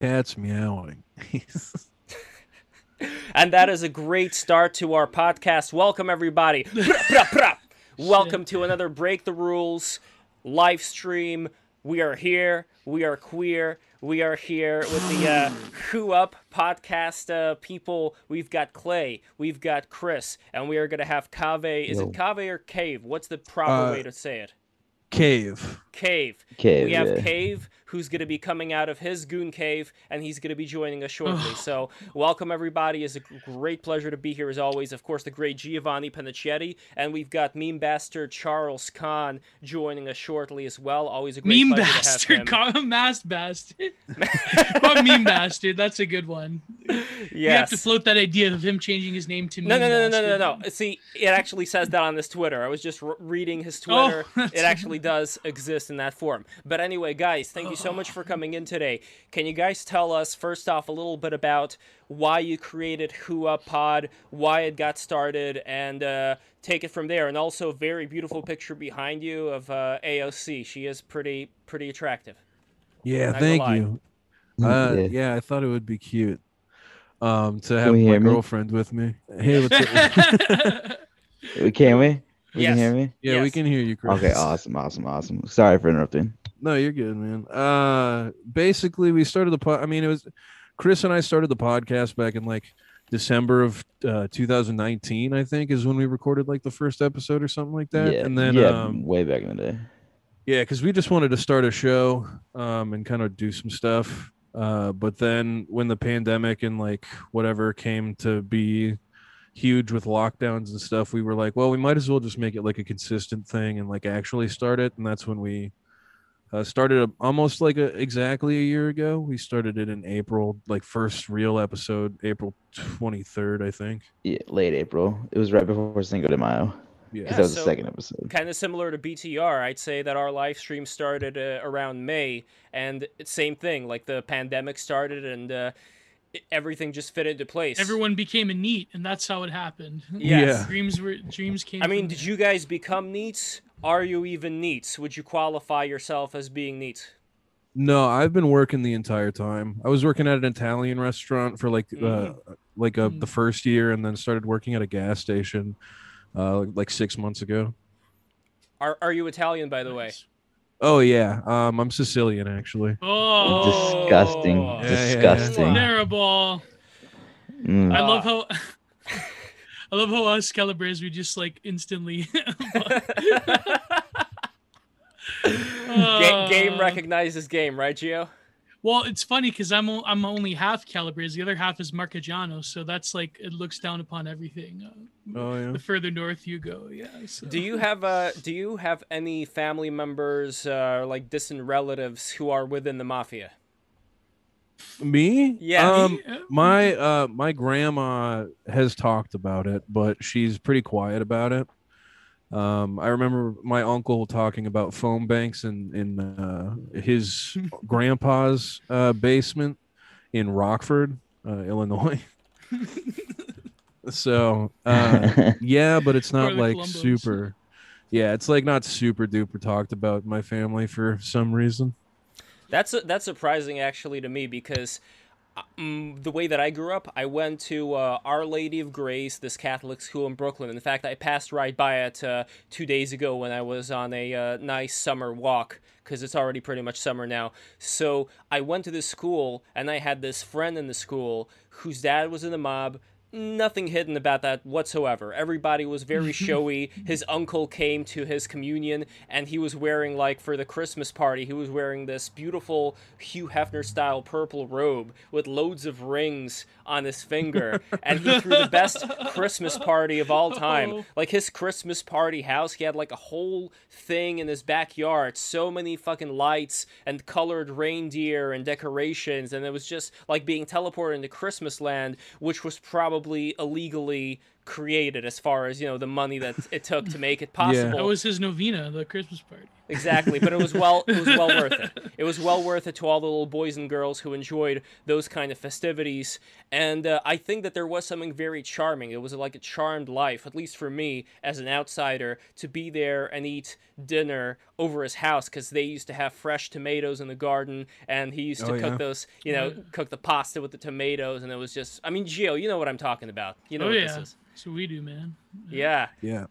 cat's meowing. and that is a great start to our podcast. Welcome, everybody. Welcome to another Break the Rules live stream. We are here. We are queer. We are here with the uh, Who Up podcast uh, people. We've got Clay. We've got Chris. And we are going to have Cave. Is Yo. it Cave or Cave? What's the proper Uh, way to say it? Cave. Cave. Cave, We have yeah. Cave, who's going to be coming out of his goon cave, and he's going to be joining us shortly. so, welcome everybody. It's a great pleasure to be here as always. Of course, the great Giovanni Panicetti, and we've got meme bastard Charles Kahn joining us shortly as well. Always a great meme pleasure bastard, to have call him mass bastard. Call him meme bastard. That's a good one. him. You have to float that idea of him changing his name to No, meme no, no, no, no, no, no. See, it actually says that on his Twitter. I was just re- reading his Oh, Twitter. that's it actually does exist in that form. But anyway, guys, thank you so much for coming in today. Can you guys tell us, first off, a little bit about why you created Who Up Pod, why it got started, and uh, take it from there? And also, very beautiful picture behind you of uh, AOC. She is pretty, pretty attractive. Yeah, Not thank you. Uh, Yeah. yeah. I thought it would be cute. Um, to have my hear me? girlfriend with me. Hey, what's up? Can we? We Yes. can hear me? yeah, we can hear you, Chris. Okay, awesome, awesome, awesome. Sorry for interrupting. No, you're good, man. Uh, basically, we started the pod. I mean, it was Chris and I started the podcast back in like December of uh, 2019. I think is when we recorded like the first episode or something like that. yeah, and then yeah, um, way back in the day. Yeah, because we just wanted to start a show um, and kind of do some stuff. Uh, but then when the pandemic and like whatever came to be huge with lockdowns and stuff, we were like, well, we might as well just make it like a consistent thing and like actually start it. And that's when we uh, started a, almost like a, exactly a year ago. We started it in April, like first real episode, April 23rd, I think. Yeah, late April. It was right before Cinco de Mayo. Yeah. Because that was so- the second episode. kind of similar to BTR. I'd say that our live stream started uh, around May, and same thing. Like the pandemic started, and uh, i- everything just fit into place. Everyone became a NEET, and that's how it happened. Yes. Yeah. Dreams were dreams came. I mean, did there. you guys become NEETs? Are you even NEETs? Would you qualify yourself as being NEET? No, I've been working the entire time. I was working at an Italian restaurant for like uh Mhm. like uh, Mm. the first year and then started working at a gas station uh like 6 months ago. Are Are you Italian, by the way? Nice. Oh yeah. Um I'm Sicilian actually. Oh, Disgusting. Yeah, yeah, yeah. Disgusting. Terrible. Mm. I love how. I love how us Calabrese we just like instantly. Ga- game Uh, recognizes game, right, Gio? Well, it's funny because I'm o- I'm only half Calabrese. The other half is Marchigiano, so that's like it looks down upon everything. Uh, Oh yeah. the further north you go, yeah. So. Do you have uh Do you have any family members, uh, like distant relatives, who are within the mafia? Me? Yeah. Um Yeah. my uh my grandma has talked about it, but she's pretty quiet about it. Um, I remember my uncle talking about phone banks in in uh, his grandpa's uh, basement in Rockford, uh, Illinois. so uh, yeah, but it's not like Columbos. super. Yeah, it's like not super duper talked about in my family for some reason. That's that's surprising actually to me because um, the way that I grew up, I went to uh, Our Lady of Grace, this Catholic school in Brooklyn. In fact, I passed right by it uh, two days ago when I was on a uh, nice summer walk because it's already pretty much summer now. So I went to this school and I had this friend in the school whose dad was in the mob. Nothing hidden about that whatsoever. Everybody was very showy. His uncle came to his communion and he was wearing, like, for the Christmas party, he was wearing this beautiful Hugh Hefner style purple robe with loads of rings on his finger. and he threw the best Christmas party of all time. Oh. Like, his Christmas party house, he had, like, a whole thing in his backyard. So many fucking lights and colored reindeer and decorations. And it was just like being teleported into Christmas land, which was probably illegally created as far as, you know, the money that it took to make it possible. That was his novena, the Christmas party. Exactly, but it was well it was well worth it. It was well worth it to all the little boys and girls who enjoyed those kind of festivities. And uh, I think that there was something very charming. It was like a charmed life, at least for me as an outsider, to be there and eat dinner over his house because they used to have fresh tomatoes in the garden, and he used to Oh, cook yeah. those, you know, Yeah. cook the pasta with the tomatoes, and it was just. I mean, Gio, you know what I'm talking about. You know oh what yeah, this is. so we do, man. Yeah. Yeah,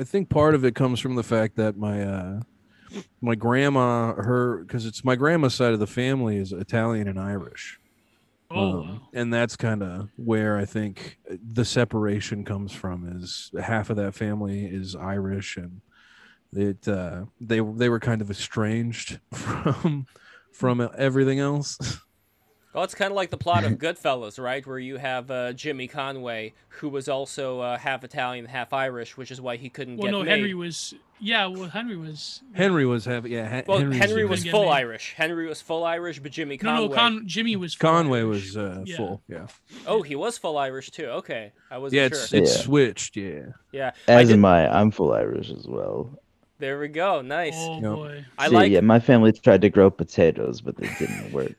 I think part of it comes from the fact that my uh my grandma her because it's my grandma's side of the family is Italian and Irish. Oh, Um, and that's kind of where I think the separation comes from is half of that family is Irish and it uh they they were kind of estranged from from everything else. Well, it's kind of like the plot of Goodfellas, right? Where you have uh, Jimmy Conway, who was also uh, half Italian, half Irish, which is why he couldn't well, get no, made. Henry was. Yeah, well, Henry was. Henry was having yeah, Hen- well, Henry's, Henry was Couldn't full made. Irish. Henry was full Irish, but Jimmy No, Conway. no, Con- Jimmy was. full Conway Irish. was uh, Yeah. full, yeah. oh, he was full Irish too. Okay, I wasn't Yeah, sure. it's it's Yeah. switched, yeah. yeah, I As did- am I. I'm full Irish as well. There we go. Nice. Oh Yep. boy. I See, like. Yeah, my family tried to grow potatoes, but they didn't work.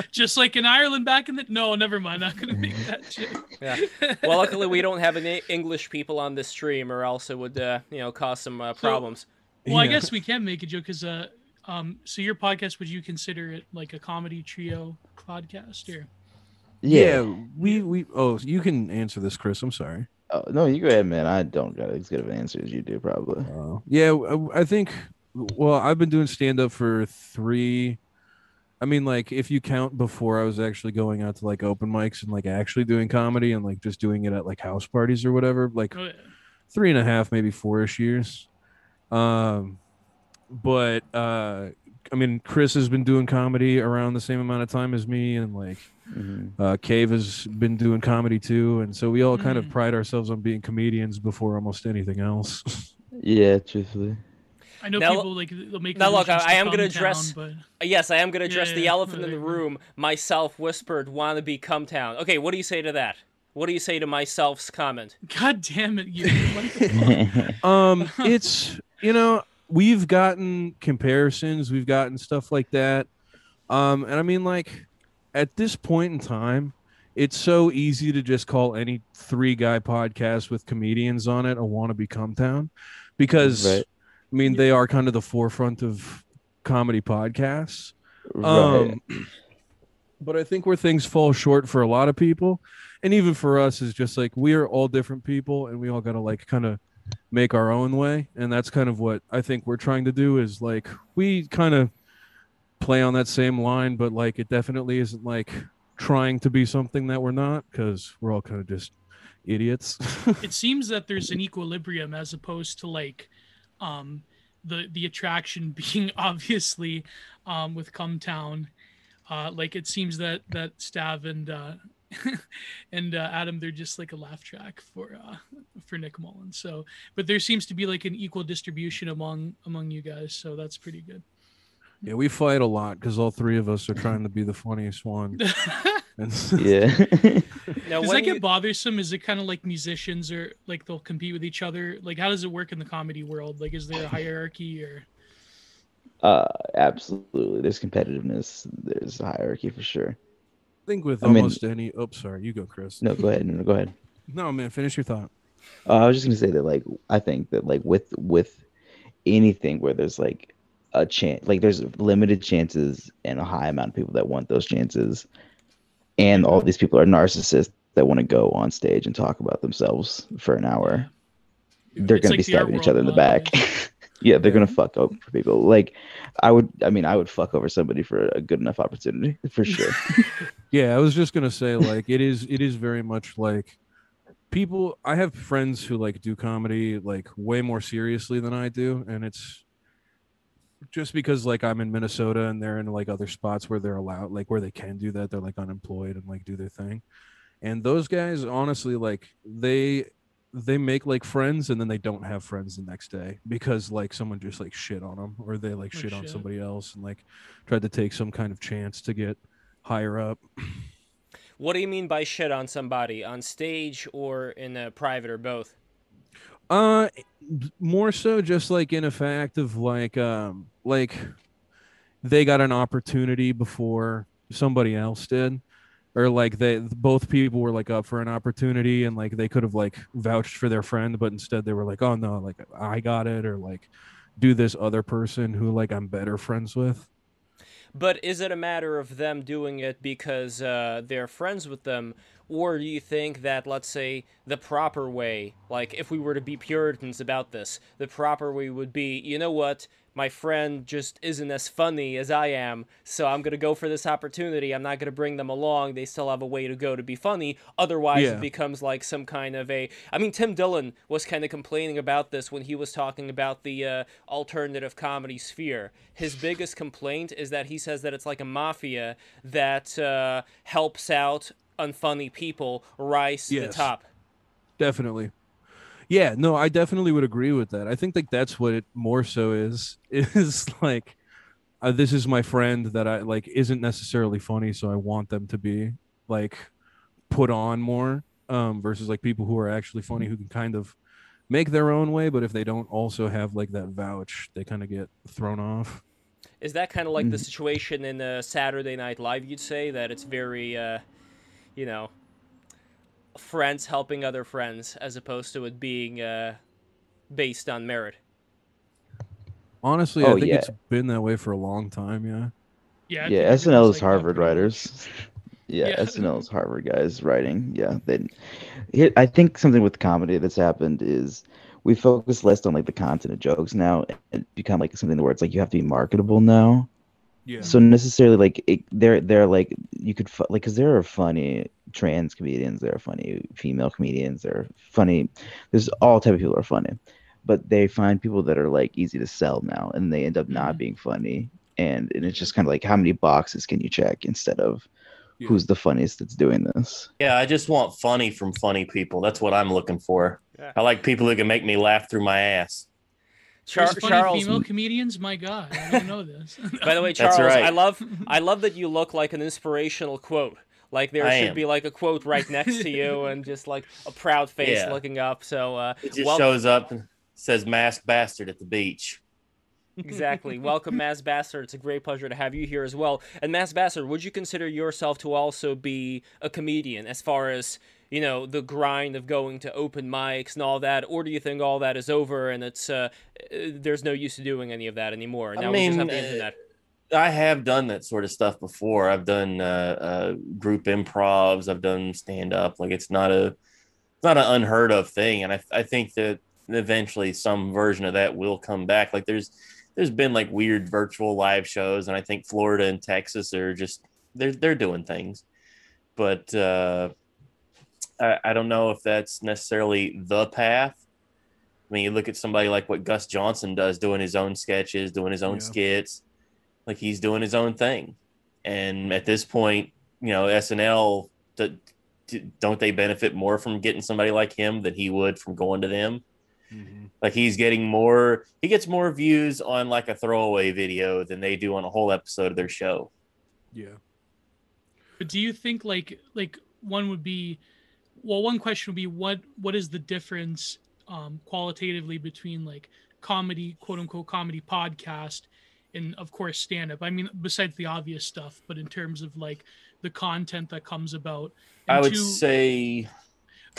Just like in Ireland back in the. No, never mind. Not gonna make that joke. Yeah. Well, luckily we don't have any English people on this stream, or else it would, uh, you know, cause some uh, So- problems. Well, I guess we can make a joke because uh, um, so your podcast would you consider it like a comedy trio podcast or? Yeah, we we oh you can answer this, Chris. I'm sorry. Oh, no, you go ahead, man. I don't got as good of an answer as you do, probably. Uh, yeah, I I think. Well, I've been doing stand up for three. I mean, like if you count before I was actually going out to like open mics and like actually doing comedy and like just doing it at like house parties or whatever, like Oh, yeah. three and a half, maybe four-ish years. Um, but uh, I mean, Chris has been doing comedy around the same amount of time as me, and like Mhm. uh, Cave has been doing comedy too, and so we all kind of Mm. pride ourselves on being comedians before almost anything else. Yeah, truthfully. I know Now- people like they'll make. now look, I- I am gonna address- Town, Uh, Yes, I am going to Yeah, address the yeah, elephant in the whatever. room. Myself whispered, "Wannabe Cum Town." Okay, what do you say to that? What do you say to myself's comment? God damn it, you! What the fuck? um it's you know we've gotten comparisons we've gotten stuff like that um and i mean like at this point in time it's so easy to just call any three guy podcast with comedians on it a wanna be Cum Town because Right. i mean they are kind of the forefront of comedy podcasts right. um but i think where things fall short for a lot of people and even for us is just like we are all different people and we all got to like kind of make our own way. And that's kind of what i think we're trying to do is like we kind of play on that same line but like it definitely isn't like trying to be something that we're not because we're all kind of just idiots. It seems that there's an equilibrium as opposed to like um the the attraction being obviously um with Cum Town. Uh like it seems that that stav and uh and uh, adam they're just like a laugh track for uh for nick mullen so but there seems to be like an equal distribution among among you guys so that's pretty good yeah we fight a lot because all three of us are trying to be the funniest one and Yeah. Now, does when that get you- bothersome is it kind of like musicians or like they'll compete with each other like how does it work in the comedy world like is there a hierarchy or uh, absolutely. There's competitiveness. There's a hierarchy for sure. I think with I mean- almost any Oops, sorry you go chris No, go ahead. No, go ahead. no man finish your thought Uh, I was just gonna say that, like, I think that, like, with with anything where there's like a chance, like, there's limited chances and a high amount of people that want those chances, and all these people are narcissists that want to go on stage and talk about themselves for an hour. They're gonna like be stabbing each other in the back. yeah, they're gonna fuck over people. Like, I would. I mean, I would fuck over somebody for a good enough opportunity for sure. Yeah, I was just gonna say like it is it is very much like people I have friends who like do comedy like way more seriously than I do and it's just because like I'm in Minnesota and they're in like other spots where they're allowed like where they can do that they're like unemployed and like do their thing. And those guys honestly like they they make like friends and then they don't have friends the next day because like someone just like shit on them or they like Oh, shit on somebody else and like tried to take some kind of chance to get higher up. What do you mean by shit on somebody on stage or in a private or both? Uh, more so just like in a fact of like um like they got an opportunity before somebody else did or like they both people were like up for an opportunity and like they could have like vouched for their friend but instead they were like oh no like i got it or like do this other person who like i'm better friends with. But is it a matter of them doing it because uh, they're friends with them, or do you think that, let's say, the proper way, like if we were to be Puritans about this, the proper way would be, you know what, my friend just isn't as funny as I am, so I'm gonna go for this opportunity. I'm not gonna bring them along. They still have a way to go to be funny. Otherwise, Yeah. it becomes like some kind of a. I mean, Tim Dillon was kind of complaining about this when he was talking about the uh, alternative comedy sphere. His biggest complaint is that he says that it's like a mafia that uh, helps out unfunny people rise to the top. definitely yeah no i definitely would agree with that i think like that's what it more so is is like uh, this is my friend that i like isn't necessarily funny so i want them to be like put on more um versus like people who are actually funny who can kind of make their own way but if they don't also have like that vouch they kind of get thrown off Is that kind of like the Mhm. situation in uh, Saturday Night Live? You'd say that it's very, uh, you know, friends helping other friends, as opposed to it being uh, based on merit. honestly Oh, i think yeah. it's been that way for a long time yeah Yeah, I yeah, think SNL is like Harvard pretty writers. Yeah, Yeah. SNL is Harvard guys writing. Yeah, they. Here, I think something with comedy that's happened is we focus less on like the content of jokes now, and become like something where it's like you have to be marketable now. Yeah So necessarily like it, they're they're like you could fu- like because there are funny trans comedians, there are funny female comedians, there are funny. There's all type of people are funny, but they find people that are like easy to sell now, and they end up not Mhm. being funny. And, and it's just kind of like how many boxes can you check instead of Yeah. who's the funniest that's doing this. Yeah, I just want funny from funny people. That's what I'm looking for. Yeah. I like people who can make me laugh through my ass. Char- funny Charles, female comedians. My God, I didn't know this. by the way, Charles, right. I love, I love that you look like an inspirational quote. Like there I should am. be like a quote right next to you, and just like a proud face Yeah. looking up. So, uh, It just well, shows up and says "masked bastard" at the beach. exactly. Welcome, Mass Bastard. It's a great pleasure to have you here as well. And Mass Bastard, would you consider yourself to also be a comedian as far as you know the grind of going to open mics and all that, or do you think all that is over and it's uh, uh, there's no use to doing any of that anymore? I Now we just have mean, the uh, internet. I have done that sort of stuff before. I've done uh, uh, group improvs. I've done stand up. Like it's not a it's not an unheard of thing, and I I think that eventually some version of that will come back. Like there's there's been like weird virtual live shows, and I think Florida and Texas are just they're they're doing things, but uh, I I don't know if that's necessarily the path. I mean, you look at somebody like what Gus Johnson does, doing his own sketches, doing his own Yeah. skits like he's doing his own thing. And at this point, you know, SNL, d- d- don't they benefit more from getting somebody like him than he would from going to them? Mm-hmm. Like he's getting more, he gets more views on like a throwaway video than they do on a whole episode of their show. yeah But do you think like like one would be well one question would be what what is the difference um qualitatively between like comedy quote unquote comedy podcast and of course stand up. I mean besides the obvious stuff, but in terms of like the content that comes about. I would two- say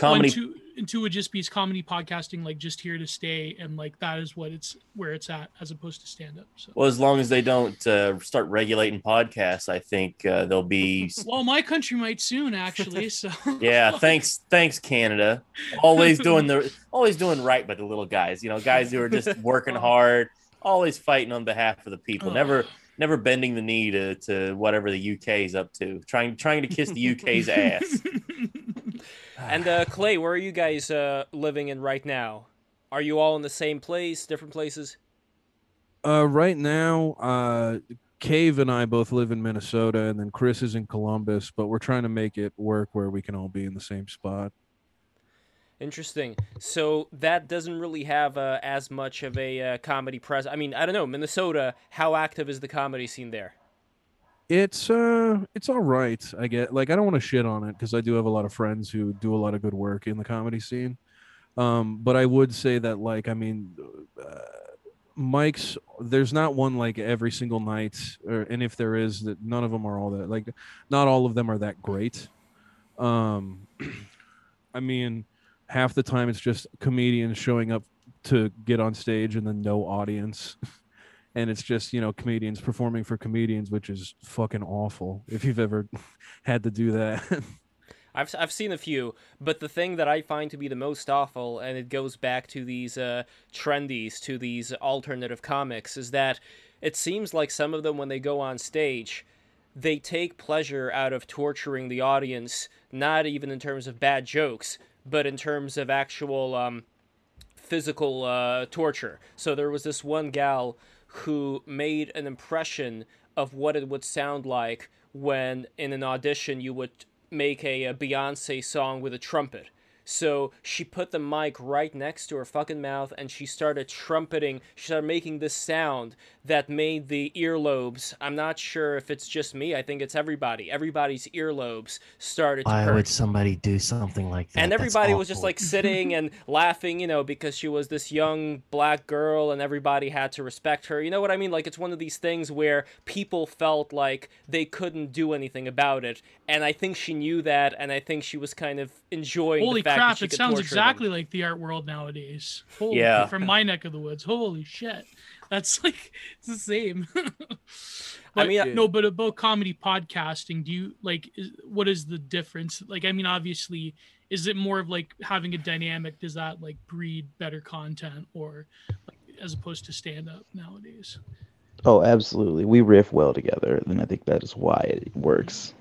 well, comedy. and two, and two would just be comedy podcasting like just here to stay and like that is what it's where it's at as opposed to stand up. So well, as long as they don't uh, start regulating podcasts, I think uh, they'll be well my country might soon actually, so Yeah, thanks, thanks, Canada. Always doing the, always doing right by the little guys. You know, guys who are just working hard, always fighting on behalf of the people. Never, never bending the knee to, to whatever the UK is up to. Trying, trying to kiss the UK's ass. And uh, Clay, where are you guys uh, living in right now? Are you all in the same place, different places? Uh, right now, uh, Cave and I both live in Minnesota, and then Chris is in Columbus. But we're trying to make it work where we can all be in the same spot. Interesting. So that doesn't really have uh, as much of a uh, comedy press. I mean, I don't know, Minnesota. How active is the comedy scene there? It's uh, it's all right. I get like I don't want to shit on it because I do have a lot of friends who do a lot of good work in the comedy scene. Um, but I would say that like I mean, uh, Mike's there's not one like every single night, or and if there is, that none of them are all that like, not all of them are that great. Um, I mean, half the time it's just comedians showing up to get on stage and then no audience. And it's just, you know, comedians performing for comedians, which is fucking awful if you've ever had to do that. I've I've seen a few, but the thing that I find to be the most awful, and it goes back to these uh, trendies, to these alternative comics, is that it seems like some of them, when they go on stage, they take pleasure out of torturing the audience, not even in terms of bad jokes, but in terms of actual um, physical uh, torture. So there was this one gal who made an impression of what it would sound like when in an audition you would make a, a Beyonce song with a trumpet. So she put the mic right next to her fucking mouth and she started trumpeting. She started making this sound that made the earlobes. I'm not sure if it's just me. I think it's everybody. Everybody's earlobes started to Why hurt would somebody do something like that? and everybody was just like sitting and laughing, you know, because she was this young black girl and everybody had to respect her. You know what I mean? Like it's one of these things where people felt like they couldn't do anything about it, and I think she knew that, and I think she was kind of enjoying Holy the fact crap! that she It could sounds exactly them. like the art world nowadays. Holy, Yeah. From my neck of the woods. Holy shit. That's like it's the same. I But, mean, no, but about comedy podcasting, do you like? Is, what is the difference? Like, I mean, obviously, is it more of like having a dynamic? Does that like breed better content, or like, as opposed to stand up nowadays? Oh, absolutely. We riff well together, and I think that is why it works.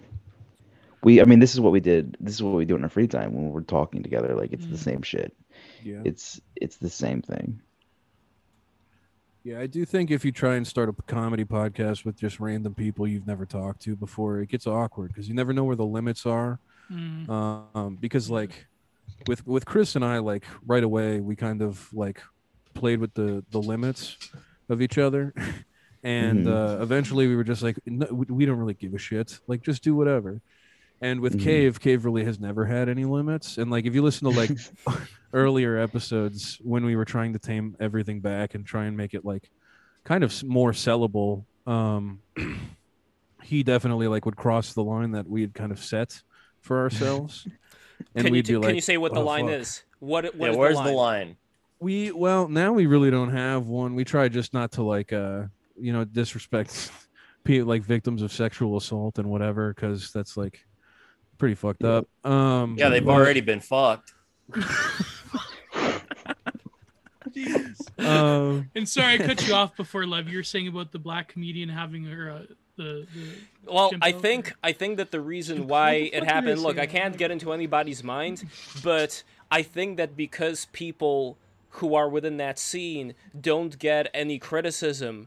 We, I mean, this is what we did. This is what we do in our free time when we're talking together. Like it's the Mm. same shit. yeah. It's it's the same thing. Yeah, I do think if you try and start a comedy podcast with just random people you've never talked to before, it gets awkward because you never know where the limits are. Mm. Um, because like with with Chris and I, like right away we kind of like played with the the limits of each other, and Mhm. uh, eventually we were just like, no, we- we don't really give a shit. Like just do whatever. And with Mhm. Cave, Cave really has never had any limits. And like if you listen to like earlier episodes when we were trying to tame everything back and try and make it like kind of more sellable um he definitely like would cross the line that we had kind of set for ourselves and Can you we'd t- be like can you say what the "Oh, line fuck." is? What what yeah, is where's the the line? line? we well now we really don't have one we try just not to like uh you know disrespect people like victims of sexual assault and whatever because that's like pretty fucked up um Yeah, they've but- already been fucked. um And sorry, I cut you off before, Lev. You were saying about the black comedian having her uh, the, the Well, chimp I think there. I think that the reason why the it fuck did I happened. Look. I can't get into anybody's mind, but I think that because people who are within that scene don't get any criticism,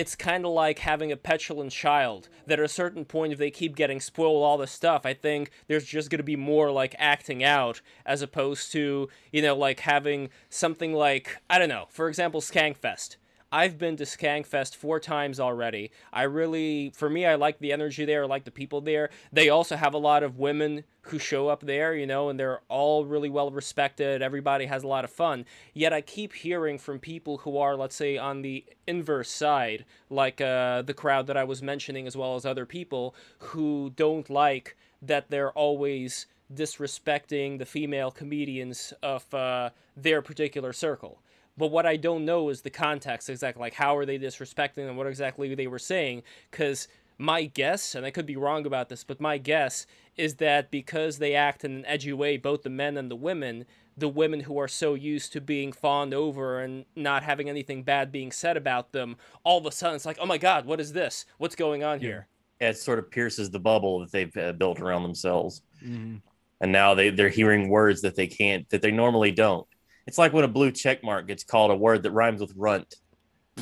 it's kind of like having a petulant child. That at a certain point, if they keep getting spoiled all this stuff, I think there's just gonna be more like acting out as opposed to you know like having something like I don't know. For example, Skankfest. I've been to Skankfest four times already. I really, for me, I like the energy there. I like the people there. They also have a lot of women who show up there, you know, and they're all really well respected. Everybody has a lot of fun. Yet I keep hearing from people who are, let's say, on the inverse side, like uh, the crowd that I was mentioning, as well as other people who don't like that they're always disrespecting the female comedians of uh, their particular circle. But what I don't know is the context exactly. Like, how are they disrespecting and what exactly they were saying? Because my guess, and I could be wrong about this, but my guess is that because they act in an edgy way, both the men and the women, the women who are so used to being fawned over and not having anything bad being said about them, all of a sudden it's like, oh my God, what is this? What's going on here? It sort of pierces the bubble that they've uh, built around themselves, mhm. and now they they're hearing words that they can't that they normally don't. It's like when a blue check mark gets called a word that rhymes with runt.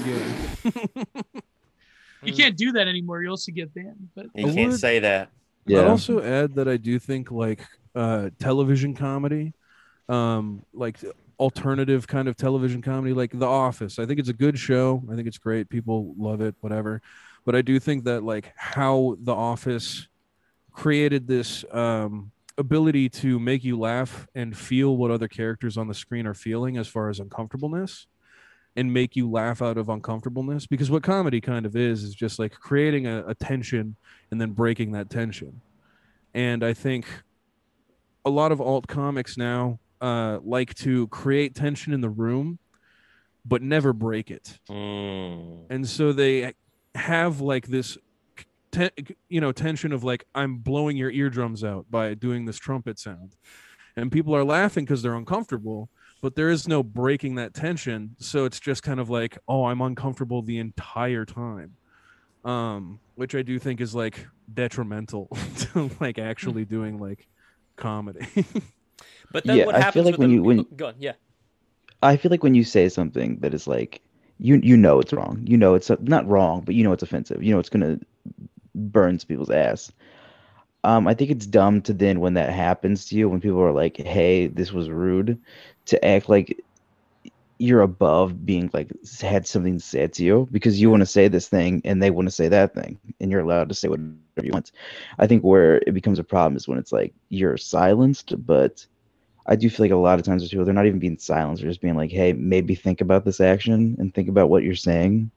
yeah you can't do that anymore. You also get banned. But You I can't would- say that. I'd also add that I do think like uh, television comedy, um, like alternative kind of television comedy, like The Office. I think it's a good show. I think it's great. People love it, whatever. But I do think that like how The Office created this um, ability to make you laugh and feel what other characters on the screen are feeling as far as uncomfortableness and make you laugh out of uncomfortableness because what comedy kind of is is just like creating a, a tension and then breaking that tension and i think a lot of alt comics now uh, like to create tension in the room but never break it Mm. and so they have like this te- you know tension of like i'm blowing your eardrums out by doing this trumpet sound and people are laughing because they're uncomfortable but there is no breaking that tension so it's just kind of like oh i'm uncomfortable the entire time um which i do think is like detrimental to like actually doing like comedy But then Yeah, what I feel happens like with when the, you- when- Go on, yeah. I feel like when you say something that is like you you know it's wrong. You know it's not wrong, but you know it's offensive. You know it's gonna burn people's ass. Um, I think it's dumb to then when that happens to you, when people are like, "Hey, this was rude," to act like you're above being like had something said to you because you want to say this thing and they want to say that thing and you're allowed to say whatever you want. I think where it becomes a problem is when it's like you're silenced, but I do feel like a lot of times with people, they're not even being silenced. They're just being like, hey, maybe think about this action and think about what you're saying.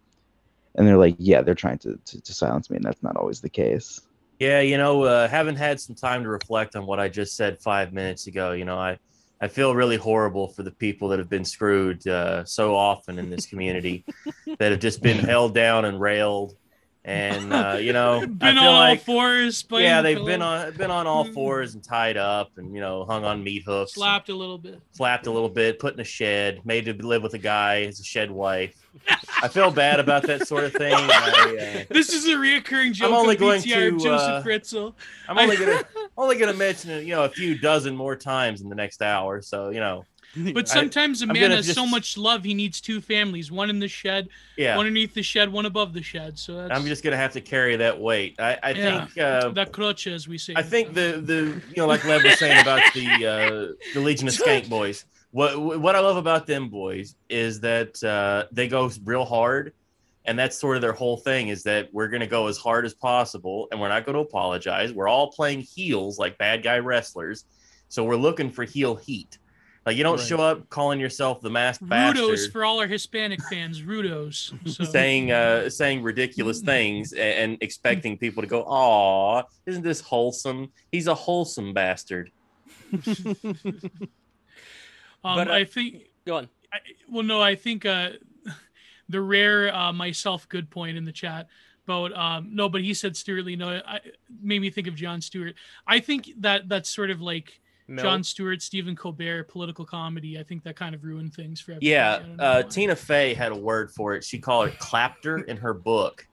And they're like, yeah, they're trying to, to, to silence me. And that's not always the case. Yeah, you know, uh, haven't had some time to reflect on what I just said five minutes ago. You know, I, I feel really horrible for the people that have been screwed uh, so often in this community that have just been held down and railed. And uh, you know, I Been feel on all like fours, yeah, they've been on been on all fours and tied up and you know hung on meat hooks, slapped a little bit. slapped a little bit, put in a shed, made to live with a guy as a shed wife. I feel bad about that sort of thing. I, uh, This is a reoccurring joke. I'm only going BTR to, Josef uh, Fritzl. I'm only gonna only gonna mention it, you know, a few dozen more times in the next hour. So you know, But sometimes a man has so much love, he needs two families: one in the shed, yeah, one underneath the shed, one above the shed. So that's I'm just gonna have to carry that weight. I, I Yeah. think uh, the crutch, as we say. I think the the you know like Lev was saying about the uh, the Legion of Skank Boys. What what I love about them boys is that uh, they go real hard, and that's sort of their whole thing is that we're gonna go as hard as possible, and we're not going to apologize. We're all playing heels like bad guy wrestlers, so we're looking for heel heat. Like you don't Right. show up calling yourself the masked bastard. Rudos for all our Hispanic fans. Rudos. So. saying uh saying ridiculous things and, and expecting people to go, "Aw, isn't this wholesome? He's a wholesome bastard." um, But, uh, I think. Go on. I, well, no, I think uh, the rare uh, myself good point in the chat about um, no, but he said Stewart Lee. No, I made me think of Jon Stewart. I think that that's sort of like Mel? Jon Stewart, Stephen Colbert, political comedy. I think that kind of ruined things for everybody. Yeah, uh. Tina Fey had a word for it. She called it clapter in her book,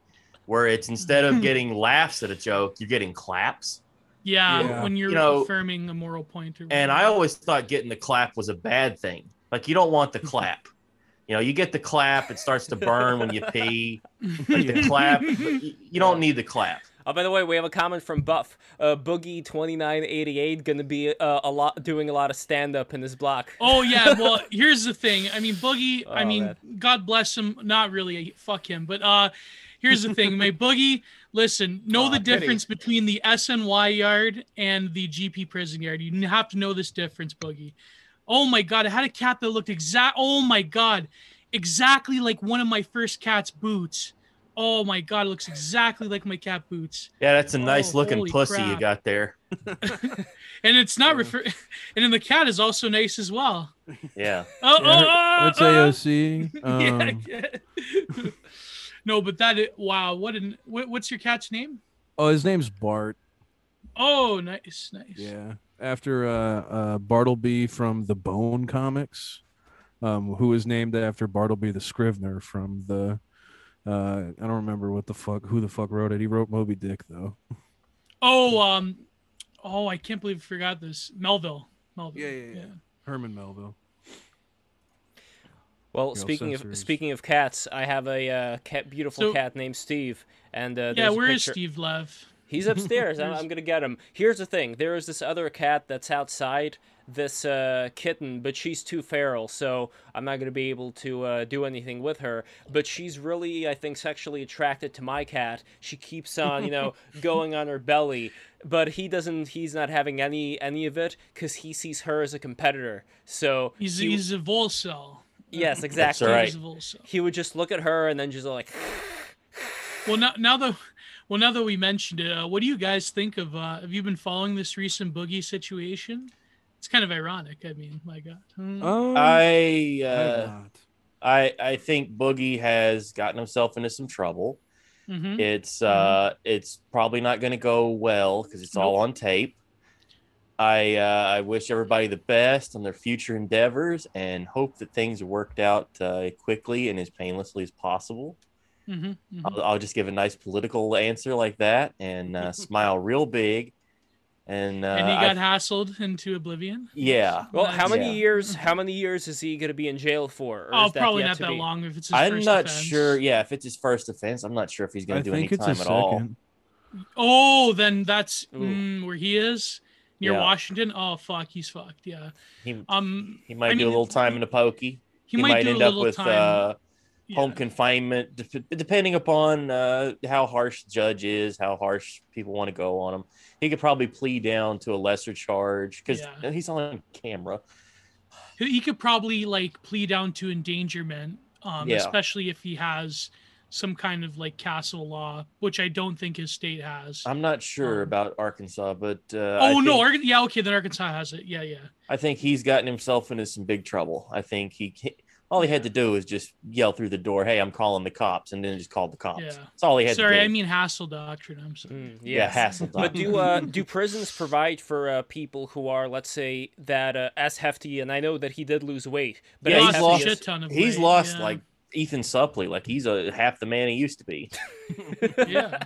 where it's instead of getting laughs at a joke, you're getting claps. Yeah, Yeah. when you're You know, affirming a moral point. Or And I always thought getting the clap was a bad thing. Like you don't want the clap. You know, you get the clap, it starts to burn when you pee. Like the clap, you, you don't need the clap. Oh, by the way, we have a comment from Buff. Uh, Boogie twenty nine eighty eight gonna be uh, a lot doing a lot of stand up in this block. Oh yeah, well here's the thing. I mean Boogie, I Oh, mean man. God bless him, not really fuck him, but uh here's the thing. My Boogie, listen, know Aw, the pity. difference between the SNY yard and the GP prison yard. You have to know this difference, Boogie. Oh my god, I had a cat that looked exact oh my god, exactly like one of my first cat's boots. Oh my god, it looks exactly like my cat boots. Yeah, that's a nice Oh, looking holy pussy you got there. And it's not refer and then the cat is also nice as well. Yeah. Oh, oh, Yeah, oh, that's oh. AOC. Um, yeah, yeah. no, but that is, wow. What an what, what's your cat's name? Oh, his name's Bart. Oh, nice, nice. Yeah, after uh, uh, Bartleby from the Bone comics, um, who was named after Bartleby the Scrivener from the. Uh, I don't remember what the fuck who the fuck wrote it. He wrote Moby Dick though. Oh, um, oh, I can't believe I forgot this. Melville. Melville. Yeah, yeah, yeah. Herman Melville. Well, Yeah, speaking of speaking of cats, I have a uh, cat, beautiful So- cat named Steve, and uh, Yeah, there's a where is Steve Lev? He's upstairs. I'm, I'm gonna get him. Here's the thing: there is this other cat that's outside this uh, kitten, but she's too feral, so I'm not gonna be able to uh, do anything with her. But she's really, I think, sexually attracted to my cat. She keeps on, you know, going on her belly, but he doesn't. He's not having any any of it because he sees her as a competitor. So He's he- he's a Volcel. yes, exactly. right. He's a He would just look at her and then just like, Well, now now that well now that we mentioned it, uh, what do you guys think of? Uh, have you been following this recent boogie situation? It's kind of ironic. I mean, my God. Hmm. Um, I I uh, not. I I think Boogie has gotten himself into some trouble. Mhm. It's uh it's probably not going to go well because it's all on tape. I uh, I wish everybody the best on their future endeavors and hope that things worked out uh, quickly and as painlessly as possible. Mhm, mhm. I'll, I'll just give a nice political answer like that and uh, smile real big. And, uh, and he I- got hassled into oblivion. yeah, well, how many Yeah. years? How many years is he gonna be in jail for? Or Oh, is that probably not that be? long if it's his I'm first not offense. sure. Yeah, if it's his first offense, I'm not sure if he's going to do any it's time a at all. Oh, then that's mm, where he is near Yeah. Washington. Oh fuck, he's fucked. Yeah. He, Um, he might I do mean, a little time in the pokey. he, He, might, might, do end a up little with time. Home confinement, dep- depending upon uh, how harsh the judge is, how harsh people want to go on him. He could probably plead down to a lesser charge because Yeah. he's on camera. he could probably like plead down to endangerment, um, Yeah. especially if he has some kind of like castle law, which I don't think his state has. I'm not sure Um, about Arkansas, but uh, oh no, Arkan- yeah, okay, then Arkansas has it. Yeah, yeah. I think he's gotten himself into some big trouble. I think he all he had to do was just yell through the door, "Hey, I'm calling the cops," and then just called the cops. Yeah. That's all he had Sorry, to do. Sorry, I mean hassle doctrine. I'm sorry. Mm, yeah, yes. hassle. But do uh, do prisons provide for uh, people who are, let's say, that uh, as hefty? And I know that he did lose weight, but Yeah, as he's hefty lost- as- shit ton of he's weight, lost yeah. like Ethan Suplee. Like he's a half the man he used to be. yeah.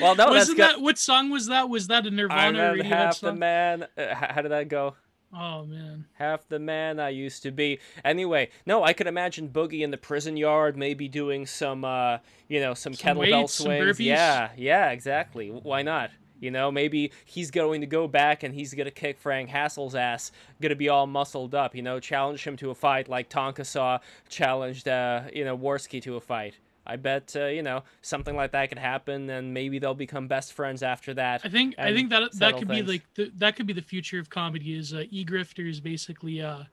Well, no, Wasn't good. that what song was that? Was that a I'm Nirvana not Radiohead half the man. Uh, how did that go? Oh man. half the man I used to be. Anyway, no, I could imagine Boogie in the prison yard, maybe doing some, uh, you know, some, Some kettlebell weights, swings. burpees. Yeah, yeah, exactly. Why not? You know, maybe he's going to go back and he's gonna kick Frank Hassle's ass. Gonna be all muscled up. You know, challenge him to a fight like Tonka Saw challenged, uh, you know, Worski to a fight. I bet, uh, you know, something like that could happen, and maybe they'll become best friends after that. I think I think that that could things. be like the, that could be the future of comedy is uh, e-grifters basically uh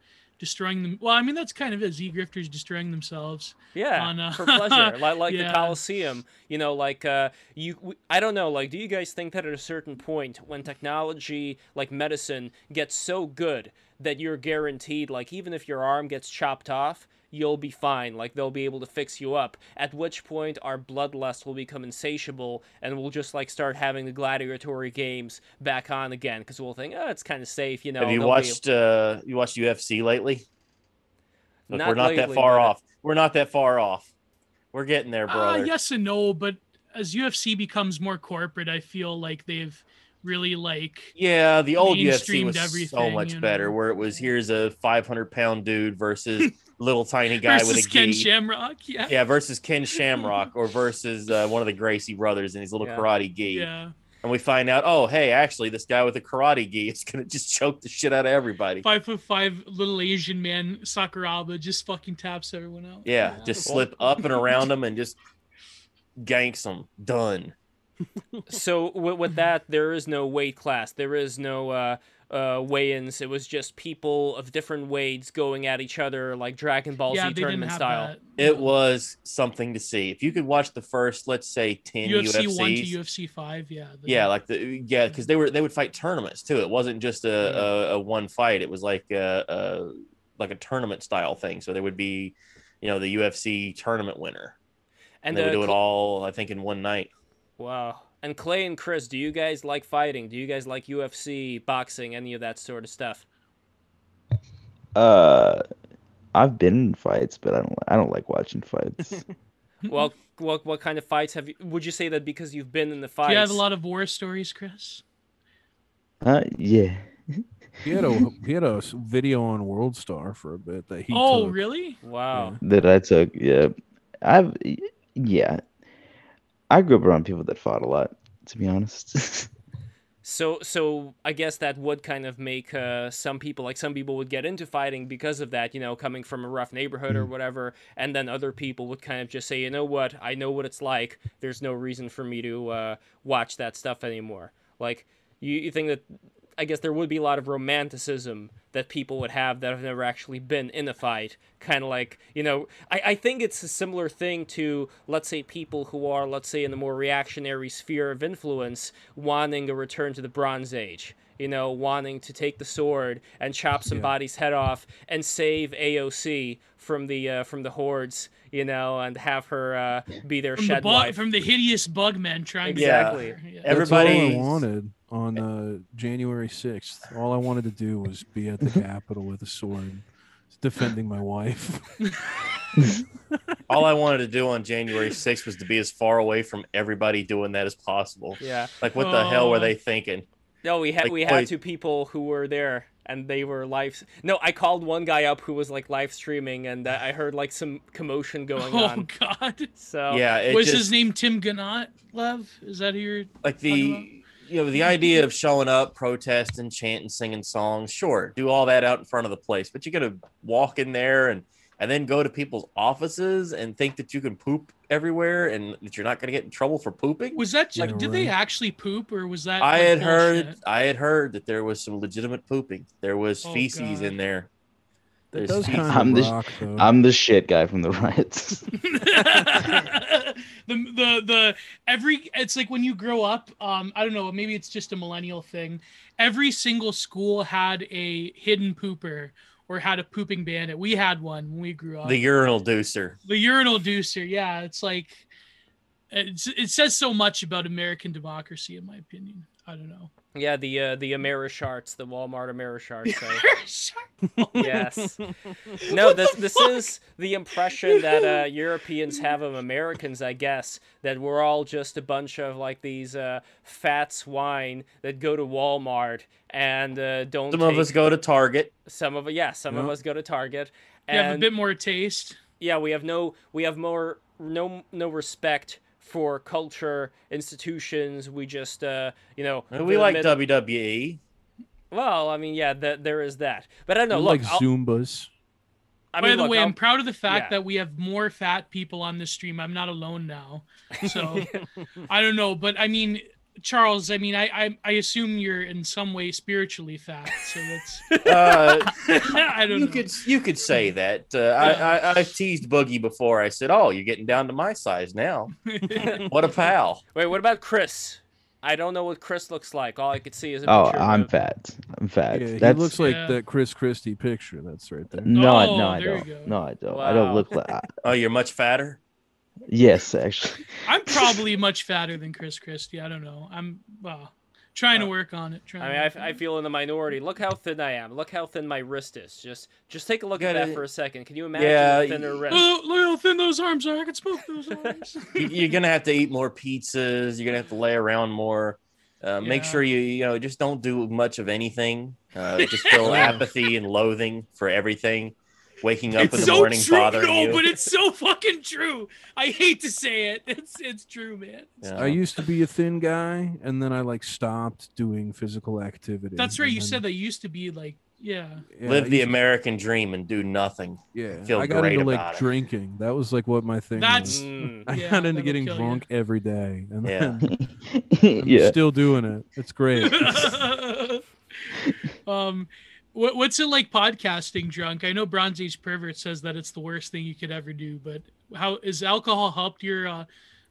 destroying them. Well, I mean that's kind of is e-grifters destroying themselves. Yeah, on, uh, for pleasure, like like the yeah. Coliseum. You know, like uh, you. I don't know. Like, do you guys think that at a certain point, when technology, like medicine, gets so good that you're guaranteed, like, even if your arm gets chopped off, you'll be fine. Like, they'll be able to fix you up. At which point, our bloodlust will become insatiable, and we'll just like start having the gladiatory games back on again because we'll think, oh, it's kind of safe. You know. Have you they'll be- watched uh you watched UFC lately? Look, Not we're not that far but- off. We're not that far off. We're getting there, Uh, brother. yes and no, but as UFC becomes more corporate, I feel like they've really like Yeah, the old UFC was so much you better, where it was here's a 500 pound dude versus little tiny guy with versus a Ken gi. Shamrock. Yeah. yeah, versus Ken Shamrock or versus uh, one of the Gracie brothers in his little Yeah. karate gi. Yeah. And we find out, oh, hey, actually, this guy with the karate gi is gonna just choke the shit out of everybody. Five foot five little Asian man Sakuraba just fucking taps everyone out. Yeah, just slip up and around them and just ganks them. Done. so with, with that there is no weight class there is no uh, uh, weigh-ins it was just people of different weights going at each other like dragon ball yeah, z tournament style that. It No. was something to see. If you could watch the first, let's say, 10 UFC UFCs. one to UFC five. Yeah. the- yeah, like the yeah, because they were they would fight tournaments too. It wasn't just a, a, a one fight. It was like a, a like a tournament style thing. So there would be, you know, the UFC tournament winner, and and, they would uh, do it all, I think, in one night. wow and clay and chris do you guys like fighting do you guys like ufc boxing any of that sort of stuff Uh, I've been in fights, but I don't. I don't like watching fights. well what, what kind of fights have you would you say that because you've been in the Do fights you have a lot of war stories, Chris? uh, yeah. He had a he had a s- video on World Star for a bit that he. oh, took. really? wow That I took. Yeah, I've. Yeah, I grew up around people that fought a lot. To be honest. So, so I guess that would kind of make uh, some people like some people would get into fighting because of that, you know, coming from a rough neighborhood or whatever, and then other people would kind of just say, you know what, I know what it's like. There's no reason for me to uh, watch that stuff anymore. Like, you, you think that I guess there would be a lot of romanticism that people would have that have never actually been in a fight. Kind of like, you know, I, I think it's a similar thing to, let's say, people who are, let's say, in the more reactionary sphere of influence, wanting a return to the Bronze Age. You know, wanting to take the sword and chop somebody's head off and save AOC from the uh, from the hordes. You know, and have her uh, be their From the, shed bug, wife. from the hideous bug men trying Exactly. to yeah. Everybody- That's all I wanted on uh, January 6th. All I wanted to do was be at the Capitol with a sword, defending my wife. All I wanted to do on January 6th was to be as far away from everybody doing that as possible. yeah. Like, what the hell were Oh. they thinking? No, we had Like, we had wait. two people who were there, and they were live. No, I called one guy up who was like live streaming, and uh, I heard like some commotion going Oh on. Oh God! So yeah, it Was just, his name Tim Gionet? Lev? Is that who you're? like talking the you know the idea of showing up, protest protesting, chanting, singing songs. Sure, do all that out in front of the place, but you got to walk in there and and then go to people's offices and think that you can poop everywhere and that you're not going to get in trouble for pooping. Was that? Like, did they actually poop, or was that? I like, had heard bullshit? I had heard that there was some legitimate pooping. There was Oh, feces God. in there. That There's does feces. kind I'm of the- though. I'm the shit guy from the riots. the the the every it's like when you grow up um i don't know maybe it's just a millennial thing every single school had a hidden pooper or had a pooping bandit. We had one when we grew up. The urinal deucer. the urinal deucer yeah. It's like it's, it says so much about american democracy in my opinion. I don't know yeah, the uh, the Amerisharts, the Walmart Amerisharts. So. yes. No, this this is the impression that uh, Europeans have of Americans, I guess, that we're all just a bunch of like these uh, fat swine that go to Walmart and uh, don't. Some of us go to Target. Some of yeah, some of us go to Target, you have a bit more taste yeah, we have no we have more no no respect for culture institutions. We just uh, you know We like mid- WWE. Well, I mean, yeah, that there is that, but I don't know. We Look, like I'll- Zumbas. I by the look, way I'll- i'm proud of the fact yeah. that we have more fat people on this stream i'm not alone now so I don't know, but I mean, Charles. I mean, I I, I assume you're in some way spiritually fat, so that's Uh, I don't you know. could you could say that. Uh, I, I I've teased Boogie before. I said, "Oh, you're getting down to my size now. What a pal!" Wait, what about Chris? I don't know what Chris looks like. All I could see is a oh, picture. I'm of- fat. I'm fat. Yeah, he That's looks like Yeah. that Chris Christie picture. That's right there. no, Oh, no, I there you don't. No, I don't. I don't look like. I, Oh, you're much fatter. Yes, actually. I'm probably much fatter than Chris Christie. I don't know. I'm well, trying to work on it. Trying I mean, I, work I feel in the minority. Look how thin I am. Look how thin my wrist is. Just just take a look at that for a second. Can you imagine Yeah, a thinner wrist? Oh, look how thin those arms are. I can smoke those arms. You- You're gonna have to eat more pizzas. You're gonna have to lay around more. Uh, Make sure you you know just don't do much of anything. Uh, just feel apathy and loathing for everything. Waking up in it's the so morning true, bothering no, you. but it's so fucking true. I hate to say it. It's it's true, man. Yeah. I used to be a thin guy, and then I like stopped doing physical activity. That's right. You then- said that used to be like, yeah. yeah, Live the used- American dream and do nothing. Yeah, feel I got great into like it. drinking. That was like what my thing That's- was. Mm. I Yeah, got into that'll getting kill you. drunk every day, and Yeah. then I'm yeah. still doing it. It's great. um, what, what's it like podcasting drunk? I know Bronze Age Pervert says that it's the worst thing you could ever do, but how is alcohol helped your uh,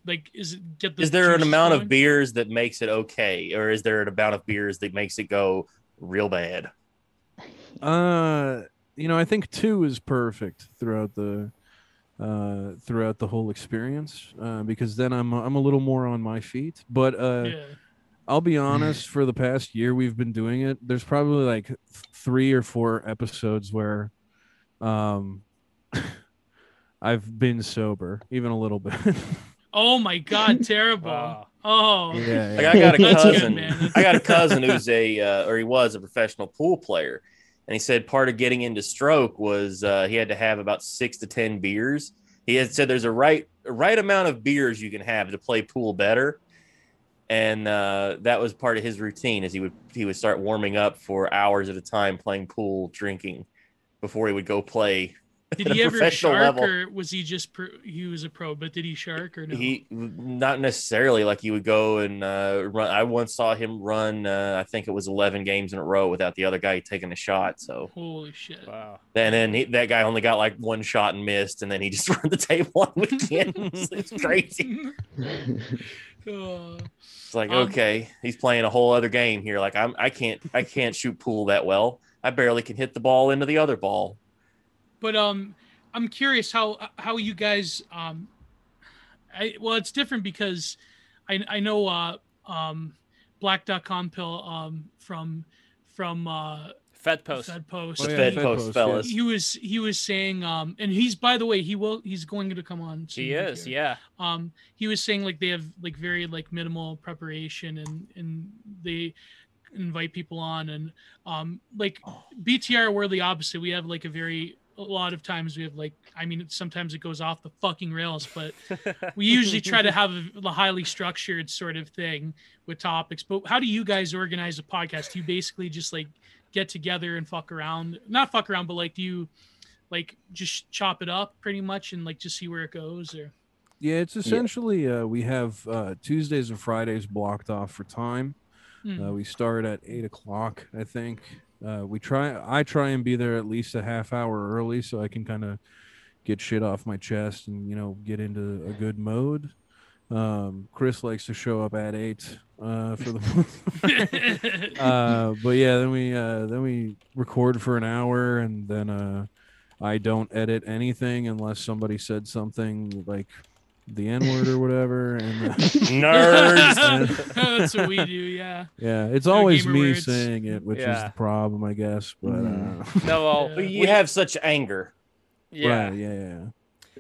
like is it get the Is there an juices amount of beers that makes it okay, or is there an amount of beers that makes it go real bad? Uh, you know, I think two is perfect throughout the uh throughout the whole experience uh, because then I'm I'm a little more on my feet. But uh, Yeah. I'll be honest, for the past year we've been doing it, there's probably like th- three or four episodes where um I've been sober, even a little bit. Oh my god, terrible. Wow. Oh. yeah, Like I got a That's good, cousin. man. I got a cousin who's a uh, or he was a professional pool player, and he said part of getting into stroke was uh, he had to have about six to ten beers. He had said there's a right a right amount of beers you can have to play pool better, and uh, that was part of his routine. Is he would he would start warming up for hours at a time, playing pool, drinking, before he would go play. Did at a he ever professional shark level. or was he just pro, he was a pro? But did he shark or no? He not necessarily like he would go and uh, run. I once saw him run. Uh, I think it was eleven games in a row without the other guy taking a shot. So Holy shit! Wow. and then he, that guy only got like one shot and missed, and then he just run the table on weekend. it's crazy. It's like Um, okay, he's playing a whole other game here. Like I'm, I can't, I can't shoot pool that well. I barely can hit the ball into the other ball. but um, I'm curious how how you guys um, I well, it's different because I I know uh um, Black.com pill um from from uh Fed post. Fed Post. Oh, yeah, Fed Fed post, Post, fellas. He was he was saying um and he's by the way he will he's going to come on. soon He is, here. yeah. um he was saying like they have like very like minimal preparation and and they invite people on and um like btr we're the opposite we have like a very a lot of times we have like i mean sometimes it goes off the fucking rails but we usually try to have a, a highly structured sort of thing with topics but how do you guys organize a podcast do you basically just like get together and fuck around not fuck around but like do you like just chop it up pretty much and like just see where it goes or Yeah, it's essentially uh, we have uh, Tuesdays and Fridays blocked off for time. Hmm. Uh, we start at eight o'clock, I think. Uh, we try. I try and be there at least a half hour early so I can kind of get shit off my chest and you know get into a good mode. Um, Chris likes to show up at eight uh, for the. uh, but yeah, then we uh, then we record for an hour, and then uh, I don't edit anything unless somebody said something like the N word or whatever, and. Uh, Nerds. That's what we do, yeah. Yeah, it's No always me words. saying it, which is the problem, I guess. But uh, No, well, Yeah. But you have such anger. yeah. right, yeah, yeah.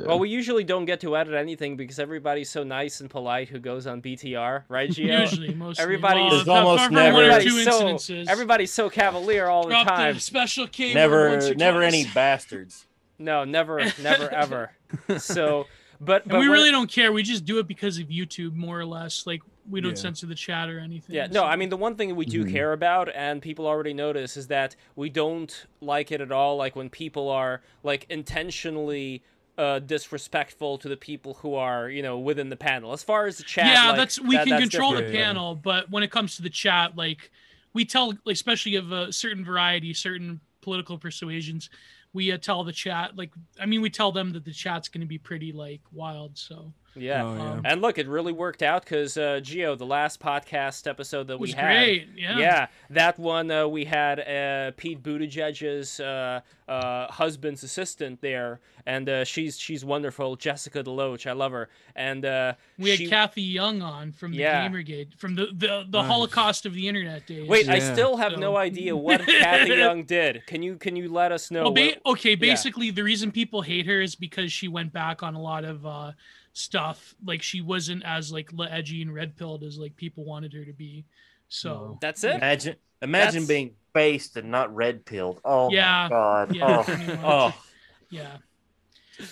Well, we usually don't get to edit anything because everybody's so nice and polite who goes on BTR, right, Gio? Usually, mostly. Everybody- well, There's almost never- Everybody's two so, instances. everybody's so cavalier all the time. a special cable Never, never any bastards. No, never, never, ever. So, but, but we when- really don't care. We just do it because of YouTube, more or less. Like we don't Yeah. censor the chat or anything. Yeah, no, I mean the one thing we do Mhm. care about, and people already notice, is that we don't like it at all. Like when people are like intentionally uh, disrespectful to the people who are, you know, within the panel. As far as the chat, yeah, like, that's we that- can that's control the different. Yeah, yeah. panel, but when it comes to the chat, like we tell, especially of a certain variety, certain political persuasions, we uh, tell the chat, like, I mean, we tell them that the chat's going to be pretty like wild. So Yeah. Oh, yeah. Um, And look, it really worked out because uh, Geo, the last podcast episode that it was we had, great. Yeah. that one uh, we had uh, Pete Buttigieg's uh, uh, husband's assistant there, and uh, she's she's wonderful, Jessica Deloach. I love her, and uh, We had she- Cathy Young on from the Yeah. Gamergate, from the the, the Nice. Holocaust of the internet days. Wait, I still have So- no idea what Cathy Young did. Can you can you let us know? Well, ba- what- okay, basically the reason people hate her is because she went back on a lot of uh, stuff. Like she wasn't as like edgy and red pilled as like people wanted her to be. So That's it. Imagine, imagine That's- being based and not red pilled. Oh Yeah. my god. Yeah, oh. oh. yeah,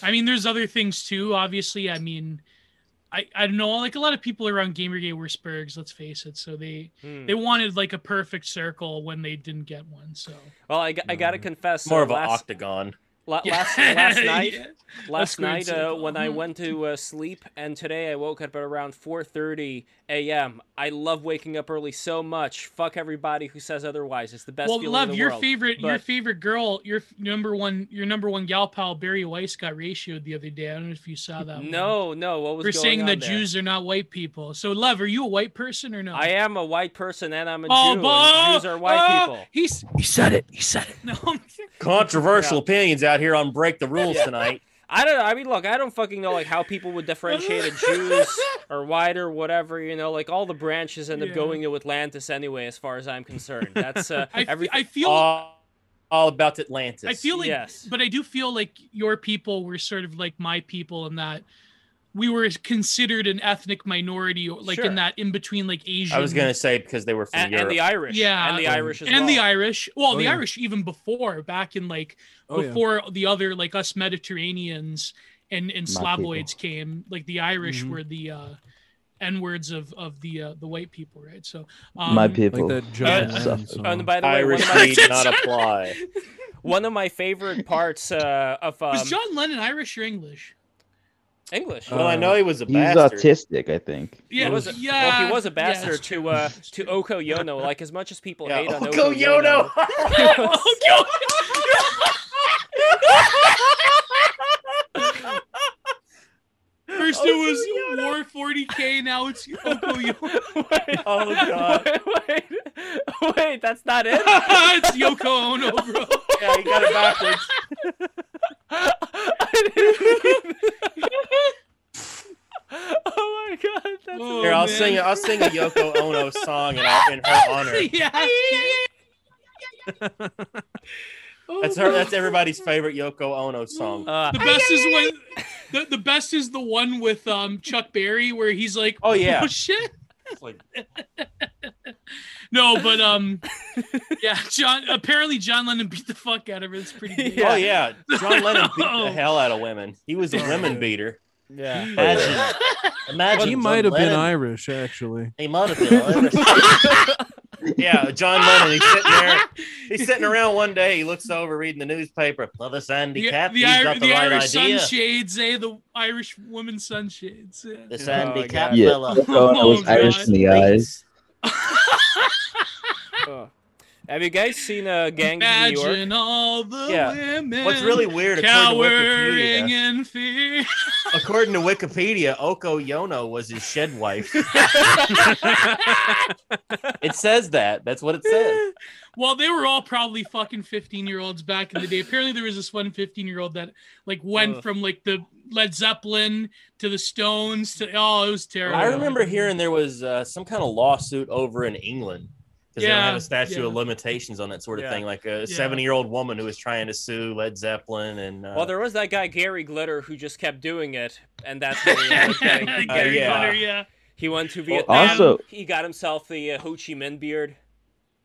I mean, there's other things too. Obviously, I mean, I I don't know. Like a lot of people around Gamergate were Spurgs. Let's face it. So they Hmm. they wanted like a perfect circle when they didn't get one. So Well, I, I gotta No. confess. More uh, of an octagon. La- last last night. Yeah. Last night, uh, when I Mhm. went to uh, sleep, and today I woke up at around 4:30 a.m. I love waking up early so much. Fuck everybody who says otherwise. It's the best well, feeling love in the your world. favorite, your favorite girl, your f- number one, your number one gal pal Bari Weiss got ratioed the other day. I don't know if you saw that. one. No, no. What was we're going saying on that there? Jews are not white people. So, love, are you a white person or no? I am a white person and I'm a Oh, Jew. bo- and Jews are white oh, people. He's He said it. He said it. no. Controversial Yeah. opinions out here on Break the Rules Yeah. tonight. I don't. I mean, look, I don't fucking know like how people would differentiate a Jews or white or whatever. You know, like all the branches end up Yeah. going to Atlantis anyway, as far as I'm concerned. That's uh, I, f- every. I feel. all, all about Atlantis. I feel like, Yes. but I do feel like your people were sort of like my people in that we were considered an ethnic minority, like Sure. in that in between like Asian. I was gonna say because they were from and, Europe. and the Irish. Yeah. and the Irish as and well. the Irish. Well, Oh, the yeah. Irish even before, back in like Oh, yeah. before the other like us Mediterraneans and and My people. Slavoids came, like the Irish Mhm. were the uh n words of of the uh, the white people, right? So um, My Like people. that John Yeah. Lennon Suffer. song. Oh, and by the way, one Irish of my, need not apply. one of my favorite parts uh, of um, was John Lennon Irish or English? English. Well, I know he was a He's bastard. autistic, I think. Yeah, He was a, yeah. well, he was a bastard that's to uh, to true. Oko Yono. Like as much as people Yeah, hate on Oko Oko Yono. First it was War 40k, now it's Yoko Yono. wait, Oh, God. Wait, wait, wait, that's not it. it's Yoko Ono, bro. yeah, he got it backwards. I didn't oh my god, that's Oh, Here, I'll man. sing. I'll sing a Yoko Ono song in, our, in her honor. yeah. Oh, That's her. That's everybody's favorite Yoko Ono song. uh, The best is when the, the best is the one with um Chuck Berry where he's like, Oh yeah. oh shit. Like, No, but um, yeah, John. Apparently, John Lennon beat the fuck out of her. It's pretty. Big. Yeah. Oh yeah, John Lennon beat the hell out of women. He was a women beater. yeah. Imagine, imagine he John might have been Irish, actually. He might have been Irish. Yeah, John Lennon. He's sitting there. He's sitting around one day. He looks over, reading the newspaper. Well, this Andy The, Cap, the, he's Ir- got the, the right Irish idea. sunshades, eh? The Irish woman sunshades. Yeah. This Oh, Andy my Cap God. Yeah, fella. Yoko Ono was Oh, Irish God. in the eyes. Oh. Have you guys seen uh, Gangs of New York? Imagine all the Yeah. women. What's really weird, according to cowering Wikipedia, in fear. according to Wikipedia, Oko Yono was his shed wife. it says that. That's what it says. Well, they were all probably fucking 15 year olds back in the day. Apparently, there was this one 15 year old that like went Ugh. from like the Led Zeppelin to the Stones to oh, it was terrible. I remember hearing there was uh, some kind of lawsuit over in England because they don't have a statute of limitations on that sort of Yeah. thing. Like a 70 year old woman who was trying to sue Led Zeppelin and uh, Well, there was that guy Gary Glitter who just kept doing it, and that's what he ended up getting. Gary yeah. Glitter, yeah. He went to Well, also- he got himself the uh, Ho Chi Minh beard.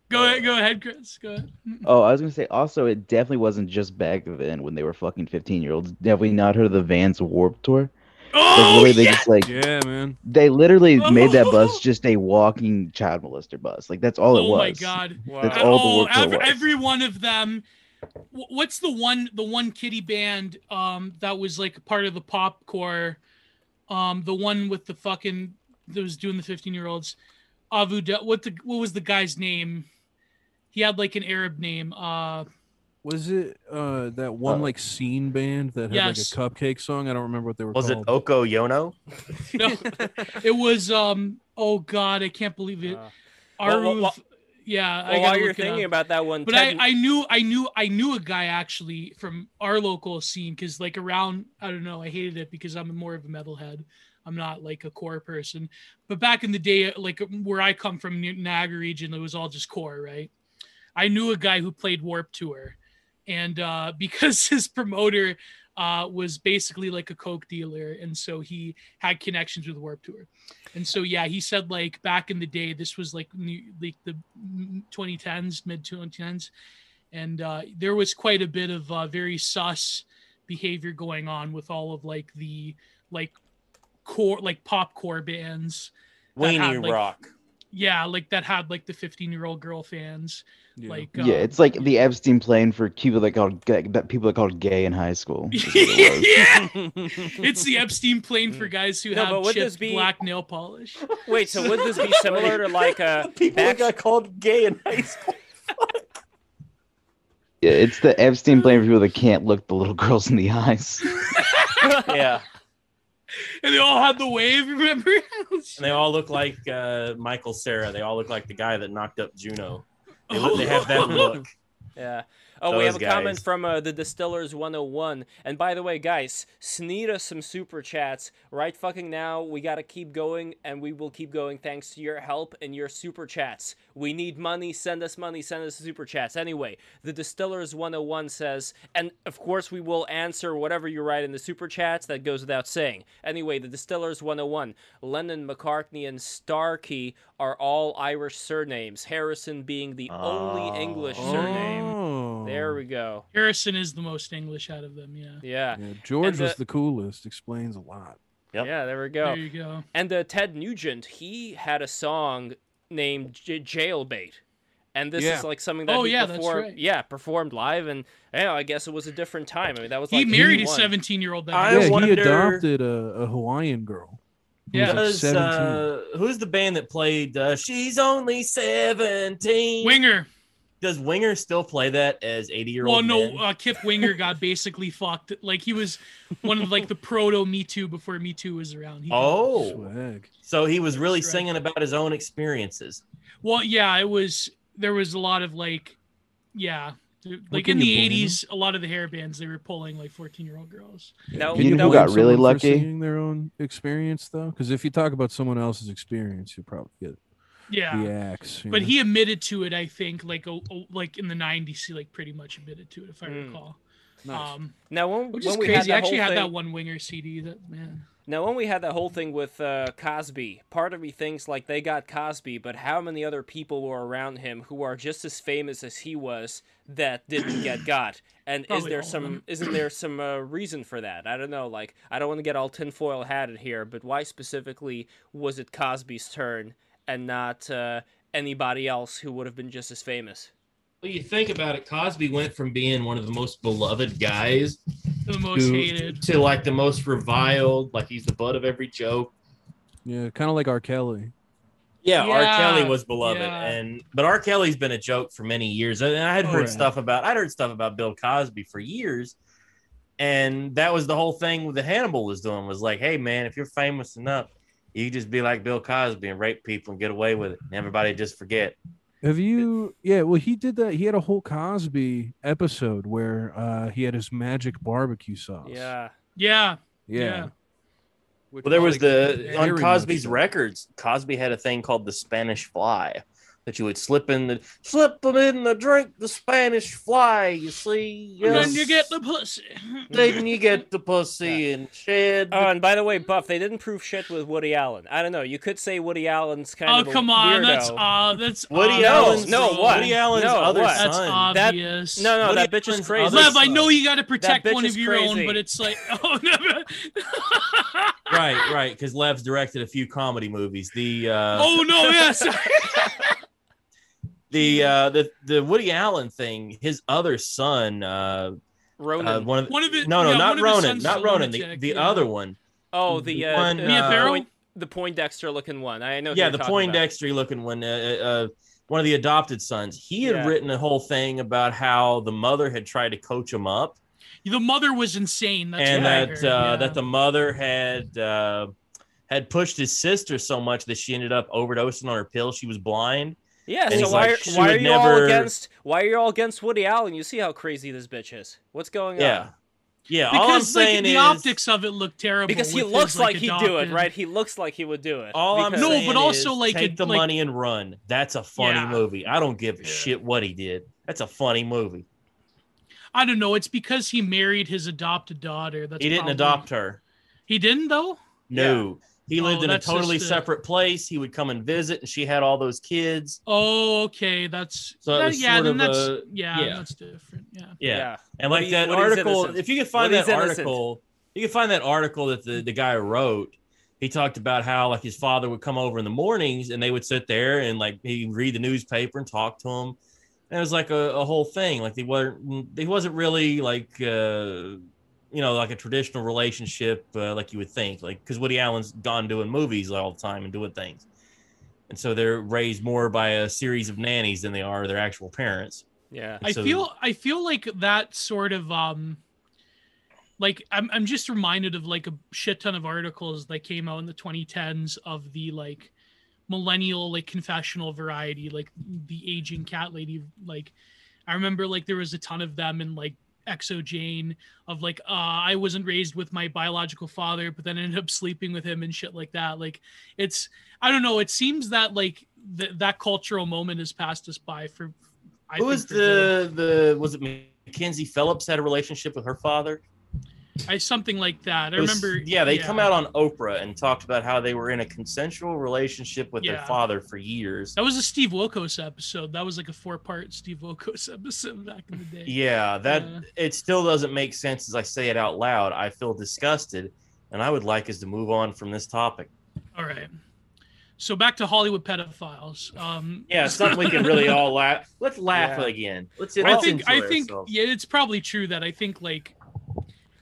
Go ahead, go ahead, Chris. Go ahead. Oh, I was gonna say also it definitely wasn't just back then when they were fucking fifteen year olds. Definitely not heard of the Vans Warp Tour. Like, Oh, literally, they yeah. just like Yeah, man. they literally made that Oh. bus just a walking child molester bus. Like that's all it oh was. Oh my god. That's Wow. all the oh, Warped Tour every, was. every one of them. What's the one the one kitty band um that was like part of the popcore um the one with the fucking that was doing the 15 year olds Avu Da- what the what was the guy's name he had like an Arab name uh Was it uh that one Uh, like scene band that had yes. like a cupcake song? I don't remember what they were was it called. Oko Yono? no it was um oh god I can't believe it Uh, Aruv well, well- yeah I well, gotta while you're look it up. thinking about that one, but Ted- I, I knew I knew I knew a guy actually from our local scene because like around I don't know I hated it because I'm more of a metalhead I'm not like a core person but back in the day like where I come from near Niagara region it was all just core right I knew a guy who played Warp Tour and uh, because his promoter uh, was basically like a coke dealer and so he had connections with Warp Tour and so yeah he said like back in the day this was like new, like the 2010s mid 2010s and uh, there was quite a bit of uh, very sus behavior going on with all of like the like core like pop core bands that had, like, Rock. Yeah like that had like the 15 year old girl fans Yeah. like Yeah, um, it's like the Epstein plane for people that called that people that called gay in high school. it yeah it's the epstein plane for guys who No, have would this chipped be- black nail polish wait, so would this be similar to like uh, People back- that got called gay in high school. Yeah, it's the Epstein plane for people that can't look the little girls in the eyes. yeah, and they all had the wave remember and they all look like uh, Michael Cera. They all look like the guy that knocked up Juno. They, look, they have that look. Yeah. Oh, we have a Those comment from uh, the Distillers 101. And by the way, guys, sneed us some super chats right fucking now. We got to keep going, and we will keep going thanks to your help and your super chats. We need money. Send us money. Send us super chats. Anyway, the Distillers 101 says, and of course, we will answer whatever you write in the super chats. That goes without saying. Anyway, the Distillers 101. Lennon, McCartney, and Starkey are all Irish surnames, Harrison being the only English surname. Oh. There we go. harrison is the most english out of them yeah Yeah. Yeah, George And was the- the coolest. Explains a lot. Yep. Yeah, there we go. There you go. And uh, Ted Nugent, he had a song named J- Jailbait. And this Yeah. is like something that Oh, he yeah, that's performed, right. yeah, performed live, and you know, I guess it was a different time. I mean, that was He like married his 81. 17 year old. I yeah, he adopted a, a Hawaiian girl. who was Yeah. like uh, who's the band that played uh, She's Only 17? Winger. Does Winger still play that as 80 year old? Well, old? no, uh, Kip Winger got basically fucked. Like he was one of like the proto Me Too before Me Too was around. He oh, Swag. so he was really Correct. singing about his own experiences. well, yeah, it was. There was a lot of like, yeah, like in the '80s, a lot of the hair bands they were pulling like 14 year old girls. No, You know who got really lucky? singing their own experience though? Because if you talk about someone else's experience, you probably get Yeah. the axe. But know? he admitted to it, I think, like a, a- like in the '90s, he like pretty much admitted to it, if I Mm. recall. Nice. Um, now when, which when is we crazy. had I actually whole had that one Winger CD. That man. Now, when we had that whole thing with uh, Cosby, part of me thinks like they got Cosby, but how many other people were around him who are just as famous as he was that didn't get got? And is there some? Isn't there some uh, reason for that? I don't know. Like, I don't want to get all tinfoil hatted here, but why specifically was it Cosby's turn and not uh, anybody else who would have been just as famous? Well, you think about it, Cosby went from being one of the most beloved guys The most to, hated. to like the most reviled, like he's the butt of every joke. yeah, kind of like R. Kelly. Yeah, R. Kelly was beloved, yeah. and but R. Kelly's been a joke for many years. And I had Oh, heard yeah. stuff about I'd heard stuff about Bill Cosby for years, and that was the whole thing that Hannibal was doing was like, hey man, if you're famous enough, you just be like Bill Cosby and rape people and get away with it, and everybody just forget. Have you? Yeah, well, he did that. He had a whole Cosby episode where uh, he had his magic barbecue sauce. Yeah. Yeah. yeah. yeah. Well, there was like, the on Cosby's so. records. Cosby had a thing called the Spanish Fly that you would slip in the slip them in the drink, the Spanish Fly. You see, And then you get the pussy. then you get the pussy and shed. Oh, and by the way, Buff, they didn't prove shit with Woody Allen. I don't know. You could say Woody Allen's kind Oh of a come on, weirdo. that's uh, that's Woody obvious, Allen's no, bro. what? Woody Allen's No, other what? That's son. That- obvious. No, no, Woody that bitch is crazy. Lev, I know you got to protect one of your own, but it's like, oh no. right, right, because Lev's directed a few comedy movies. The uh, oh no, yes. The uh, the the Woody Allen thing. His other son, uh, Ronan. uh, one of One of it. no, no, yeah, not one of his Ronan, not Ronan. The, the yeah. other one. oh, the the uh, one, Mia uh, Farrow? Point, the Poindexter looking one. I know. yeah, the. Poindexter looking one, uh, uh, one of the adopted sons. He had Yeah. written a whole thing about how the mother had tried to coach him up, The mother was insane. That's and that uh, yeah. that the mother had uh, had pushed his sister so much that she ended up overdosing on her pill. She was blind. Yeah. And So why, like, why are would you all against? Why are you all against Woody Allen? You see how crazy this bitch is. What's going Yeah, on? yeah. all I'm because like saying the is, optics of it look terrible. Because he looks his, like, he'd do it, right? He looks like he would do it. All I'm because- No, saying but also, is like, take it- the like- money and run. That's a funny Yeah. movie. I don't give a Yeah. shit what he did. That's a funny movie. I don't know. It's because he married his adopted daughter. That's he didn't probably- adopt her. He didn't though. No. He Oh, lived in a totally just a- separate place. He would come and visit, and she had all those kids. Oh, okay. That's So that- yeah. sort Then of that's a- yeah, yeah. That's different. Yeah. Yeah. And like do you- that what is article, if you can find What is that innocent? article, you can find that article that the, the guy wrote. He talked about how like his father would come over in the mornings and they would sit there and like he'd read the newspaper and talk to him. And it was like a, a whole thing. Like they weren't he wasn't really like uh you know, like a traditional relationship uh, like you would think. Like because Woody Allen's gone doing movies all the time and doing things. And so they're raised more by a series of nannies than they are their actual parents. Yeah. I feel I feel like that sort of um like I'm I'm just reminded of like a shit ton of articles that came out in the 2010s of the like millennial like confessional variety like the aging cat lady like I remember like there was a ton of them in like xoJane of like uh I wasn't raised with my biological father but then ended up sleeping with him and shit like that like it's I don't know it seems that like th- that cultural moment has passed us by for I Who was good. the the was it Mackenzie Phillips had a relationship with her father? I something like that. I was- remember. Yeah, they come out on Oprah and talked about how they were in a consensual relationship with their father for years. That was a Steve Wilkos episode. That was like a four-part Steve Wilkos episode back in the day. Yeah, that Yeah. it still doesn't make sense as I say it out loud. I feel disgusted. and I would like us to move on from this topic. All right. So back to Hollywood pedophiles. Um, Yeah, something we can really all laugh. Let's laugh Yeah. again. Let's. I think I think ourselves. yeah, it's probably true that I think like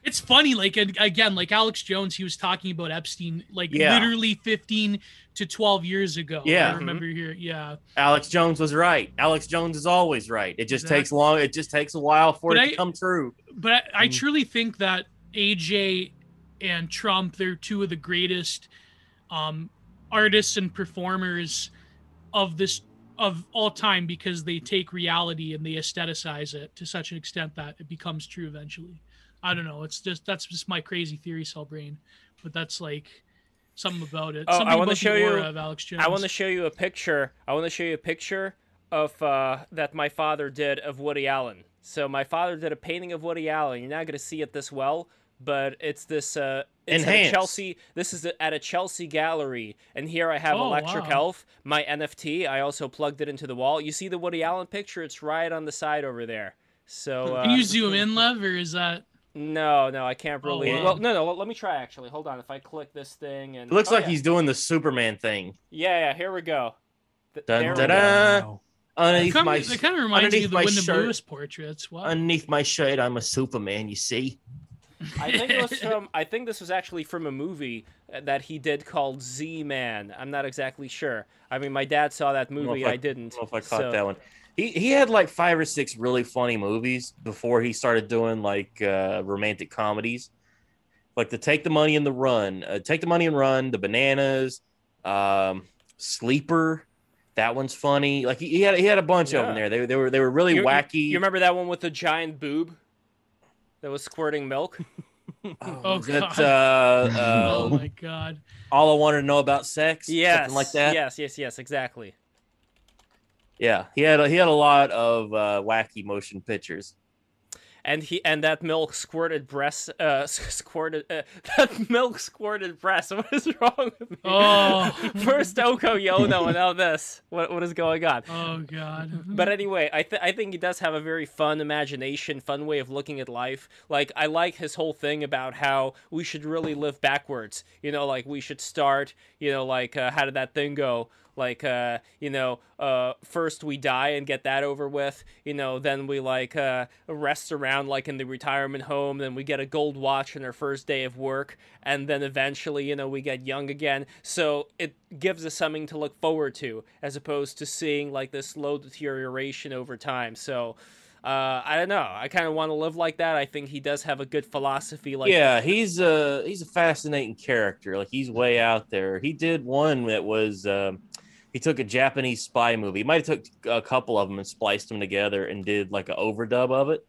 it's funny like again like Alex Jones he was talking about Epstein like Yeah. literally 15 to 12 years ago. Yeah. I remember here. Yeah. Alex Jones was right. Alex Jones is always right. It just takes long. It just takes a while for But it I- to come true. But I, I Mm. truly think that AJ and Trump they're two of the greatest um artists and performers of this of all time because they take reality and they aestheticize it to such an extent that it becomes true eventually. I don't know. It's just that's just my crazy theory cell brain, but that's like something about it. Oh, I wanna show you- of Alex Jones. I want to show you a picture. I want to show you a picture of uh, that my father did of Woody Allen. So my father did a painting of Woody Allen. You're not going to see it this well, but it's this. Uh, it's at a Chelsea. This is at a Chelsea gallery, and here I have Oh, Electric wow. Health, my NFT. I also plugged it into the wall. You see the Woody Allen picture? It's right on the side over there. So uh, Can you zoom in, Lev, or is that No, no, I can't Oh, really. wow. Well, no, no. Let me try actually. Hold on. If I click this thing and It looks oh, like yeah. he's doing the Superman thing. Yeah, yeah. Here we go. Th- Dun, there we dun, go. Wow. Underneath kind my it kind of reminds me underneath of the my Wyndham shirt. Lewis portraits. Wow. underneath my shirt, I'm a Superman. You see? I think it was from. I think this was actually from a movie uh, that he did called Z Man. I'm not exactly sure. I mean, my dad saw that movie. I- I, didn't. I don't know if I caught so- that one. He he had like five or six really funny movies before he started doing like uh, romantic comedies, like the Take the Money and the Run, uh, Take the Money and Run, The Bananas, um, Sleeper. That one's funny. Like he, he had he had a bunch of them there. They, they were they were really You- you- wacky. You, remember that one with the giant boob that was squirting milk? Oh, Was that, God. uh, oh uh, my god. all I wanted to know about sex? yes, something like that. Yes, yes, yes, exactly. Yeah, he had a, he had a lot of uh, wacky motion pictures. And he and that milk squirted breast. Uh, squirted. Uh, that milk squirted breast. What is wrong with me? Oh. First Oko Yono and now this. What what is going on? Oh god. But anyway, I th- I think he does have a very fun imagination, fun way of looking at life. Like I like his whole thing about how we should really live backwards. You know, like we should start. You know, like uh, how did that thing go? Like uh, you know, uh, first we die and get that over with. You know, then we like uh, rest around like in the retirement home. Then we get a gold watch on our first day of work, and then eventually, you know, we get young again. So it gives us something to look forward to, as opposed to seeing like this slow deterioration over time. So. Uh, I don't know. I kind of want to live like that. I think he does have a good philosophy. Like, yeah, he's a he's a fascinating character. Like he's way out there. He did one that was um, he took a Japanese spy movie. He might have took a couple of them and spliced them together and did like an overdub of it.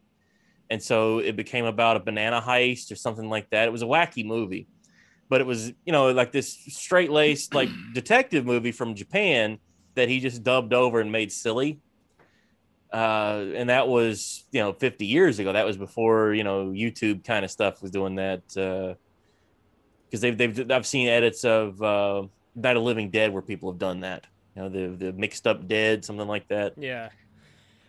And so it became about a banana heist or something like that. It was a wacky movie, but it was you know like this straight laced like detective movie from Japan that he just dubbed over and made silly. Uh, and that was you know 50 years ago. That was before you know YouTube kind of stuff was doing that. Because they've they've I've seen edits of uh, Night of Living Dead where people have done that. You know the the mixed up dead something like that. Yeah.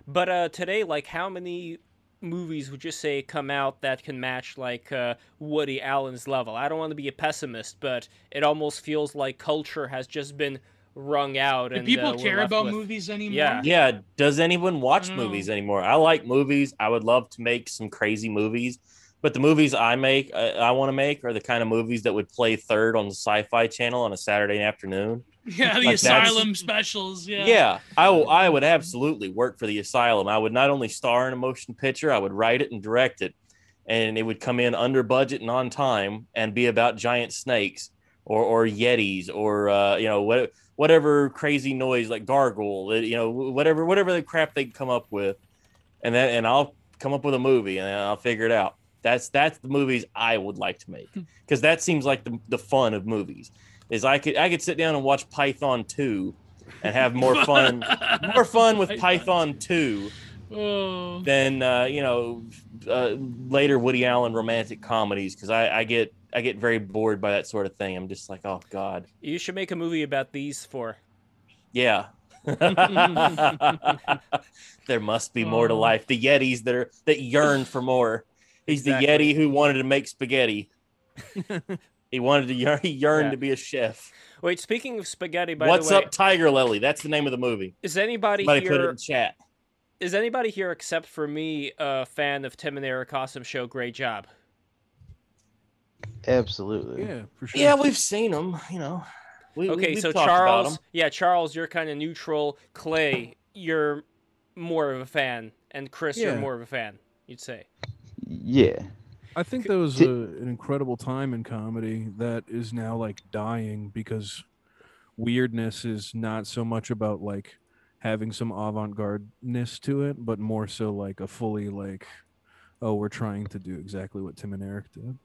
But uh, today, like, how many movies would you say come out that can match like uh, Woody Allen's level? I don't want to be a pessimist, but it almost feels like culture has just been wrung out. Do and people uh, care about with- movies anymore? Yeah. Yeah, does anyone watch I movies anymore? I like movies. I would love to make some crazy movies, but the movies I make, I, I want to make, are the kind of movies that would play third on the Sci-Fi Channel on a Saturday afternoon. Yeah, the Like asylum specials. Yeah. Yeah, I will. I would absolutely work for the asylum. I would not only star in a motion picture, I would write it and direct it, and it would come in under budget and on time, and be about giant snakes or or yetis or uh, you know what whatever crazy noise like gargle, uh, you know whatever whatever the crap they come up with, and then and I'll come up with a movie and I'll figure it out. That's that's the movies I would like to make because that seems like the, the fun of movies. Is I could I could sit down and watch Python two, and have more fun more fun with Python 2 Oh. than uh, you know uh, later Woody Allen romantic comedies because I, I get I get very bored by that sort of thing. I'm just like, oh god, You should make a movie about these four. yeah. there must be more to Oh. life. The Yetis that are that yearn for more. He's Exactly. the Yeti who wanted to make spaghetti. He wanted to yearn, he yearned Yeah. to be a chef. Wait, speaking of spaghetti, by What's the way, What's up, Tiger Lily? That's the name of the movie. is anybody Somebody put it here? in chat. Is anybody here except for me a fan of Tim and Eric Awesome Show? Great job. Absolutely. Yeah, for sure. Yeah, we've seen them. You know. We, we- Okay, we've so talked about Charles, 'em. yeah, Charles, you're kind of neutral. Clay, you're more of a fan, and Chris, you're more of a fan. You'd say. Yeah. I think that was a, an incredible time in comedy that is now like dying because weirdness is not so much about like having some avant-garde-ness to it, but more so like a fully like, oh, we're trying to do exactly what Tim and Eric did.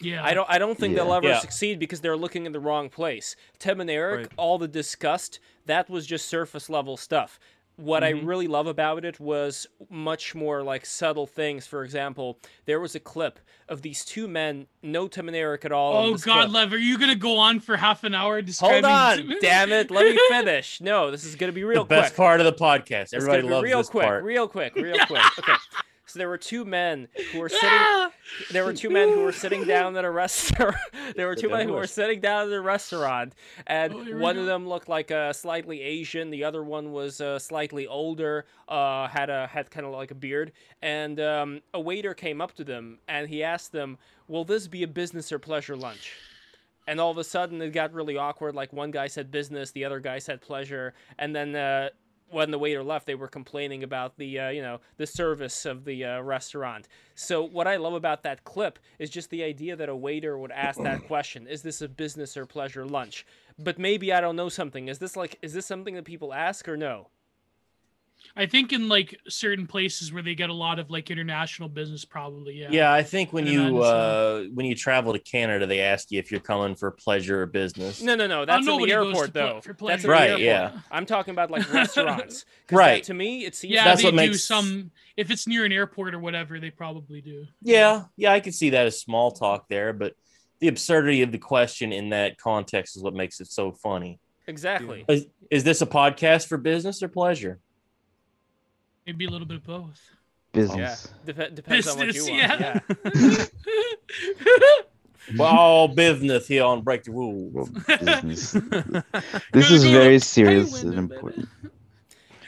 Yeah. I don't. I don't think they'll ever Yeah. succeed because they're looking in the wrong place. Tim and Eric, Right. all the disgust, that was just surface level stuff. What I Mhm. really love about it was much more like subtle things. For example, there was a clip of these two men, no Tim and Eric at all. Oh God, clip. Lev, are you gonna go on for half an hour describing? Hold on, damn it! Let me finish. No, this is gonna be real the best quick. part of the podcast. Everybody loves real this quick, part. real quick, real Yeah. quick. Okay. So there were two men who were sitting there were two men who were sitting down at a restaurant. there were two men who were sitting down at a restaurant, and Oh, here we one go. of them looked like uh, slightly Asian. The other one was uh, slightly older, uh, had a had kind of like a beard. And um, a waiter came up to them and he asked them, "Will this be a business or pleasure lunch?" And all of a sudden, it got really awkward. Like one guy said business, the other guy said pleasure, and then. Uh, when the waiter left, they were complaining about the uh, you know the service of the uh, restaurant. So what I love about that clip is just the idea that a waiter would ask that question: Is this a business or pleasure lunch? But maybe I don't know something. Is this like is this something that people ask or no? I think in like certain places where they get a lot of like international business, probably. Yeah. Yeah, I think when you uh, when you travel to Canada, they ask you if you're coming for pleasure or business. No, no, no. That's in the airport though. for That's pleasure. in Right, airport. yeah. I'm talking about like restaurants. Right. That, to me, it seems Yeah, That's they what do makes- some. If it's near an airport or whatever, they probably do. Yeah, yeah, I can see that as small talk there, but the absurdity of the question in that context is what makes it so funny. exactly. Is, is this a podcast for business or pleasure? Maybe a little bit of both. Business. Dep- depends on what you Business, want. yeah. yeah. Well, all business here on Break the Rules. Well, this is very serious pay and window, baby. important.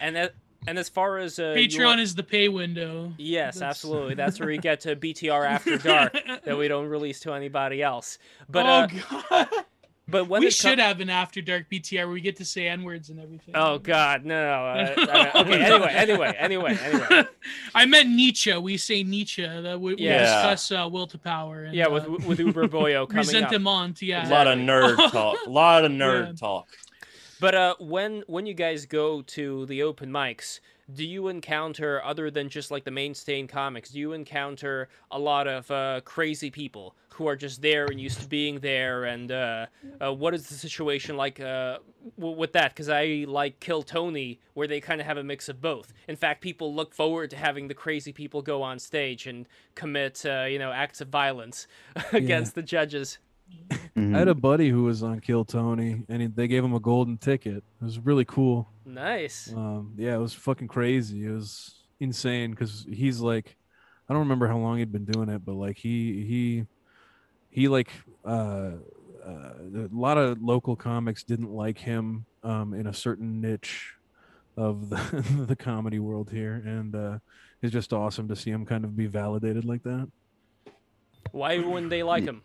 And that, and as far as uh, your- Patreon is the pay window. Yes, That's- absolutely. That's where we get to BTR after dark that we don't release to anybody else. But oh uh, god, but when we it co- should have an after dark BTR where we get to say n words and everything. Oh God, no. no uh, uh, okay. Anyway, anyway, anyway, anyway. I meant Nietzsche. We say Nietzsche. That we, we Yeah. discuss uh, will to power. And, Yeah, with uh, with Uber Boyo coming up. resentment. Yeah. A lot of nerd talk. A lot of nerd Yeah. talk. But uh, when when you guys go to the open mics, do you encounter other than just like the mainstay comics? Do you encounter a lot of uh, crazy people who are just there and used to being there? And uh, uh, what is the situation like uh, w- with that? Because I like Kill Tony, where they kind of have a mix of both. In fact, people look forward to having the crazy people go on stage and commit, uh, you know, acts of violence against the judges. Mhm. I had a buddy who was on Kill Tony, and he, they gave him a golden ticket. It was really cool. Nice. Um, yeah, it was fucking crazy. It was insane because he's like, I don't remember how long he'd been doing it, but like he he he like uh, uh, a lot of local comics didn't like him um, in a certain niche of the the comedy world here, and uh, it's just awesome to see him kind of be validated like that. Why wouldn't they like him?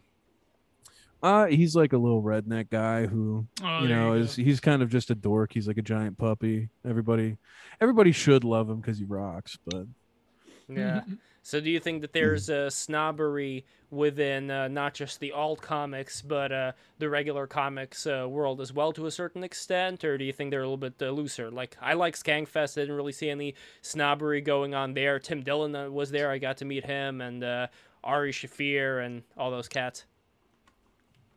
Uh, he's like a little redneck guy who Oh, you know you is he's kind of just a dork he's like a giant puppy everybody everybody should love him because he rocks but Yeah. So do you think that there's a snobbery within uh, not just the alt comics, but uh, the regular comics uh, world as well to a certain extent, or do you think they're a little bit uh, looser? Like I like Skankfest, I didn't really see any snobbery going on there. Tim Dillon uh, was there, I got to meet him, and uh, Ari Shaffir and all those cats.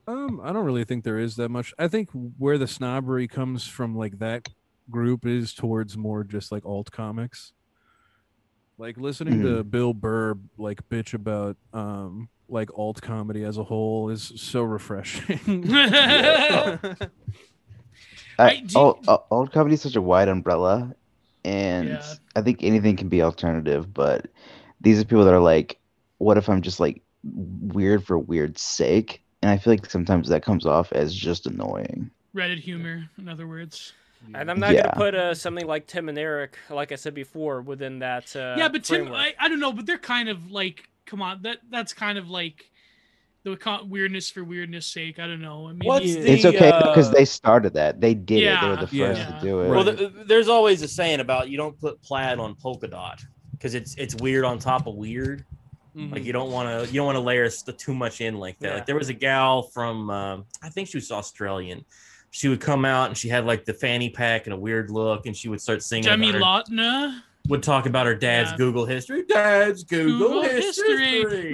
um i don't really think there is that much i think where the snobbery comes from like that group is towards more just like alt comics like listening to bill burr like bitch about um like alt comedy as a whole is so refreshing I, I do- old, o- old comedy is such a wide umbrella, and Yeah. I think anything can be alternative. But these are people that are like, what if I'm just like weird for weird's sake? and I feel like sometimes that comes off as just annoying. Reddit humor, in other words. And I'm not Yeah. gonna put uh, something like Tim and Eric, like I said before, within that. Uh, yeah, but Tim. I, I don't know, but they're kind of like, come on, that that's kind of like the co- weirdness for weirdness sake. I don't know. I mean, What's he- the- it's okay uh, because they started that. They did it. They were the first yeah. to do it. Well, th- there's always a saying about you don't put plaid on polka dot because it's it's weird on top of weird. Mhm. Like you don't want to you don't want to layer too much in like that. Yeah. Like there was a gal from um, I think she was Australian. She would come out and she had like the fanny pack and a weird look, and she would start singing. Demi about her, Lotna, would talk about her dad's Yeah. Google history. Dad's Google, Google history. history.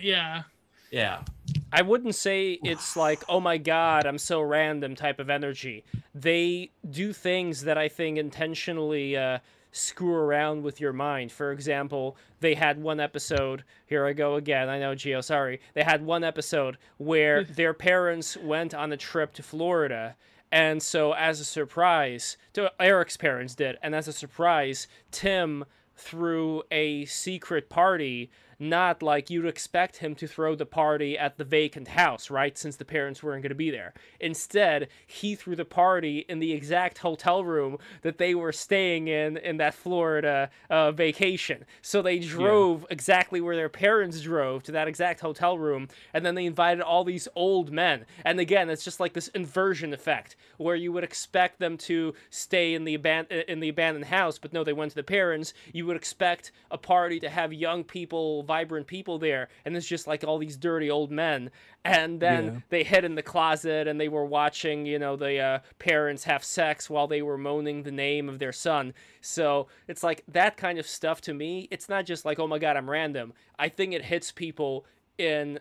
Yeah, Yeah, I wouldn't say it's like, oh my god, I'm so random type of energy. They do things that I think intentionally uh, screw around with your mind. For example, they had one episode. Here I go again. I know, Gio, sorry. They had one episode where their parents went on a trip to Florida. And so, as a surprise, to Eric's parents did, and as a surprise, Tim threw a secret party not like you'd expect him to throw the party at the vacant house, right? Since the parents weren't going to be there. Instead, he threw the party in the exact hotel room that they were staying in in that Florida uh, vacation. So they drove exactly where their parents drove to that exact hotel room, and then they invited all these old men. And again, it's just like this inversion effect where you would expect them to stay in the aban- in the abandoned house, but no, they went to the parents. You would expect a party to have young people, vibrant people there, and it's just like all these dirty old men. And then Yeah. they hid in the closet and they were watching, you know, the uh, parents have sex while they were moaning the name of their son. So it's like that kind of stuff to me. It's not just like, oh my God, I'm random. I think it hits people in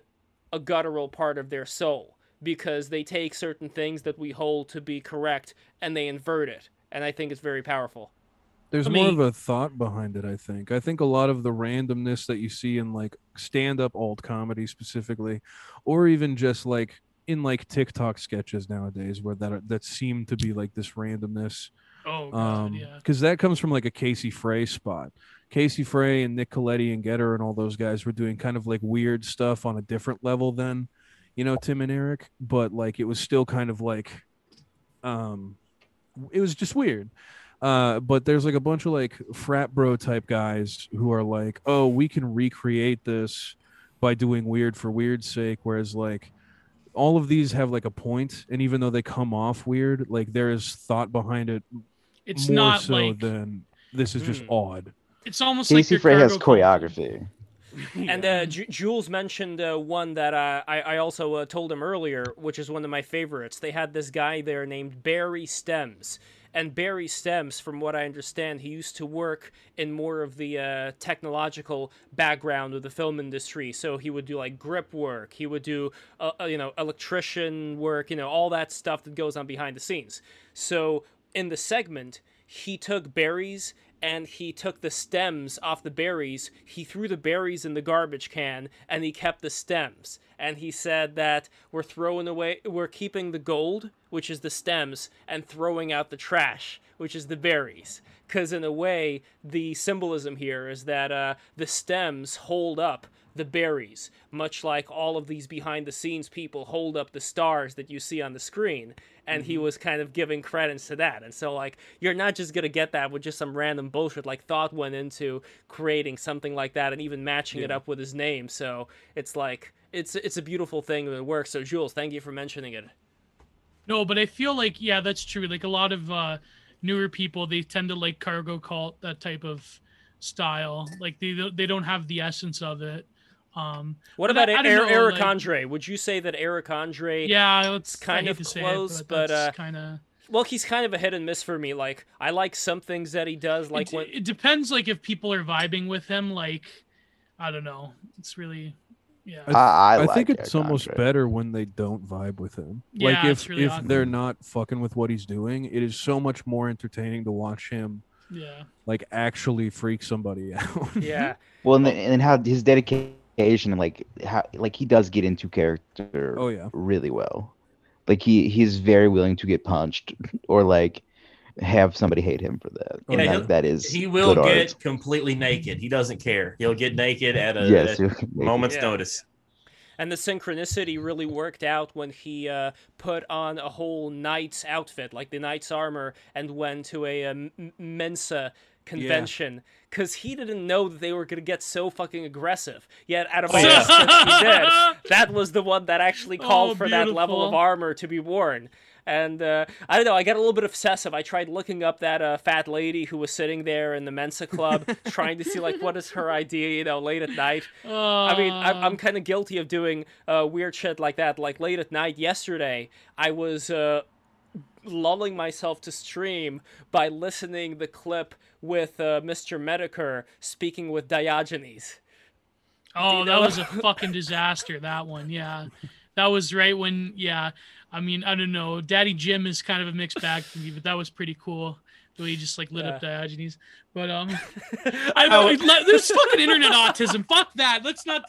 a guttural part of their soul because they take certain things that we hold to be correct and they invert it. And I think it's very powerful. There's I more of a thought behind it, I think. I think a lot of the randomness that you see in like stand up alt comedy specifically, or even just like in like TikTok sketches nowadays where that are, that seem to be like this randomness. Oh god, Um yeah. because that comes from like a Casey Frey spot. Casey Frey and Nick Colletti and Getter and all those guys were doing kind of like weird stuff on a different level than, you know, Tim and Eric, but like it was still kind of like um it was just weird. Uh, but there's like a bunch of like frat bro type guys who are like, oh, we can recreate this by doing weird for weird's sake. Whereas like all of these have like a point, and even though they come off weird, like there is thought behind it It's more not so like than this is just Mm. odd. it's almost like Casey your Frey has cargo choreography. And uh, Ju- Jules mentioned uh, one that uh, I, I also uh, told him earlier, which is one of my favorites. They had this guy there named Barry Stems. And Barry Stems, from what I understand, he used to work in more of the uh, technological background of the film industry. So he would do like grip work, he would do, uh, uh, you know, electrician work, you know, all that stuff that goes on behind the scenes. So in the segment, he took berries and he took the stems off the berries. He threw the berries in the garbage can and he kept the stems. And he said that we're throwing away, we're keeping the gold, which is the stems, and throwing out the trash, which is the berries. Because in a way, the symbolism here is that uh, the stems hold up the berries, much like all of these behind the scenes people hold up the stars that you see on the screen. And he was kind of giving credence to that. And so, like, you're not just going to get that with just some random bullshit. Like, thought went into creating something like that and even matching it up with his name. So it's like, it's, it's a beautiful thing that works. So, Jules, thank you for mentioning it. No, but I feel like yeah, that's true. Like a lot of uh newer people, they tend to like cargo cult that type of style. Like they they don't have the essence of it. Um What about I- I Er- don't know, Eric like- Andre? Would you say that Eric Andre? yeah, it's kind of close, but, uh, kind of Well, he's kind of a hit and miss for me. Like, I like some things that he does, like it, when it depends like if people are vibing with him like I don't know. It's really yeah. I I, I, I, like think it's Eric almost Andre. better when they don't vibe with him. Yeah, like if really if awkward. they're not fucking with what he's doing, it is so much more entertaining to watch him yeah. like actually freak somebody out. yeah, Well, and, then, and how his dedication and like how like he does get into character oh yeah. really well. Like he he's very willing to get punched or like have somebody hate him for that. Yeah, And that, that is he will good get art. completely naked. He doesn't care. He'll get naked at a, Yes, at you're moment's Yeah. notice. And the synchronicity really worked out when he uh, put on a whole knight's outfit, like the knight's armor, and went to a, um, Mensa convention because he didn't know that they were going to get so fucking aggressive. Yet, out of all yeah. he did, that was the one that actually called Oh, for that level of armor to be worn. And uh, I don't know, I got a little bit obsessive. I tried looking up that uh, fat lady who was sitting there in the Mensa Club, trying to see like what is her idea, you know, late at night. I mean, I'm, Uh, I'm kind of guilty of doing uh, weird shit like that. Like late at night yesterday, I was uh, lulling myself to stream by listening the clip with uh, Mr. Metokur speaking with Diogenes. Oh, you that was a fucking disaster. That one, yeah, that was right when, yeah. I mean, I don't know. Daddy Jim is kind of a mixed bag for me, but that was pretty cool. The way he just like lit up Diogenes. But um, I, Oh. I, there's fucking internet autism. Fuck that. Let's not.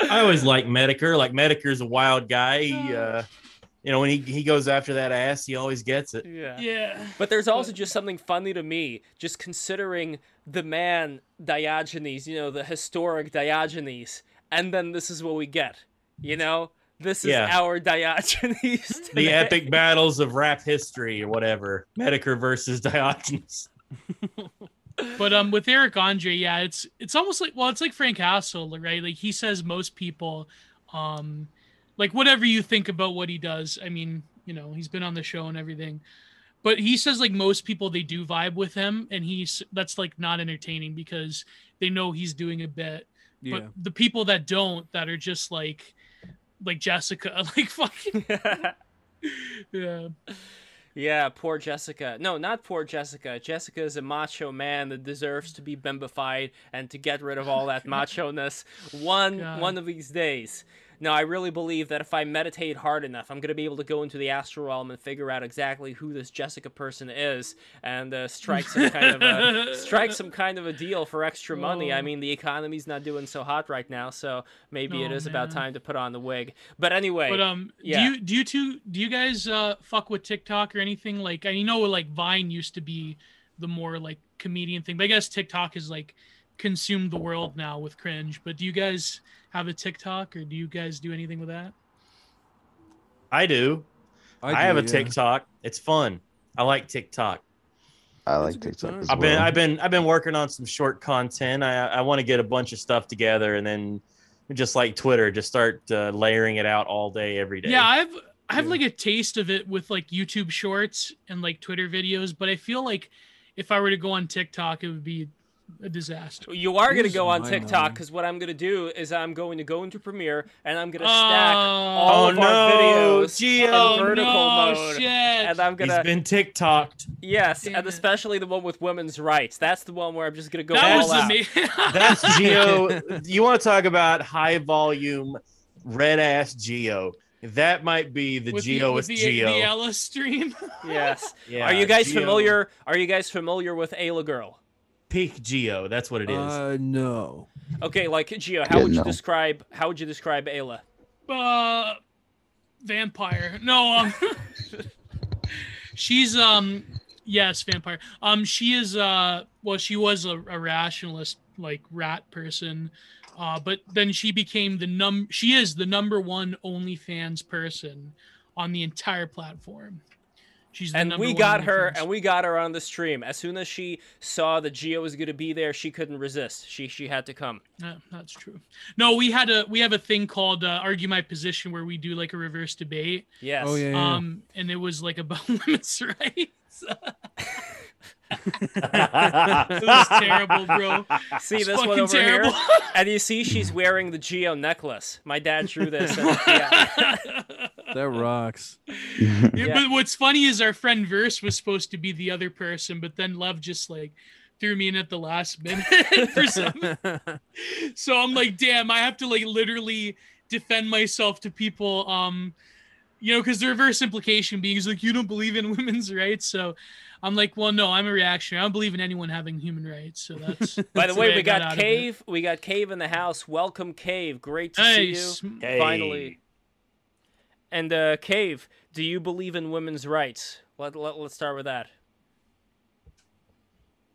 I always like Metokur. Like Metokur's a wild guy. He, uh, you know, when he, he goes after that ass, he always gets it. Yeah. Yeah. But there's also just something funny to me, just considering the man Diogenes, you know, the historic Diogenes, and then this is what we get. You know, this is Yeah. our Diogenes. The epic battles of rap history or whatever. Metokur versus Diogenes. But um, with Eric Andre, yeah, it's it's almost like well, it's like Frank Hassle, right? Like he says most people, um, like whatever you think about what he does. I mean, you know, he's been on the show and everything, but he says like most people they do vibe with him, and he's that's like not entertaining because they know he's doing a bit. Yeah. But the people that don't, that are just like, like Jessica, like fucking yeah. Yeah, poor Jessica. No, not poor Jessica. Jessica is a macho man that deserves to be bimbified and to get rid of all that oh macho ness one God. one of these days. No, I really believe that if I meditate hard enough, I'm gonna be able to go into the astral realm and figure out exactly who this Jessica person is and uh, strike some kind of a strike some kind of a deal for extra money. I Oh. mean, the economy's not doing so hot right now, so maybe it Oh, is about time to put on the wig. But anyway, But um, yeah. do you do you two do you guys uh fuck with TikTok or anything? Like I know like Vine used to be the more like comedian thing, but I guess TikTok is like consumed the world now with cringe. But do you guys have a TikTok or do you guys do anything with that? I do. I, do, have a yeah. TikTok. It's fun. I like TikTok. I like a TikTok time. as I've been. I've been I've been working on some short content. I I want to get a bunch of stuff together and then just like Twitter, just start uh, layering it out all day every day. Yeah, I've I have Yeah. like a taste of it with like YouTube Shorts and like Twitter videos, but I feel like if I were to go on TikTok, it would be a disaster. You are going to go on TikTok because what I'm going to do is I'm going to go into Premiere and I'm going to oh. stack Oh. all Oh, of no, our videos Gio. in Oh vertical no, mode. shit! And I'm going to been TikToked. yes, Damn and it. especially the one with women's rights. That's the one where I'm just going to go that all was out. amazing. That's Geo. you want to talk about high volume red ass Geo? That might be the with Geo with with the, Geo. the Aella stream. Yes. Yeah, are you guys Geo. familiar? Are you guys familiar with Aella Girl? Peak Geo. That's what it is. Uh, no. Okay, like Geo, how Yeah, would you no. describe how would you describe Aella? uh, vampire. No, um, she's um, yes, vampire. Um, she is uh, well, she was a, a rationalist, like rat person. Uh, but then she became the num. She is the number one OnlyFans person on the entire platform. She's the And number we got her OnlyFans. and we got her on the stream. As soon as she saw that Gio was going to be there, she couldn't resist. She she had to come. Yeah, that's true. No, we had a we have a thing called uh, argue my position where we do like a reverse debate. Yes. Oh yeah. yeah. Um, and it was like about women's rights. it was terrible, bro. See It's this one over terrible. here? And you see she's wearing the Geo necklace. My dad drew this. and- yeah. that rocks. Yeah, Yeah. But what's funny is our friend Verse was supposed to be the other person, but then Love just like threw me in at the last minute for some. So I'm like, damn, I have to like literally defend myself to people. Um, you know, because the reverse implication being is like you don't believe in women's rights. So I'm like, well, no, I'm a reactionary. I don't believe in anyone having human rights. So that's By the that's way, we got got out of it. Cave. We got Cave in the house. Welcome, Cave. Great to Nice. see you. Hey. Finally. And uh, Cave, do you believe in women's rights? Let, let, let's start with that.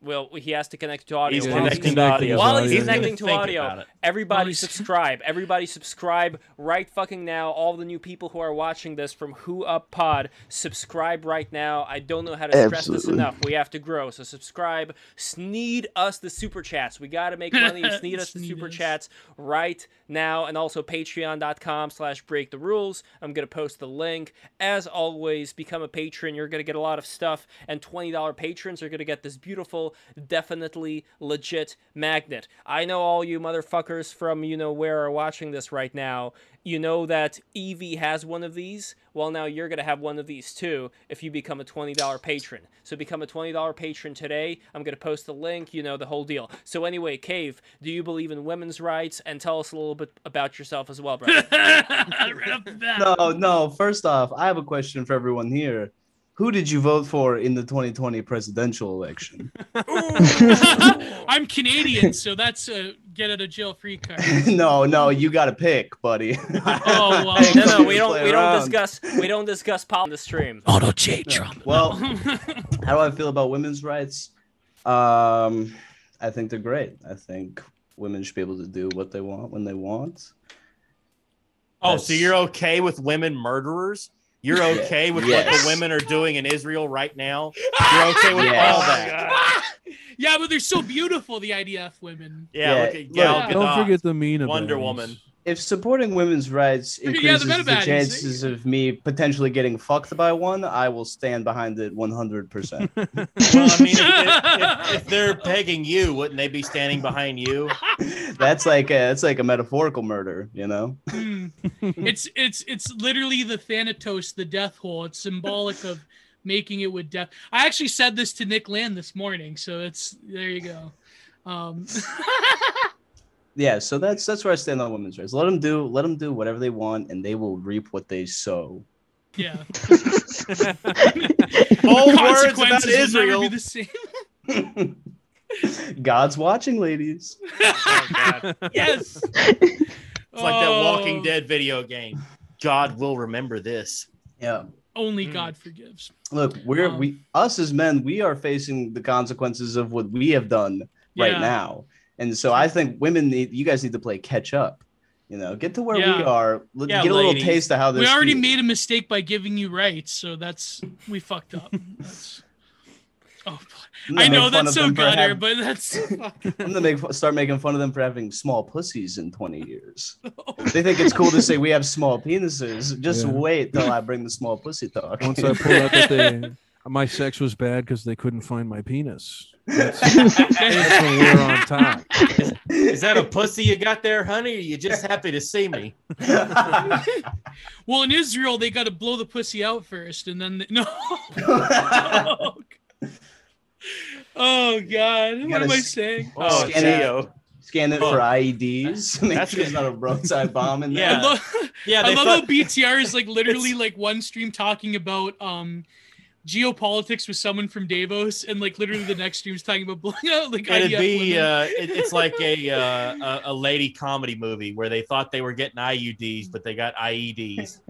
Well, he has to connect to audio. He's While connecting to audio. While he's He's connecting gonna audio, everybody subscribe. Everybody subscribe right fucking now. All the new people who are watching this from Who Up Pod, subscribe right now. I don't know how to stress this enough. We have to grow, so subscribe. Sneed us the super chats. We got to make money. Sneed us the super chats right now, and also patreon.com slash break the rules. I'm gonna post the link. As always, become a patron. You're gonna get a lot of stuff, and $20 patrons are gonna get this beautiful, definitely legit magnet. I know all you motherfuckers from you know where are watching this right now. You know that Evie has one of these. Well, now you're gonna have one of these too if you become a $20 patron. So become a $20 patron today. I'm gonna post the link. You know the whole deal. So anyway, Cave, do you believe in women's rights? And tell us a little bit about yourself as well, brother. right off the bat. No, no. First off, I have a question for everyone here. Who did you vote for in the 2020 presidential election? I'm Canadian, so that's a get out of jail free card. no, no, you got to pick, buddy. Oh, well. No, no, we don't. play We don't discuss. We don't discuss pol on the stream. Auto J Trump. Well, how do I feel about women's rights? Um, I think they're great. I think women should be able to do what they want when they want. Oh, That's- so you're okay with women murderers? You're okay with what the women are doing in Israel right now? You're okay with Yes. all oh that? yeah, but they're so beautiful, the IDF women. Yeah, Yeah, look at look, Gal Yeah. Don't forget the mean Wonder abilities. Woman. If supporting women's rights Yeah, the increases the baddies. chances of me potentially getting fucked by one, I will stand behind it 100%. Well, I mean, if, if, if they're pegging you, wouldn't they be standing behind you? that's like a, that's like a metaphorical murder, you know? Hmm. it's it's it's literally the Thanatos, the death hole. It's symbolic of making it with death. I actually said this to Nick Land this morning, so it's there you go. Um, Yeah, so that's that's where I stand on women's rights. Let them do let them do whatever they want, and they will reap what they sow. yeah. All words about Consequences will never Israel. be the same. God's watching, ladies. yes. It's like that Walking Dead video game. God will remember this. Yeah. Only Hmm. God forgives. Look, we're Um, we us as men, we are facing the consequences of what we have done right now. And so I think women need you guys need to play catch up. You know, get to where we are. l- Yeah, get a little taste of how this We already feels. made a mistake by giving you rights, so that's we fucked up. That's, oh, I'm gonna I know that's so them gutter, hav- but that's. I'm gonna make start making fun of them for having small pussies in 20 years. Oh. They think it's cool to say we have small penises. Just Yeah. wait till I bring the small pussy talk. Once I pull out that they, my sex was bad because they couldn't find my penis. That's, that's when we're on top. Is that a pussy you got there, honey? Or you just happy to see me? Well, in Israel, they got to blow the pussy out first, and then they, no. oh, oh God, what am I saying? Oh, Scan it. Scan it Oh. for IEDs. Make That's sure there's not a broadside bomb in Yeah. there. I love, Yeah, I love thought- how BTR is like literally like one stream talking about um geopolitics with someone from Davos, and like literally the next stream is talking about blowing out like It'd IDF be uh, it, it's like a, uh, a a lady comedy movie where they thought they were getting IUDs, but they got IEDs.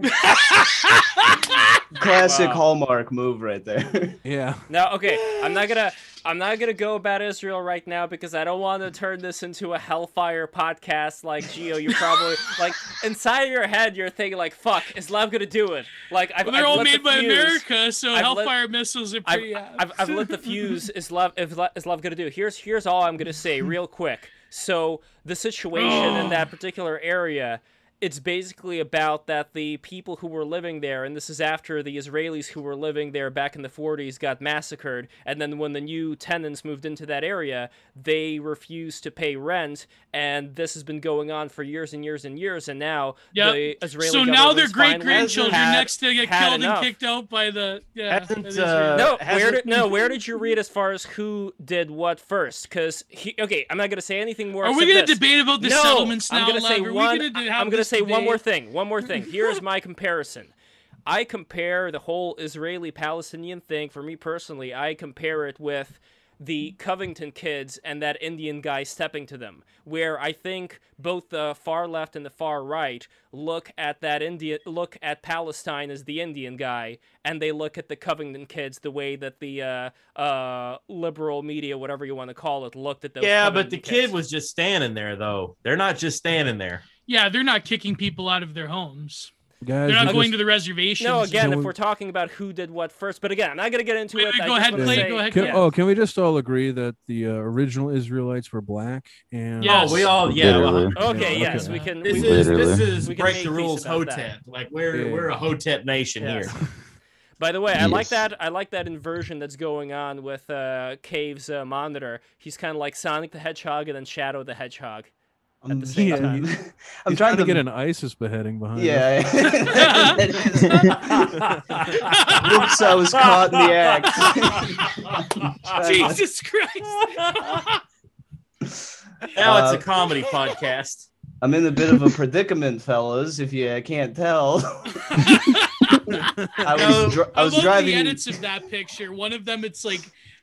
Classic Wow. Hallmark move right there. Yeah. Now, okay. I'm not gonna. I'm not gonna go about Israel right now because I don't want to turn this into a Hellfire podcast. Like Geo, you probably like inside your head you're thinking like, "Fuck, is Love gonna do it?" Like I've, Well, they're I've all lit the made by fuse. America, so I've lit- Hellfire missiles are I've, pretty. I've, I've lit the fuse. Is love is, is love gonna do? Here's here's all I'm gonna say real quick. So the situation in oh. that particular area, it's basically about that the people who were living there, and this is after the Israelis who were living there back in the 40s got massacred, and then when the new tenants moved into that area, they refused to pay rent, and this has been going on for years and years and years, and now Yep. the Israeli so now their great grandchildren had- next to get killed enough. and kicked out by the yeah. Hasn't, by the uh, No, where hasn't- did no? Where did you read as far as who did what first? Because okay, I'm not gonna say anything more. Are we gonna this. debate about the no, settlements now? I'm gonna say Lev? Are we one. gonna I'm gonna this say one more thing. One more thing. Here's my comparison. I compare the whole Israeli-Palestinian thing. For me personally, I compare it with the Covington kids and that Indian guy stepping to them. Where I think both the far left and the far right look at that Indian look at Palestine as the Indian guy, and they look at the Covington kids the way that the uh, uh, liberal media, whatever you want to call it, looked at those. Yeah, but the Covington kid was just standing there, though. They're not just standing there. Yeah, they're not kicking people out of their homes. Guys, They're not going just- to the reservations. No, again, Can if we- we're talking about who did what first, but again, I'm not gonna get into Wait, it. wait, go ahead, wanna play- say- go ahead, Can, yeah. Oh, can we just all agree that the uh, original Israelites were black? And Yes. Oh, we all yeah. Literally. well, Okay, Yeah, yes, okay. we can. This we, is Literally. this is We can break the rules about that. Hotep. Like we're Yeah. we're a Hotep nation Yes. here. By the way, I like that. I like that inversion that's going on with uh, Cave's uh, monitor. He's kind of like Sonic the Hedgehog and then Shadow the Hedgehog. I'm, the same yeah, time. I'm He's trying to get an ISIS beheading behind. him. Yeah. That is- Whoops, I was caught in the act. Jesus Christ! Now it's Uh, a comedy podcast. I'm in a bit of a predicament, fellas. If you can't tell, I was dri- I I was love driving. the edits of that picture. One of them, it's like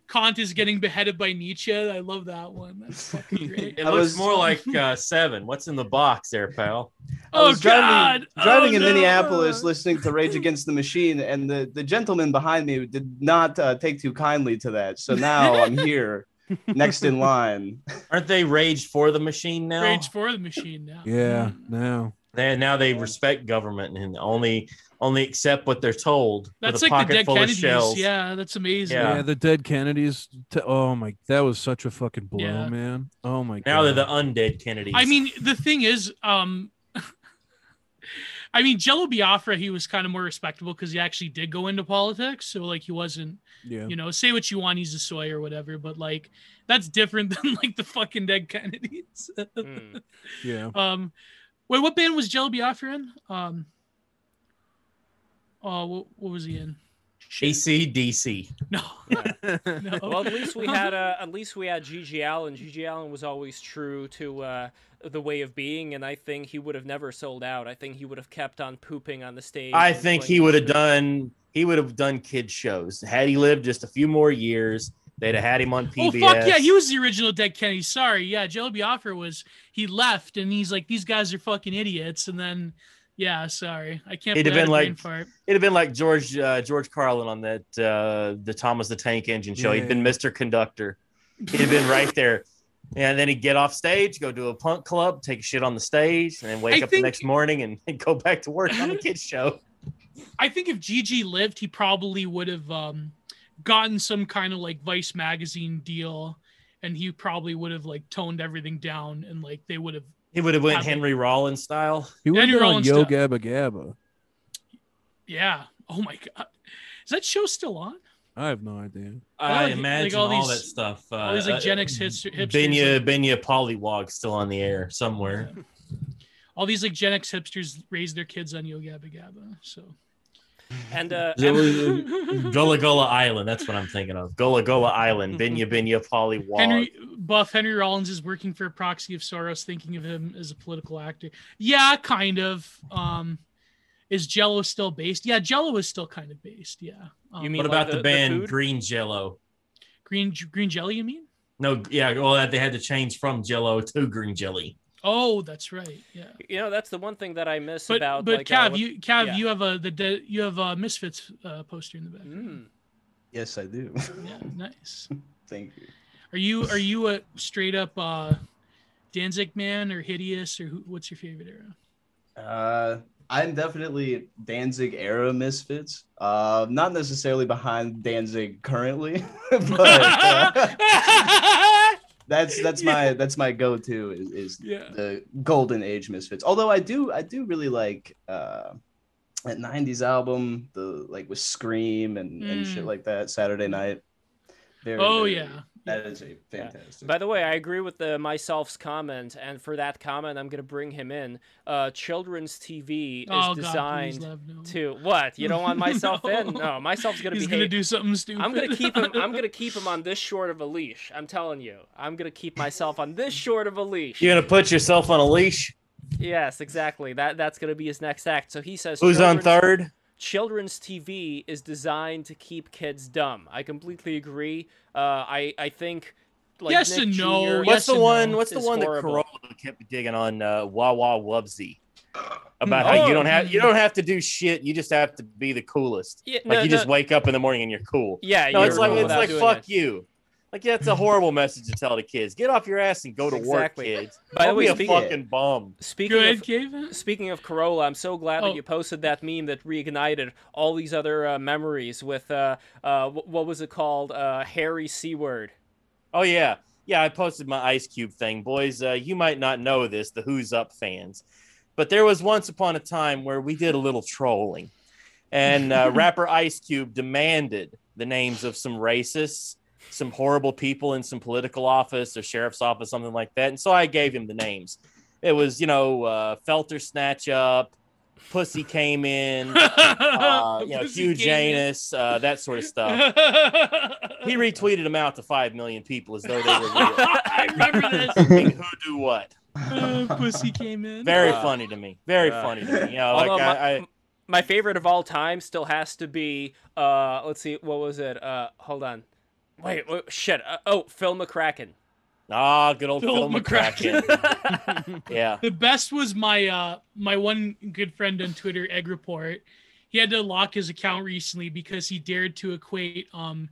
Kant is getting beheaded by Nietzsche. I love that one. That's fucking great. It I looks was- more like uh, seven. What's in the box there, pal? I oh was driving, God! driving oh, in no. Minneapolis, listening to Rage Against the Machine, and the the gentleman behind me did not uh, take too kindly to that. So now I'm here, next in line. Aren't they raged for the machine now? Rage for the machine now. Yeah. Mm. Now. They, now they respect government and only only accept what they're told. That's like the dead Kennedys. shells. Yeah, that's amazing. Yeah. Yeah. the dead Kennedys. T- oh my, that was such a fucking blow, Yeah. man. Oh my god. Now god. they're the undead Kennedys. I mean, the thing is, um, I mean, Jello Biafra, he was kind of more respectable because he actually did go into politics. So like, he wasn't, yeah. you know, say what you want, he's a soy or whatever. But like, that's different than like the fucking dead Kennedys. Hmm. Yeah. um, wait, what band was Jello Biafra in? Um, oh, what, what was he in? Shit. ACDC. No, Yeah. no. Well, at least we had uh, at least we had GG Allin. GG Allin was always true to uh, the way of being, and I think he would have never sold out. I think he would have kept on pooping on the stage. I think he would have done he would have done kid shows. Had he lived just a few more years, they'd have had him on PBS. Oh fuck yeah, he was the original Dead Kennedy. Sorry, yeah, Jello Biafra was he left and he's like these guys are fucking idiots, and then yeah, sorry, I can't. He'd have been like- It'd have been like George uh, George Carlin on that uh, the Thomas the Tank Engine show. He'd been Mr. Conductor. He'd have been right there. And then he'd get off stage, go to a punk club, take a shit on the stage, and then wake I up think- the next morning and, and go back to work on the kids show. I think if GG lived, he probably would have um, gotten some kind of like Vice magazine deal, and he probably would have like toned everything down, and like they would have. He would have went Happy. Henry Rollins style. He would have Andrew on Rollins Yo stuff. Gabba Gabba. Yeah. Oh my god, is that show still on? I have no idea. I like imagine all all, these- that stuff. Uh, all these, like, uh, Gen X hits- hipsters, Binyah like- Binyah Polliwog still on the air somewhere. All these like Gen X hipsters raise their kids on Yo Gabba Gabba, so. And uh, Gullah Gullah Island. That's what I'm thinking of. Gullah Gullah Island. Binyah Binyah Polliwog. Henry Buff Henry Rollins is working for a proxy of Soros, thinking of him as a political actor. Yeah, kind of. Um, is Jello still based? Yeah, Jello is still kind of based. Yeah. Um, You mean- what about like the, the- the band food? Green Jello? green green jelly? You mean? No, yeah, well, they had to change from Jello to Green Jelly. Oh, that's right. Yeah. you know that's the one thing that I miss But about. but like, uh, Cav, what- you Cav, yeah. you have a the de- you have a Misfits uh, poster in the back. Mm. Yes, I do. Yeah, nice. Thank you. Are you are you a straight up uh, Danzig man or Hideous or who, what's your favorite era? Uh, I'm definitely Danzig era misfits. Uh, not necessarily behind Danzig currently, but uh, that's that's my that's my go-to is, is yeah. the golden age misfits. Although I do I do really like uh, that '90s album, the like with Scream and, and shit Mm. like that. Saturday Night. Very, Oh very- yeah. That is a fantastic. By the way, I agree with the myself's comment, and for that comment, I'm gonna bring him in. Uh, children's TV is Oh God, designed love no. to what? You don't want myself in? No. No, myself's gonna be. He's be. gonna do something stupid. I'm gonna keep him. I'm gonna keep him on this short of a leash. I'm telling you. I'm gonna keep myself on this short of a leash. You're gonna put yourself on a leash. Yes, exactly. That that's gonna be his next act. So he says. Who's on children's- third? Children's TV is designed to keep kids dumb. I completely agree. Uh, I I think. Like Yes Nick and no. Jr. Yes What's the one? no. What's the It's one horrible. that Carolla kept digging on? Uh, Wow Wow Wubbzy. About how you don't have you don't have to do shit. You just have to be the coolest. Yeah, Like no, you just wake up in the morning and you're cool. yeah, No, you're it's like it's like fuck it. you. Like that's a horrible message to tell the kids. Get off your ass and go to Exactly. work, kids. By the Don't way, be a speaking- fucking bum. Speaking Good, of Kevin. Speaking of Carolla, I'm so glad Oh. that you posted that meme that reignited all these other uh, memories with uh, uh, wh- what was it called? Uh, Harry Seaward. Oh yeah, yeah. I posted my Ice Cube thing, boys. Uh, you might not know this, the Who's Up fans, but there was once upon a time where we did a little trolling, and uh, rapper Ice Cube demanded the names of some racists, some horrible people in some political office or sheriff's office, something like that. And so I gave him the names. It was, you know, uh, Felter Snatch Up, Pussy came in, uh, you know, Pussy Hugh came. Janus, uh, that sort of stuff. He retweeted them out to five million people as though they were real. I remember this. Asking who do what. Uh, pussy came in. Very Uh, funny to me. Very uh, funny to me. You know, like my, I, I my favorite of all time still has to be uh, let's see, what was it? Uh, hold on. Wait, wait shit. Uh, oh, Phil McCracken. ah, good old Phil Phil, McCracken. McCracken. yeah. The best was my uh my one good friend on Twitter, Egg Report. He had to lock his account recently because he dared to equate um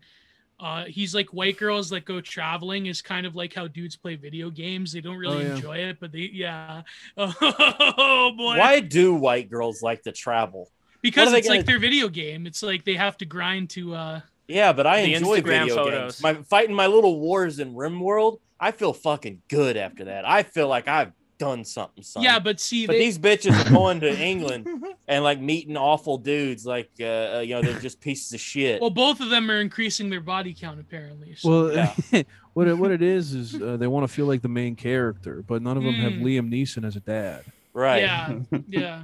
uh he's like white girls that go traveling is kind of like how dudes play video games. They don't really Oh, yeah. enjoy it, but they yeah. Oh boy. Why do white girls like to travel? Because what are they it's like their video game. It's like they have to grind to uh Yeah, but I The enjoy Instagram video photos. games. My fighting my little wars in RimWorld. I feel fucking good after that. I feel like I've done something. Son. yeah, but see But they, these bitches are going to England and like meeting awful dudes, like uh, uh, you know, they're just pieces of shit. well both of them are increasing their body count apparently. So. Well, what it, what it is is uh, they want to feel like the main character, but none of them have Mm. Liam Neeson as a dad. right? yeah, yeah.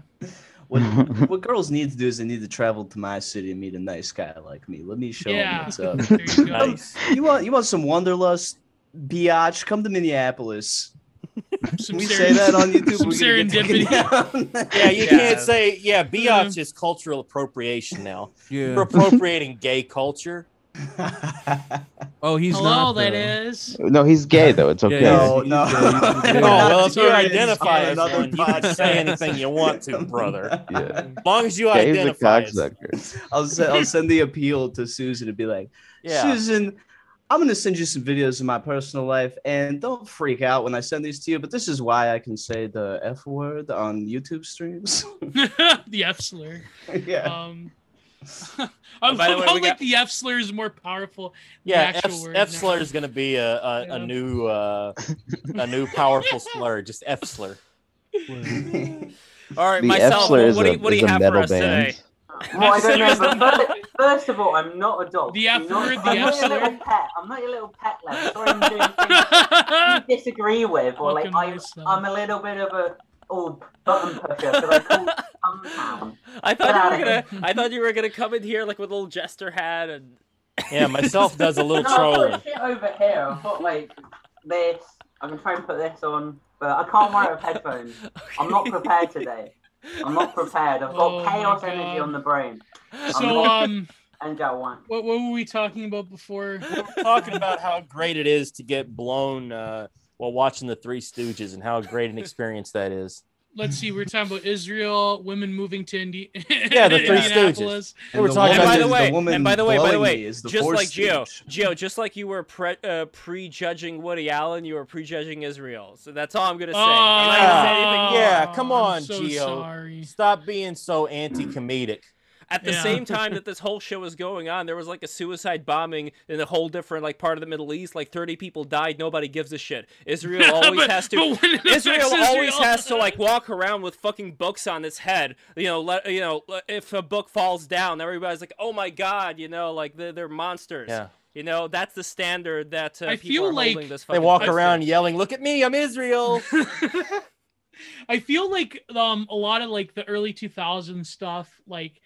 What what girls need to do is they need to travel to my city and meet a nice guy like me. Let me show Yeah. them what's up. You go. Nice. You want you want some wanderlust, biatch? Come to Minneapolis. Some we seren- say that on YouTube? some We're gonna get taken serendipity. Yeah, you Yeah. can't say yeah. Biatch uh-huh. is cultural appropriation now. Yeah. You're appropriating gay culture. Oh, he's Hello, not. that though. is. No, he's gay though. It's okay. Yeah, no, no. he's, he's- Oh well, if you Sorry, it's identify as another one, you can say anything you want to, brother. Yeah. As long as you Gay's a identify. As, cocksucker. I'll send I'll send the appeal to Susan to be like, yeah. Susan, I'm gonna send you some videos of my personal life, and don't freak out when I send these to you. But this is why I can say the F word on YouTube streams. the F slur. yeah. Um, I by the way, how like got- the F slur is more powerful. Yeah, the actual F, F slur is going to be a, a, Yeah. a new uh, a new powerful slur. Just F slur. All right, The myself. F slur is what do a, you, what do you have metal for us band. today? Well, I don't know, but first, first of all, I'm not a dog. The F Do not- word, the I'm not F your little pet. I'm not your little pet lad. Sorry, I'm doing things you disagree with, or like I, myself. I'm a little bit of a oh button pusher because I call Tumtown. I thought you were gonna. I thought you were gonna come in here like with a little jester hat and. Yeah, myself does a little No, I've trolling. got shit over here. I've got like this. I can try and put this on, but I can't wear it with headphones. I'm not prepared today. I'm not prepared. I've got Oh chaos energy on the brain. so um, And Joe one. what what were we talking about before? We're talking about how great it is to get blown uh, while watching the Three Stooges and how great an experience that is. Let's see. We're talking about Israel, women moving to Indi- Yeah, the Three Stooges. They were the talking And about by woman the is the way, woman and by the way, by the way, is the just like Geo, Geo, just like you were pre- uh, prejudging Woody Allen, you were prejudging Israel. So that's all I'm gonna say. I'm not gonna say anything Oh, Yeah, come I'm on, so Gio. Sorry. Stop being so anti-comedic. At the Yeah. same time that this whole show was going on, there was like a suicide bombing in a whole different like part of the Middle East. Like 30 people died. Nobody gives a shit. Israel always But- has to. but Israel always Israel- has to like walk around with fucking books on its head. You know, let, you know, if a book falls down, everybody's like, "Oh my god," you know, like they're, they're monsters. Yeah. You know, that's the standard that uh, I people feel are like holding this. Fucking. They fucking walk place to. around yelling, "Look at me, I'm Israel." I feel like um a lot of like the early 2000s stuff like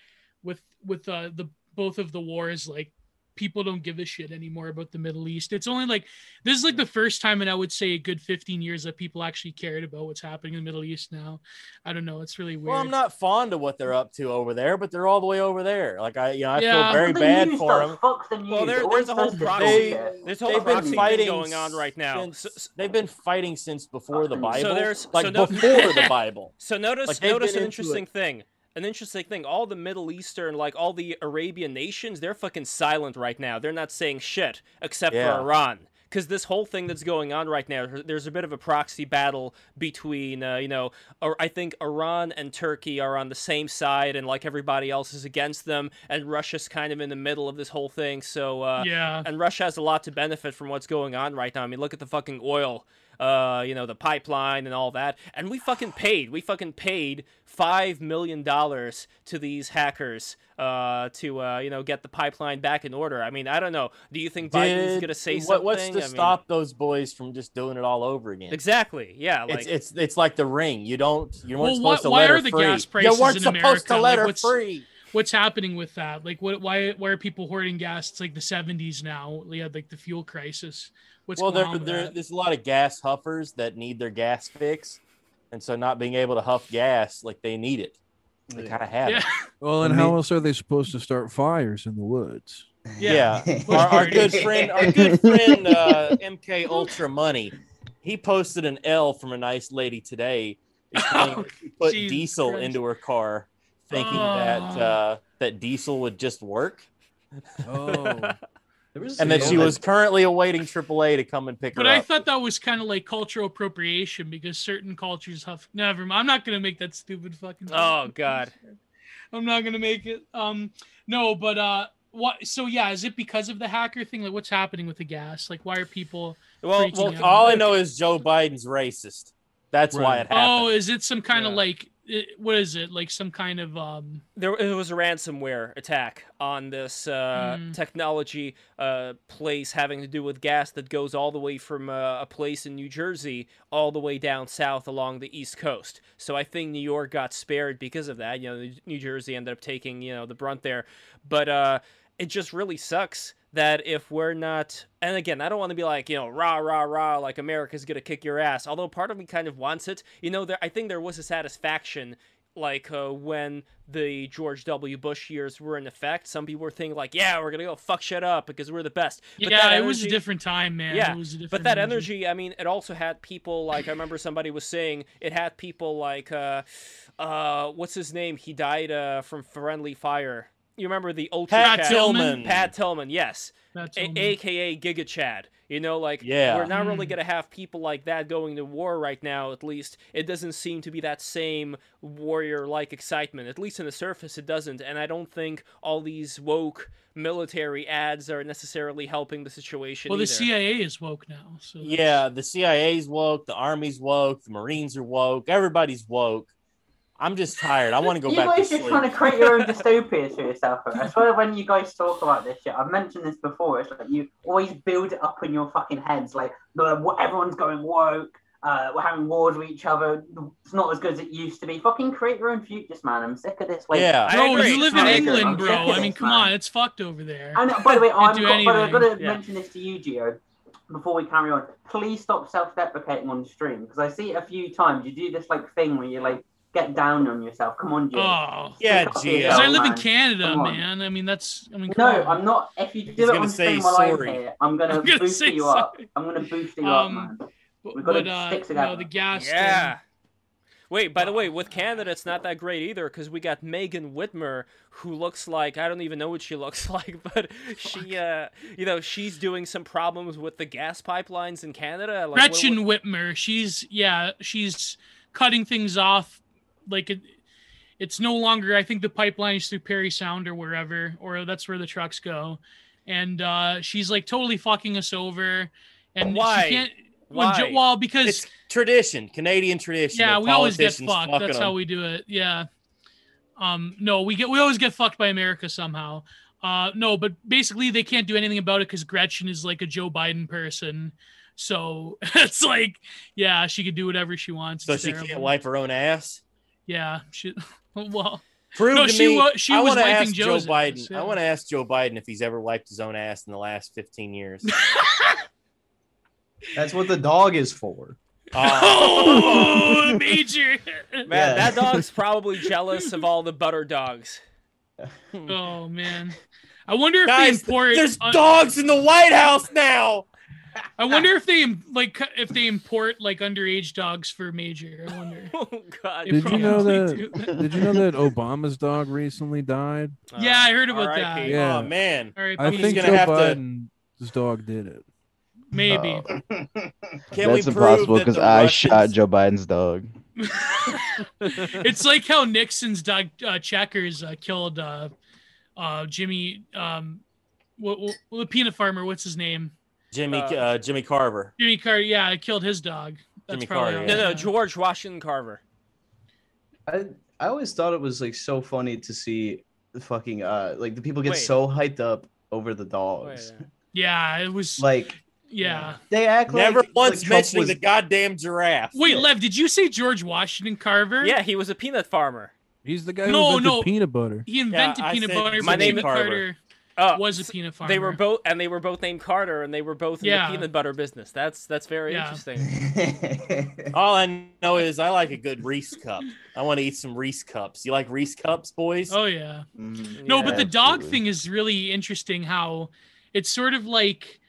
with with uh, the both of the wars like people don't give a shit anymore about the Middle East. It's only like this is like the first time in I would say a good 15 years that people actually cared about what's happening in the Middle East now. I don't know. It's really weird. Well, I'm not fond of what they're up to over there, but they're all the way over there. Like I, you know, I Yeah. feel very bad news for does. them. Fuck the news. Well, there, there's a whole does this proxy. bullshit. There's a whole They've been proxy thing fighting going on right now. Since, So, so- they've been fighting since before the Bible. So Bible. there's- like so no- before the Bible. So notice Like, notice an interesting it. thing. An interesting thing. All the Middle Eastern, like all the Arabian nations, they're fucking silent right now. They're not saying shit except Yeah. for Iran. Because this whole thing that's going on right now, there's a bit of a proxy battle between, uh, you know, I think Iran and Turkey are on the same side, and like everybody else is against them, and Russia's kind of in the middle of this whole thing. So, uh, yeah. and Russia has a lot to benefit from what's going on right now. I mean, look at the fucking oil, uh, you know, the pipeline and all that. And we fucking paid. We fucking paid five million dollars to these hackers uh, to uh, you know get the pipeline back in order. I mean, I don't know. Do you think Biden's Did- gonna say what, something? What's I to mean- stop those boys from just doing it all over again? Exactly. Yeah. Like it's it's it's like the ring. You don't you weren't Well, why- supposed to why let are her the free. gas you weren't in supposed America? to let Like, her what's- free. What's happening with that? Like, what? Why? Why are people hoarding gas? It's like the 70s now. We had like the fuel crisis. What's well, there, there, there's a lot of gas huffers that need their gas fix, and so not being able to huff gas like they need it, they kind of have Yeah. it. Well, and I how else are they supposed to start fires in the woods? Yeah, Bush our, our good friend, our good friend, uh, MK Ultra Money, he posted an L from a nice lady today. explaining that she put Jesus diesel Christ. into her car, thinking Oh. that uh, that diesel would just work, Oh, There was and that she was currently awaiting AAA to come and pick But her up. But I thought that was kind of like cultural appropriation because certain cultures have. Never mind. I'm not gonna make that stupid fucking. Oh, God. I'm not gonna make it. Um, no, but uh, what? So yeah, is it because of the hacker thing? Like, what's happening with the gas? Like, why are people? well, well, out. All I know is Joe Biden's racist. That's why it happened. Oh, is it some kind of like? It, what is it? Like some kind of um? there it was a ransomware attack on this uh, Mm. technology uh, place having to do with gas that goes all the way from uh, a place in New Jersey all the way down south along the East Coast. So I think New York got spared because of that. You know, New Jersey ended up taking you know the brunt there, but uh, it just really sucks that if we're not and again i don't want to be like you know rah rah rah like america's gonna kick your ass although part of me kind of wants it you know there i think there was a satisfaction like uh, when the George W. Bush years were in effect, some people were thinking like, "Yeah, we're gonna go fuck shit up because we're the best." But yeah, that it was a different time, man. Yeah, it was a different time. But that energy, I mean, it also had people like I remember somebody was saying it had people like, uh, uh, what's his name? He died uh, from friendly fire. You remember the ultra Pat chat- Tillman. Pat Tillman, yes, That's a- um, aka Giga Chad. You know, like Yeah. we're not really Mm. gonna have people like that going to war right now. At least it doesn't seem to be that same warrior-like excitement. At least on the surface, it doesn't. And I don't think all these woke military ads are necessarily helping the situation. well, the either. CIA is woke now. So Yeah, the CIA's woke, the Army's woke, the Marines are woke, everybody's woke. I'm just tired. I want to go you back to guys just sleep. trying to create your own dystopias for yourself. I swear, when you guys talk about this shit, I've mentioned this before. It's like you always build it up in your fucking heads, like everyone's going woke. Uh, we're having wars with each other. It's not as good as it used to be. Fucking create your own futures, man. I'm sick of this. Like, Yeah. I Bro, agree. you live in England, bro. I mean, this, come man. on, it's fucked over there. And by the way, I'm do got, but I've got to Yeah. mention this to you, Gio, before we carry on. Please stop self-deprecating on stream because I see it a few times. You do this like thing where you're like get down on yourself. Come on, Gio. Oh, Yeah, Pick Gio. because I live in. Canada, man. I mean, that's. I mean, No, on. I'm not. If you do He's it gonna on say stream while I'm sorry. here, I'm gonna, I'm gonna boost say you up. I'm gonna boost you Um, up, man. But, we've gotta but, uh, stick no, the gas. thing- Yeah. Wait, by the way, with Canada, it's not that great either because we got Megan Whitmer, who looks like I don't even know what she looks like, but she, uh, you know, she's doing some problems with the gas pipelines in Canada. Like, what- Gretchen Whitmer. She's yeah, she's cutting things off. Like it, it's no longer. I think the pipeline is through Parry Sound or wherever, or that's where the trucks go. And uh, she's like totally fucking us over. And Why? She can't, well, Why? ju- well, because It's tradition, Canadian tradition. yeah, we always get fucked. That's them. how we do it. Yeah. Um, no, we get we always get fucked by America somehow. Uh, no, but basically they can't do anything about it because Gretchen is like a Joe Biden person. So it's like, yeah, she could do whatever she wants. So It's she terrible. can't wipe her own ass. Yeah, she. Well, Prove No, to she me. wa- she I was wiping ask Joe Biden. ass, I want to ask Joe Biden if he's ever wiped his own ass in the last 15 years. That's what the dog is for. Oh, major. Man, Yeah. that dog's probably jealous of all the butter dogs. Oh man, I wonder if Guys, they import. there's uh, dogs in the White House now. I wonder if they like if they import like underage dogs for major. I wonder. Oh God. Did you know probably that? Did you know that Obama's dog recently died? Yeah, I heard about R.I.P. that. Yeah. Oh man. All right, I He's think gonna Joe have to- Biden's dog did it. maybe. Oh. Can we That's prove impossible because the I Russians- shot Joe Biden's dog. it's like how Nixon's dog uh, Checkers uh, killed uh, uh, Jimmy, um, what, what, the peanut farmer. What's his name? Jimmy Uh, uh, Jimmy Carver. Jimmy Carter. Yeah, it killed his dog. That's Jimmy probably Carter, No, no. George Washington Carver. I I always thought it was like so funny to see the fucking uh like the people get Wait. so hyped up over the dogs. uh, Yeah, it was. Like yeah. they act Never like once like mentioning was- the goddamn giraffe. Wait, Lev, did you say George Washington Carver? Yeah, he was a peanut farmer. He's the guy who No, invented no. peanut butter. He invented I peanut butter. My name is Carver. Carter Uh, was a s- peanut farmer. They were both, and they were both named Carter, and they were both in Yeah. the peanut butter business. That's that's very Yeah. interesting. All I know is I like a good Reese cup. I want to eat some Reese cups. You like Reese cups, boys? Oh yeah. Mhm. No, but the dog Absolutely. thing is really interesting. How it's sort of like,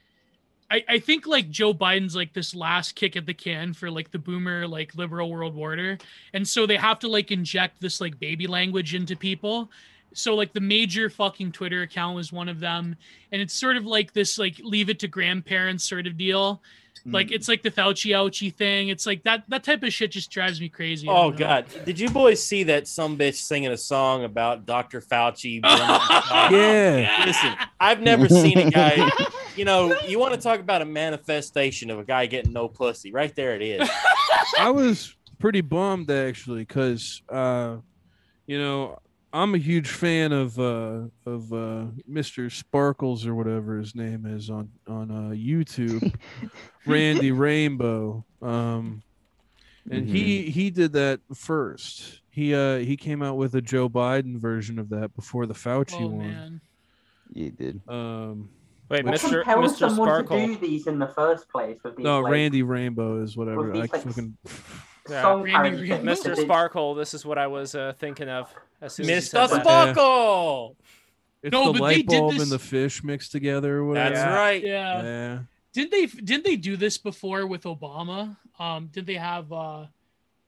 I, I think like Joe Biden's like this last kick at the can for like the boomer like liberal world order, and so they have to like inject this like baby language into people. So like the major fucking Twitter account was one of them, and it's sort of like this like leave it to grandparents sort of deal. Like Mm. it's like the Fauci ouchie thing. It's like that that type of shit just drives me crazy. Oh. God! Did you boys see that some bitch singing a song about Dr. Fauci? Yeah. Listen, I've never seen a guy. You know, you want to talk about a manifestation of a guy getting no pussy? Right there, it is. I was pretty bummed actually because uh, you know I'm a huge fan of uh, of uh, Mr. Sparkles or whatever his name is on on uh, YouTube, Randy Rainbow. Um, and he he did that first. He uh he came out with a Joe Biden version of that before the Fauci Oh one. man. You did. Um, Wait, What Mr. compelled Mr. someone Sparkle. to do these in the first place with these no, like, Randy Rainbow is whatever. these, I like, fucking Yeah. song Randy parody Rainbow. Mr. Sparkle. This is what I was uh, thinking of as soon as Mr. said that. Sparkle. it's No, the but they light did bulb this- and the fish mixed together whatever. That's Yeah. right. Yeah. yeah. Didn't they didn't they do this before with Obama? Um, did they have uh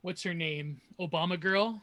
what's her name? Obama girl?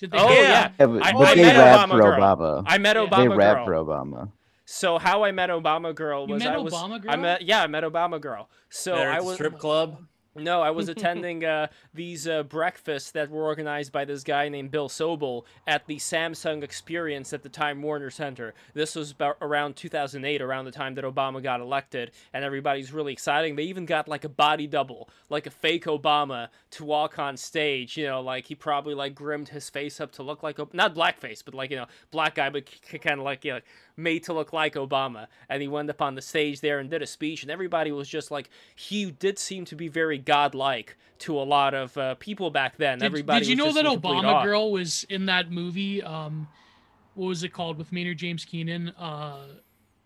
Did they Oh Yeah. yeah, Yeah, but, I- but I they met rap Obama for girl. Obama. I met Yeah. Obama they rap girl. for Obama. So how I met Obama girl You was met I was Obama I met yeah I met Obama girl. So There at I the was strip club. No, I was attending uh, these uh, breakfasts that were organized by this guy named Bill Sobel at the Samsung Experience at the Time Warner Center. This was about around 2008, around the time that Obama got elected, and everybody's really exciting. They even got like a body double, like a fake Obama, to walk on stage. You know, like he probably like grimmed his face up to look like Ob- not blackface, but like you know black guy, but kind of like you know made to look like Obama. And he went up on the stage there and did a speech, and everybody was just like, he did seem to be very godlike to a lot of uh, people back then. Did, everybody did you know that Obama awe. girl was in that movie? Um, what was it called with Maynard James Keenan? Uh,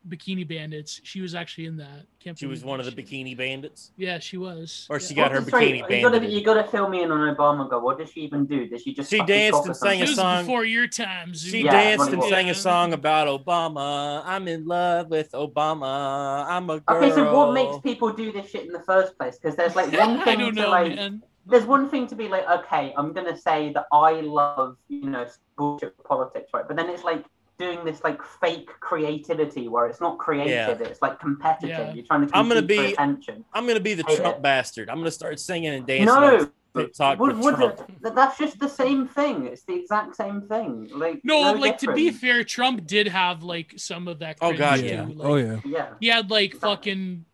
Bikini Bandits. She was actually in that. Can't She was one of the bikini bandits. Yeah, she was. Or Yeah. she got her What- sorry, bikini you gotta, banded. you gotta fill me in on Obama Go. What did she even do? Did she just She danced and sang a This something? was song. before your time. Zoo. She Yeah, danced and sang a song about Obama. I'm in love with Obama. I'm a girl. Okay, so what makes people do this shit in the first place? Because there's like one I thing don't to know, like, man. there's one thing to be like, okay, I'm gonna say that I love, you know, bullshit politics, right? But then it's like doing this like fake creativity where it's not creative, it's like competitive. Yeah. You're trying to I'm gonna be- attention. I'm gonna be the Hey, Trump uh, bastard. I'm gonna start singing and dancing. No, TikTok Would- would Trump. it- that's just the same thing. It's the exact same thing. Like No, no like to be fair, Trump did have like some of that. Oh, God, yeah. Like, oh yeah. yeah. He had like fucking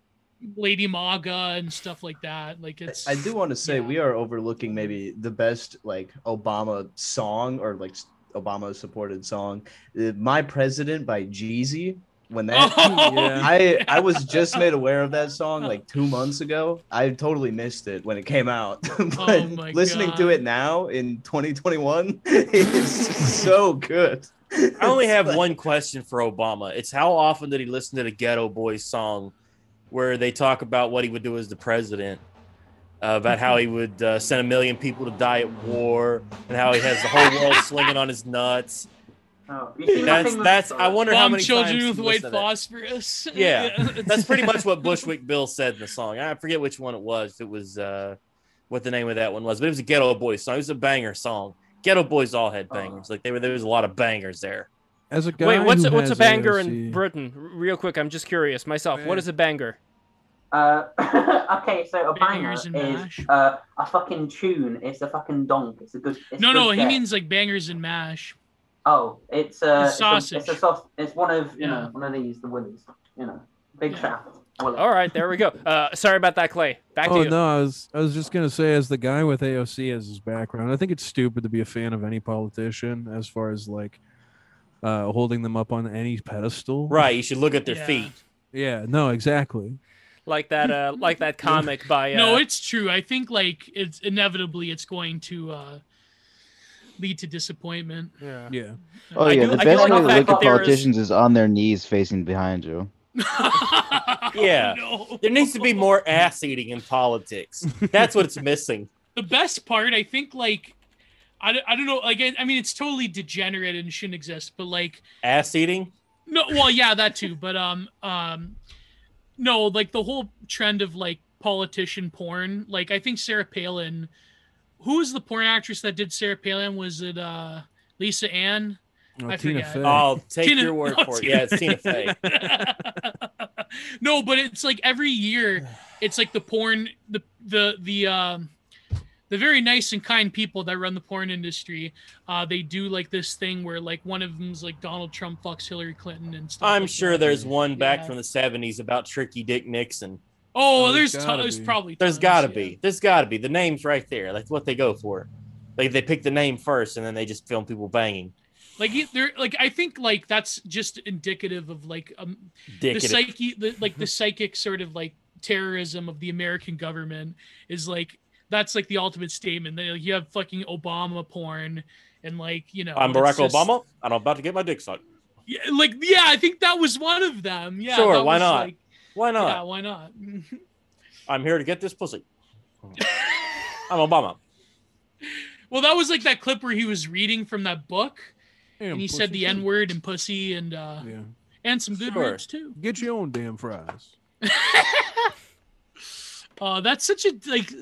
Lady Maga and stuff like that. Like it's. I do want to say yeah. we are overlooking maybe the best like Obama song or like Obama supported song, uh, "My President" by Jeezy. when that Oh, Yeah. I I was just made aware of that song like two months ago. I totally missed it when it came out. but Oh my listening God. to it now in 2021, it's so good. I only have one question for Obama. It's how often did he listen to the Geto Boys song where they talk about what he would do as the president? Uh, about how he would uh, send a million people to die at war and how he has the whole world swinging on his nuts. Oh, you see That's that's. I wonder how Bomb many children times with white listened to that. phosphorus. Yeah, That's pretty much what Bushwick Bill said in the song. I forget which one it was. It was uh, what the name of that one was, but it was a Geto Boys song. It was a banger song. Geto Boys all had bangers. Like they were, there was a lot of bangers there. As a guy Wait, what's a, what's a banger AOC in Britain? Real quick, I'm just curious myself. What Eh. is a banger? Uh, okay, so a banger Bangers is uh, a fucking tune. It's a fucking donk. It's a good. It's No, good no, he means like bangers and mash. Oh, it's uh, It's it's, a, it's a sauce. It's one of you Yeah. know one of these the Willies. You know, big Yeah. shaft. All right, there we go. Uh, sorry about that, Clay. Back to Oh you. no, I was I was just gonna say, as the guy with AOC as his background, I think it's stupid to be a fan of any politician as far as like uh, holding them up on any pedestal. Right. You should look at their Yeah. feet. Yeah. No. Exactly. Like that, uh, like that comic by. Uh, No, it's true. I think like it's inevitably it's going to uh lead to disappointment. yeah. Yeah. Oh I yeah, do- the I do best like way to look at politicians is on their knees facing behind you. Yeah. No. There needs to be more ass eating in politics. That's what's missing. the best part i think like I, don't- I don't know like I, I mean it's totally degenerate and shouldn't exist but like Ass eating. no well yeah that too but um um no like the whole trend of like politician porn like i think sarah palin who was the porn actress that did sarah palin was it uh lisa ann Oh, I Tina forget. Fey. I'll take Tina- your word oh, for it. Yeah, it's Tina Fey. no, but it's like every year, it's like the porn, the the the um, the very nice and kind people that run the porn industry. Uh, they do like this thing where like one of them's like Donald Trump fucks Hillary Clinton and stuff. I'm like sure that. there's one back Yeah. from the 70s about Tricky Dick Nixon. Oh, Oh, there's there's to- gotta there's be. probably There's tons, got to yeah. be. There's got to be. The name's right there. That's what they go for. Like they pick the name first and then they just film people banging. Like it- they're like I think like that's just indicative of like um the Dick. psyche the, like the psychic sort of like terrorism of the american government is like that's like the ultimate statement that like, you have fucking obama porn and like you know I'm Barack just- Obama and I'm about to get my dick sucked. yeah, like yeah i think that was one of them yeah Sure, why was, not? like- Why not? yeah why not I'm here to get this pussy. I'm Obama. well that was like that clip where he was reading from that book Damn, and he said the n-word and pussy and uh Yeah. and some good Sure. words too Get your own damn fries. uh that's such a like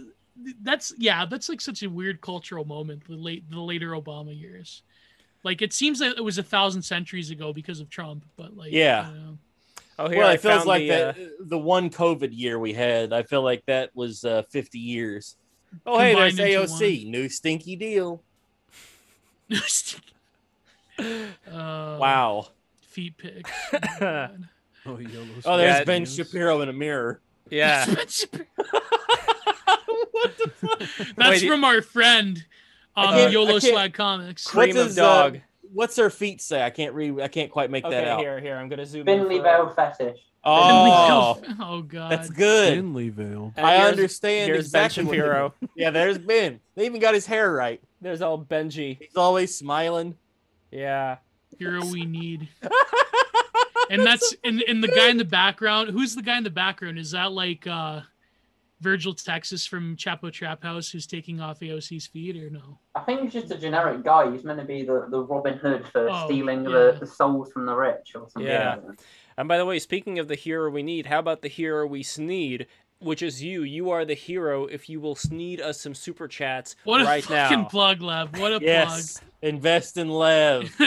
that's yeah that's like such a weird cultural moment the late the later obama years like it seems like it was a thousand centuries ago because of trump but like Yeah. you know. Oh, here well, I it feels like the, that uh, the one COVID year we had. I feel like that was uh, 50 years. Oh, hey, there's Combined into AOC. New stinky deal. uh, Wow. feet pics oh, my God. Oh. Oh, there's Yeah, Ben Shapiro in a mirror. yeah. that's Wait, from our friend um, yolo can't- slag comics Cream What of does, dog. Uh, what's her feet say? I can't read. I can't quite make that out. here, here. I'm gonna zoom Finley in. Bell fetish. Oh, oh god that's good. Finley Vale. I here's- understand Here's exactly Ben Shapiro. Yeah, there's Ben. They even got his hair right. There's all Benji. He's always smiling. Yeah. hero we need and that's and, and the guy in the background who's the guy in the background is that like uh virgil texas from chapo trap house who's taking off aoc's feet or no I think he's just a generic guy. He's meant to be the, the Robin Hood for Oh, stealing yeah. the, the souls from the rich or something. Yeah. And by the way, speaking of the hero we need, how about the hero we sneed? Which is you. You are the hero if you will sneed us some super chats what a right fucking now. plug lev what a Yes. Invest in Lev. You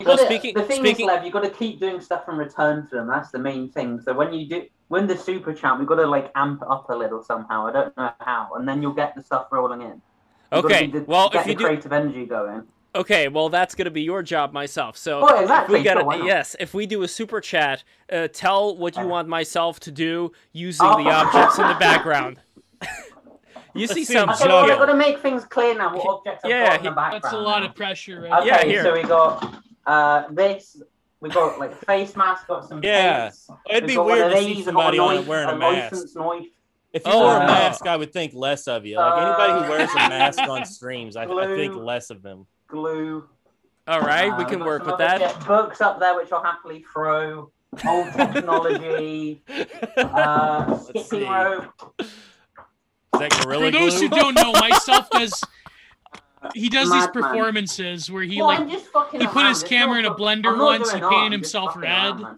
Well, gotta- speaking- the thing speaking- is, Lev, you got to keep doing stuff in return for them. That's the main thing. So when you do, when the super chat, we've got to like amp up a little somehow. I don't know how, and then you'll get the stuff rolling in. You gotta Okay. the- Well, get if you the do, creative energy going. Okay, well that's gonna be your job myself. So Oh, if we got sure, why yes, if we do a super chat, uh, tell what you Uh. want myself to do using Oh. the objects in the background. you see Let's some see, Okay, well, Juggle. we've got to make things clear now. What objects I've Yeah, got in he- the background. that's a lot of pressure right Okay, Yeah, here. so we got uh, this We got like face masks, got some. Yeah. tapes. It'd We've be weird to see somebody on a it wearing a a mask. licensed. If you Oh, wore a no. mask, I would think less of you. Like anybody who wears a mask Uh, on streams, I, I think less of them. Glue. All right, we Uh, can work with that. shit. Books up there, which I'll happily throw. Old technology. uh, Let's skipping see. rope. Is that gorilla For those glue? who don't know, myself does. He does these Madman. performances where he Well, like I'm he put his It's camera in a blender once, he painted I'm himself fucking around, red.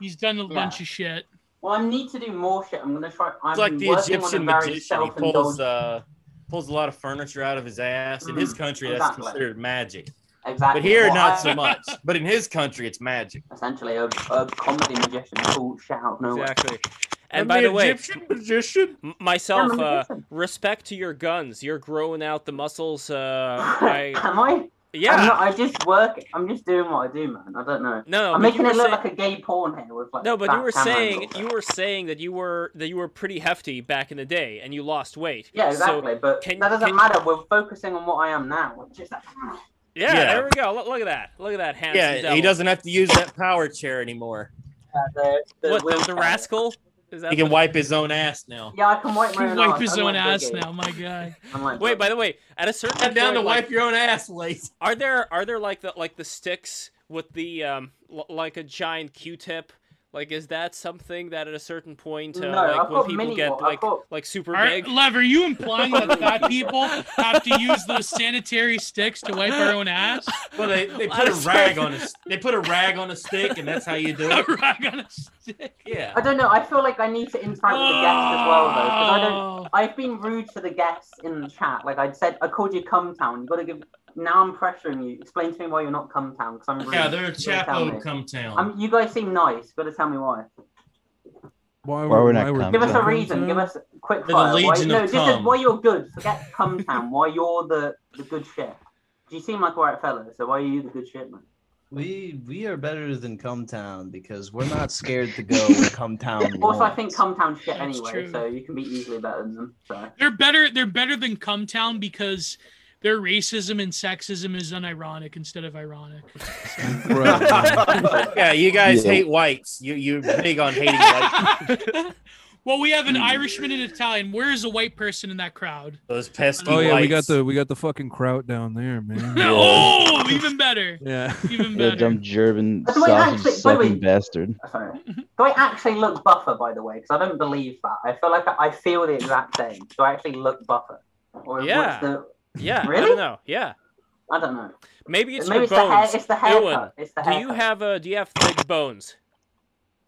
he's done a Yeah. bunch of shit. Well, I need to do more shit. I'm gonna try. I'm It's like the working on a Egyptian magician. He pulls uh, pulls a lot of furniture out of his ass. In his Mm, country, that's exactly. considered magic. Exactly. But here, Well, not I- so much. But in his country, it's magic. Essentially, a, a comedy magician called Shout Out of Nowhere. Exactly. And I'm by the way, Egyptian magician. myself, I'm a uh, magician. respect to your guns. You're growing out the muscles. Uh, I, Am I? Yeah. I'm not, I just work. I'm just doing what I do, man. I don't know. no, I'm making it look saying- like a gay porn here with like. No, but you were saying you were saying that you were that you were pretty hefty back in the day, and you lost weight. Yeah, So, exactly. but can- that doesn't can- matter. We're focusing on what I am now, which is like. yeah, Yeah. there we go. Look, look at that. Look at that handsome Yeah, devil. he doesn't have to use that power chair anymore. Uh, the, the What the, the rascal? Is that He can the- wipe his own ass now. Yeah, I can wipe my own wipe ass. his own unlike ass Biggie. now, my guy. Unlike Wait, by the way, at a certain Head down to like, wipe your own ass, late. Are there are there like the like the sticks with the um l- like a giant Q-tip? Like, is that something that at a certain point, uh, No, like when people get one. I've like got- like super Are, big? Lev, are you implying that fat people have to use those sanitary sticks to wipe our own ass? Well, they, they put a rag on a they put a rag on a stick, and that's how you do it. A it. rag on a stick. Yeah. I don't know. I feel like I need to interact with the guests as well, though, because I don't. Oh. I've been rude to the guests in the chat. Like I said, I called you Cum Town. You got to give. Now I'm pressuring you. Explain to me why you're not come Town, because I'm rude. Yeah, they're a You gotta tell me. Chapo come town. Um, you guys seem nice. You got to tell me why. Why, Why we're not why cum Give us a reason. Give us a quick The fire. Why, Legion no, of just Cum. why you're good. Forget come Town. Why you're the the good shit. You seem like a right fella, so why are you the good shit, man? We we are better than Come Town because we're not scared to go where Town. Also, I wants. think Come Town shit That's anyway, true. so you can be easily better than them. So. They're better. They're better than Come Town because their racism and sexism is unironic instead of ironic. Right. yeah, you guys Yeah. hate whites. You you're big on hating white. well, we have an Irishman and Italian. Where is a white person in that crowd? Those pesky oh yeah, we got the we got the fucking kraut down there, man. Oh, even better. Yeah. Even The better. dumb German By the way, sausage actually- by the sucking bastard. Sorry. Do I actually look buffer, by the way? Because I don't believe that. I feel like I I feel the exact same. Do I actually look buffer? Or Yeah. what's the... yeah, I don't know. Yeah, I don't know. maybe it's Maybe your it's the hair. bones. It's the haircut. Ewan, It's the do you have uh, do you have thick bones?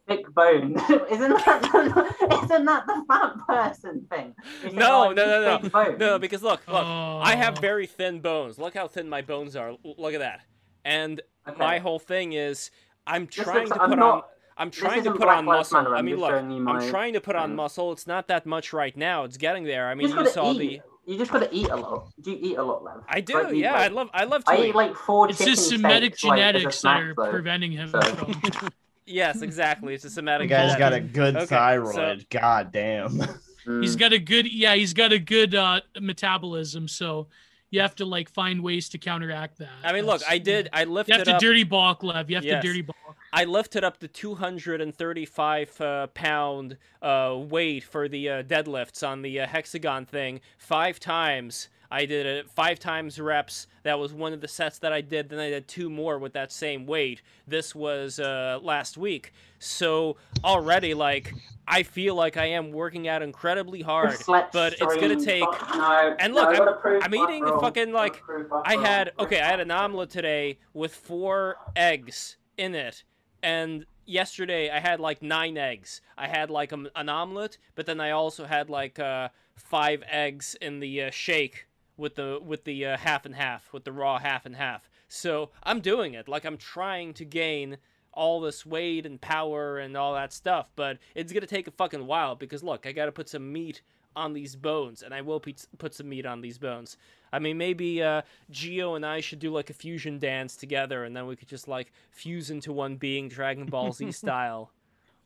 thick bone? isn't that isn't that the fat person thing? You say, No, oh, no, no, no. No, because look, look, I have Oh. very thin bones. Look how thin my bones are. Look at that. And Okay. my whole thing is I'm This trying looks- to I'm put not- on I'm trying to put Black on muscle. Matter, I I'm mean, look, I'm trying to put on muscle. It's not that much right now. It's getting there. I mean, just you saw eat. the You just gotta eat a lot. Do you eat a lot, Lev? I do. Like, Yeah, like- I love I love to I eat. eat like four It's just his Semitic steaks, like, as a genetics that are though. preventing him So- from. Yes, exactly. It's a The somatic. guy's got a good Okay, thyroid. God damn. He's got a good, yeah, he's got a good uh, metabolism. So you have to like find ways to counteract that. I mean, look, I did. I lift You have to up. dirty bulk, Lev. You have Yes. to dirty bulk. I lifted up the 235 uh, pound uh, weight for the uh, deadlifts on the uh, hexagon thing five times. I did it five times reps. That was one of the sets that I did. Then I did two more with that same weight. This was uh, last week. So already, like, I feel like I am working out incredibly hard. But it's gonna take- no, and look, I I'm- I'm eating fucking, like, I had okay, I had an omelet today with four eggs in it, and yesterday I had like nine eggs. I had like a, an omelet, but then I also had like uh, five eggs in the uh, shake with the with the uh, half and half with the raw half and half. So I'm doing it. Like I'm trying to gain all this weight and power and all that stuff, but it's gonna take a fucking while because look, I gotta put some meat on these bones, and I will put some meat on these bones. I mean, maybe uh, Geo and I should do like a fusion dance together, and then we could just like fuse into one being, Dragon Ball Z style.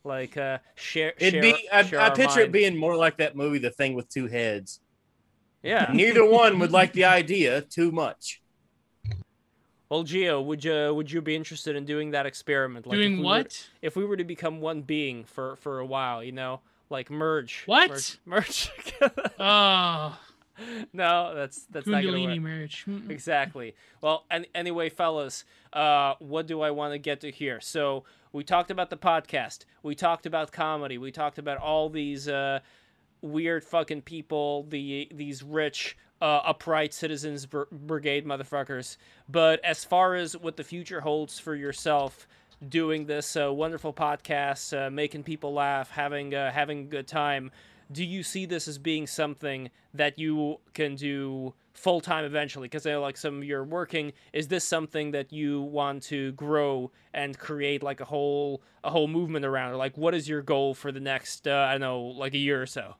Like uh, share. It'd share, be. I, share I our picture it being more like that movie, The Thing with Two Heads. Yeah. Neither one would like the idea too much. Well, Geo, would you would you be interested in doing that experiment? Like if Doing we were- what? if we were to become one being for for a while, you know, like merge. What? Merge. merge. Oh, no, that's that's not gonna Kundalini work. marriage. Exactly. Well, an- anyway, fellas, uh, what do I want to get to here? So we talked about the podcast. We talked about comedy. We talked about all these uh, weird fucking people, the these rich, uh, upright citizens br- brigade motherfuckers. But as far as what the future holds for yourself, doing this uh, wonderful podcast, uh, making people laugh, having uh, having a good time, do you see this as being something that you can do full time eventually? Because I know like some of you're working. Is this something that you want to grow and create like a whole a whole movement around? Or like, what is your goal for the next uh, I don't know like a year or so?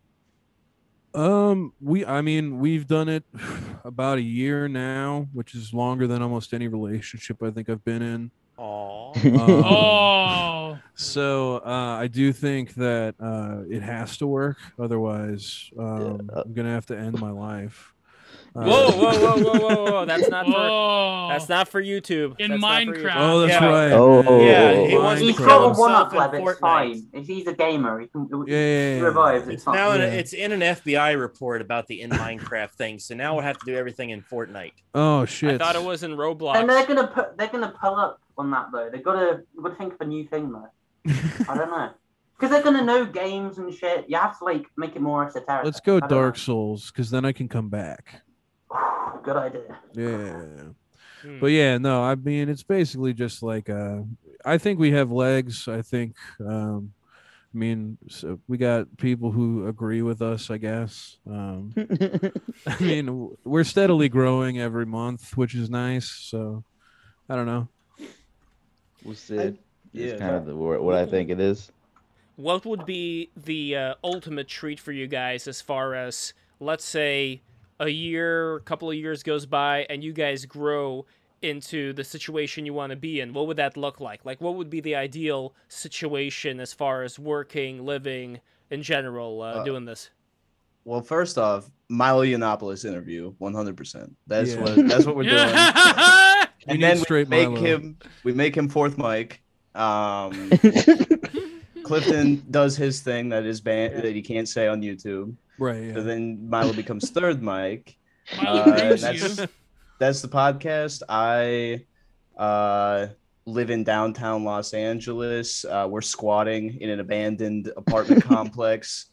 Um, we, I mean, we've done it about a year now, which is longer than almost any relationship I think I've been in. Aww. Um, Oh, So uh, I do think that uh, it has to work. Otherwise, um, uh, I'm gonna have to end my life. Uh, Whoa, whoa, whoa, whoa, whoa, whoa! That's not for oh. that's not for YouTube. In That's not for Minecraft. Oh, that's Yeah. right. Oh, man. Yeah, he wants to He's kill got a one up himself lab, in it's Fortnite. fine. If he's a gamer, he can Yeah, yeah, yeah. revives, it's It's now in Yeah. it's in an FBI report about the in Minecraft thing. So now we'll have to do everything in Fortnite. Oh shit! I thought it was in Roblox. And Roblox. they're gonna put they're gonna pull up on that though. They've gotta they've gotta think of a new thing though. I don't know. Because they're gonna know games and shit. You have to like make it more esoteric. Let's go I don't Dark Souls, because then I can come back. Know. Good idea. Yeah. Hmm. But yeah, no, I mean it's basically just like uh I think we have legs. I think um I mean so we got people who agree with us, I guess. Um I mean we're steadily growing every month, which is nice. So I don't know. We'll see. yeah. It's kind of the, what I think it is. what would be the uh, ultimate treat for you guys as far as let's say a year a couple of years goes by and you guys grow into the situation you want to be in what would that look like like what would be the ideal situation as far as working living in general uh, Uh, doing this Well, first off, Milo Yiannopoulos interview, 100%. That's Yeah. what that's what we're doing. yeah. We and then we make Milo. him we make him fourth mic. Um, Clifton does his thing that is banned that he can't say on YouTube. Right. So then Milo becomes third Mike. Uh, that's that's the podcast. I uh, live in downtown Los Angeles. Uh, we're squatting in an abandoned apartment complex.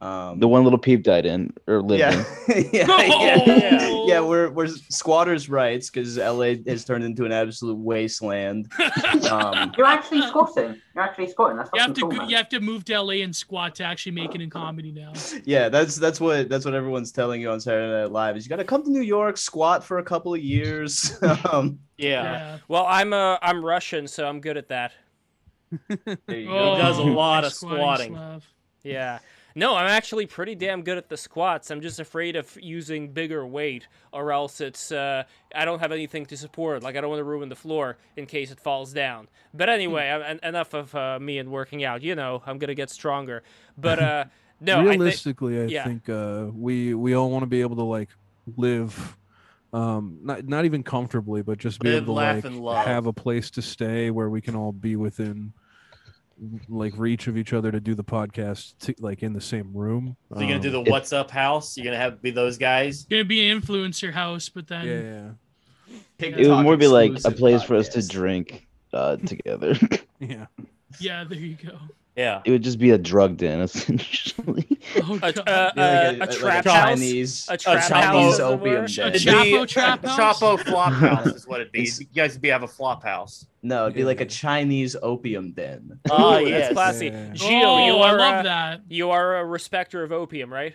Um, the one little peep died in or lived yeah, in. yeah, No! yeah, yeah, yeah. We're we're squatters' rights because LA has turned into an absolute wasteland. Um, You're actually squatting. You're actually squatting. That's You have to cool, go, you have to move to LA and squat to actually make it in comedy now. yeah, that's that's what that's what everyone's telling you on Saturday Night Live is you got to come to New York, squat for a couple of years. um, yeah. Yeah. well i'm uh i'm russian so i'm good at that there you Oh, go. does a lot of squatting squatting. Yeah. No, I'm actually pretty damn good at the squats. I'm just afraid of using bigger weight, or else it's uh, I don't have anything to support. Like I don't want to ruin the floor in case it falls down. But anyway, I'm, en- enough of uh, me and working out. You know, I'm gonna get stronger. But uh, no, I think Realistically, I, yeah. think uh, we we all want to be able to like live, um, not not even comfortably, but just be Live, able to laugh, like and love. have a place to stay where we can all be within like reach of each other to do the podcast to, like in the same room. So you're gonna do Um, the what's up house? You're gonna have be those guys? Gonna be an influencer house, but then yeah, yeah, It would more be like a exclusive place for us to drink uh, together. yeah. yeah, there you go. Yeah. it would just be a drug den essentially. Oh, a, uh, Be like a, like trap a house. Chinese, A trap Chinese house. opium were. den. A It'd Chapo be- trap a house? Chapo flop house is what it'd be. It's- You guys would be have a flop house. no, it'd be like a Chinese opium den. Oh Ooh, yes. that's classy. Yeah. Gio, oh, you I are love uh, that. you are a respecter of opium, right?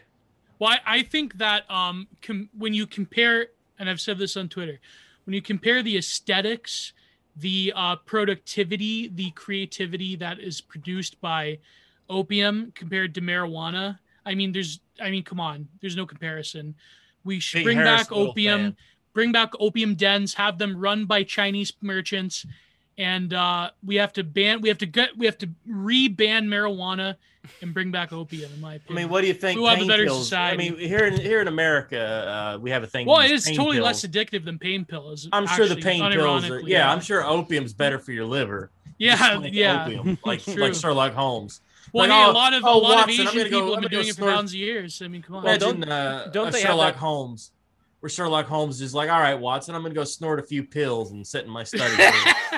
Well, I, I think that um, com- when you compare, and I've said this on Twitter, when you compare the aesthetics, the uh, productivity, the creativity that is produced by opium compared to marijuana, I mean, there's, I mean, come on, there's no comparison. We should Big bring Harris back opium, fan. bring back opium dens, have them run by Chinese merchants, and uh, we have to ban. We have to get. We have to re-ban marijuana and bring back opium. In my opinion I mean, what do you think? We will have a better pills- society. I mean, here in here in America, uh, we have a thing. well, it is totally pills. less addictive than pain pills. I'm sure the pain pills. Are, unironically, yeah, I'm sure opium's better for your liver. Yeah, like yeah. Opium, like like Sherlock Holmes. Well, Like, hey, oh, a lot of oh, a lot Watson, of Asian go- people have been doing it for thousands of years. I mean, come on. Well, Imagine don't- uh, don't a they have Sherlock that- Holmes, where Sherlock Holmes is like, "All right, Watson, I'm gonna go snort a few pills and sit in my study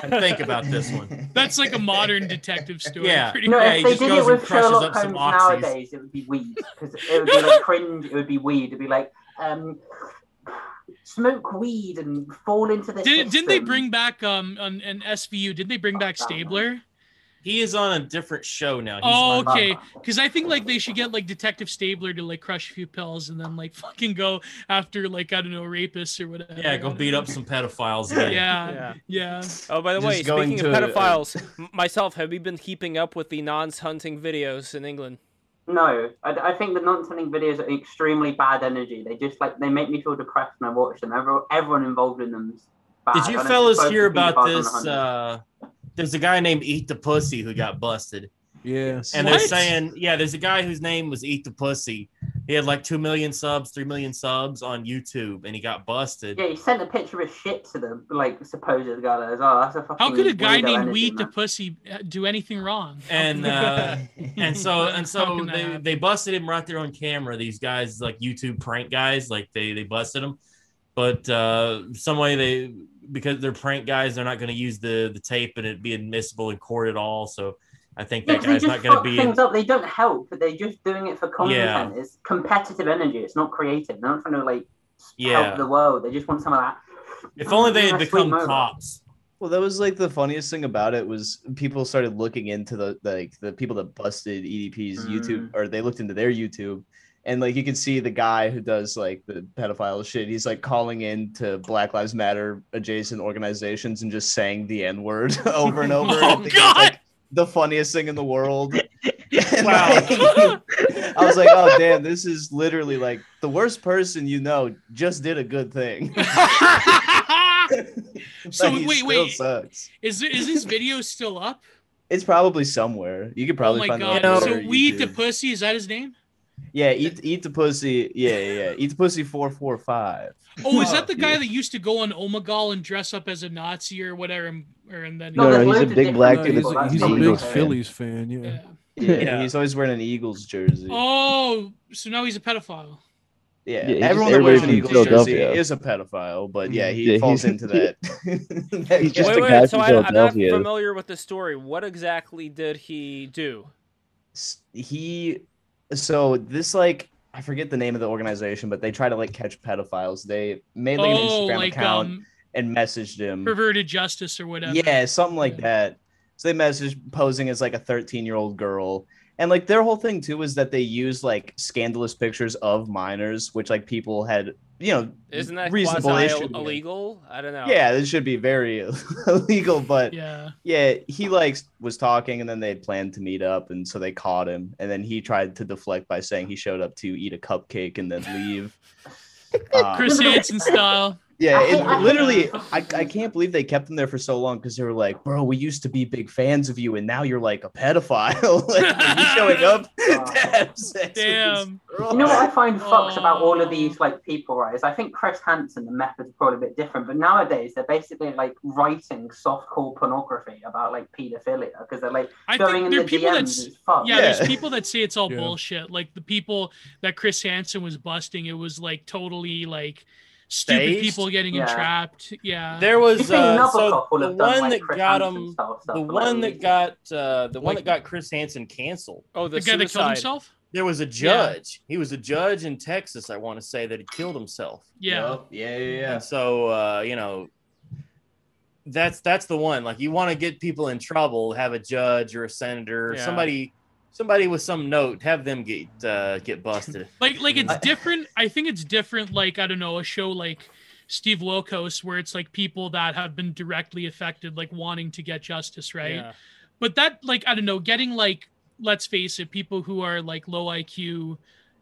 and think about this one." That's like a modern detective story. Yeah. pretty No, Yeah, much. he if they just did goes it with Sherlock Holmes nowadays, it would be weed because it would be like cringe. It would be weed. It'd be like um, smoke weed and fall into the. Did, didn't they bring back um an, an SVU? Did they bring back Oh, no. Stabler? He is on a different show now. He's Oh, on- okay. Because I think like they should get like Detective Stabler to like crush a few pills and then like fucking go after like I don't know rapists or whatever. Yeah, go beat up some pedophiles. Again. Yeah, yeah. Oh, by the Just way, going speaking of pedophiles, m- myself, have you been keeping up with the nonce hunting videos in England? No, I, I think the non-telling videos are extremely bad energy. They just like they make me feel depressed when I watch them. Everyone, everyone involved in them's bad. Did you fellas hear about this? Uh, there's a guy named Eat the Pussy who got busted. Yeah. And What? they're saying, yeah, there's a guy whose name was Eat the Pussy. He had like 2 million subs, 3 million subs on YouTube, and he got busted. Yeah, he sent a picture of shit to the like supposed guy. As, oh, that's a fucking How could a guy named energy, Weed the. Pussy uh, do anything wrong? And uh, and so and so they, they busted him right there on camera. These guys, like YouTube prank guys, like they they busted him. But uh, some way they because they're prank guys, they're not going to use the the tape and it be admissible in court at all. So I think Yeah, that 'cause they guy's not going to fuck be. things up. They don't help, but they're just doing it for content. Yeah. It's competitive energy. It's not creative. They're not trying to like Yeah. help the world. They just want some of that. If only they had become cops. Well, that was like the funniest thing about it was people started looking into the like the people that busted EDP's Mm. YouTube or they looked into their YouTube and like you can see the guy who does like the pedophile shit. He's like calling in to Black Lives Matter adjacent organizations and just saying the N word over and over. Oh, I think it's, God! like, the funniest thing in the world. And, Wow. like, I was like, oh damn, this is literally like the worst person you know just did a good thing. so Like, wait, wait, sucks. is there, is this video still up? It's probably somewhere. You could Oh probably my find god! it. on so Twitter or Weed the Pussy is that his name? Yeah, eat eat the pussy. Yeah, yeah, yeah. Eat the pussy four four five. Oh, is that the guy yeah. that used to go on Omegle and dress up as a Nazi or whatever, and, or, and then No, no, there's he's a big black No, dude. he's, a- he's a big Eagles fan. Phillies fan. Yeah. yeah. Yeah, Yeah. he's always wearing an Eagles jersey. Oh, so now he's a pedophile. yeah, Yeah, everyone that wears an Eagles jersey Philadelphia. is a pedophile. But yeah, he mm-hmm. Yeah, falls into that. that He's just wait, a wait. guy So I, I'm not familiar with the story. What exactly did he do? he so this like I forget the name of the organization, but they try to like catch pedophiles. They made like an oh, Instagram like account um, and messaged him. perverted justice or whatever. Yeah, something like Yeah. that. So they messaged posing as like a 13 year old girl. And like their whole thing too is that they use like scandalous pictures of minors, which like people had, you know, Isn't that reasonable quasi issue. with. illegal? I don't know. Yeah, this should be very illegal, but Yeah. yeah, he like was talking and then they had planned to meet up and so they caught him and then he tried to deflect by saying he showed up to eat a cupcake and then leave. Uh, Chris Hansen style. Yeah, it hate- I literally. I, I can't believe they kept him there for so long because they were like, bro, we used to be big fans of you and now you're like a pedophile. like, are you showing up to have sex with this Damn. girl? You know what I find fucks about all of these like people, right? Is I think Chris Hansen, the method's probably a bit different, but nowadays they're basically like writing softcore pornography about like pedophilia because they're like I going think in there the are people DMs. that's It's fucked. yeah, Yeah. there's people that say it's all Yeah. bullshit. Like the people that Chris Hansen was busting, it was like totally like stupid Staged? people getting Yeah. entrapped. Yeah. There was think uh, Nabokov so the have done, one like, that got him, stuff the one that got uh, the one Like- that got Chris Hansen canceled. Oh, the, the, guy that killed himself? There was a judge. He was a judge in Texas. I want to say that he killed himself. Yeah. Yup, yeah, yeah, yeah. And so uh, you know, that's that's the one. Like you want to get people in trouble, have a judge or a senator, or Yeah. somebody, somebody with some note, have them get uh, get busted. Like like it's different. I think it's different. Like I don't know, a show like Steve Wilkos, where it's like people that have been directly affected, like wanting to get justice, right? Yeah. But that like I don't know, getting like let's face it, people who are like low IQ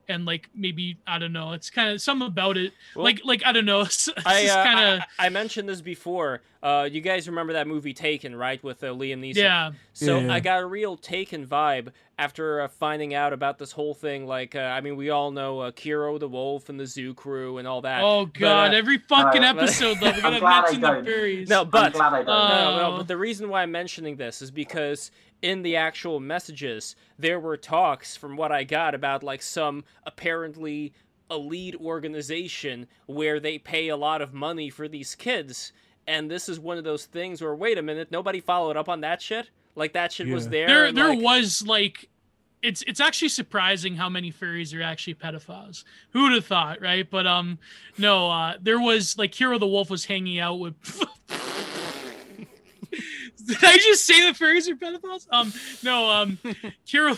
and like maybe I don't know. It's kind of something about it. Well, like like I don't know. It's, it's I, uh, kind of I, I mentioned this before. Uh, you guys remember that movie Taken, right, with uh, Liam Neeson? yeah. So Yeah, yeah. I got a real Taken vibe after uh, finding out about this whole thing. Like, uh, I mean, we all know uh, Kero the Wolf and the Zoo Crew and all that. Oh But, god, uh, every fucking uh, episode though, we're gonna mention the don't. fairies. no, but I'm glad I don't. No, no, no, Oh. but the reason why I'm mentioning this is because in the actual messages, there were talks from what I got about like some apparently elite organization where they pay a lot of money for these kids. And this is one of those things where, wait a minute, nobody followed up on that shit? Like that shit was there. there there like- was like it's it's actually surprising how many fairies are actually pedophiles. Who would have thought, right? But um no, uh there was like Kero the Wolf was hanging out with Did I just say that fairies are pedophiles? Um no, um Kero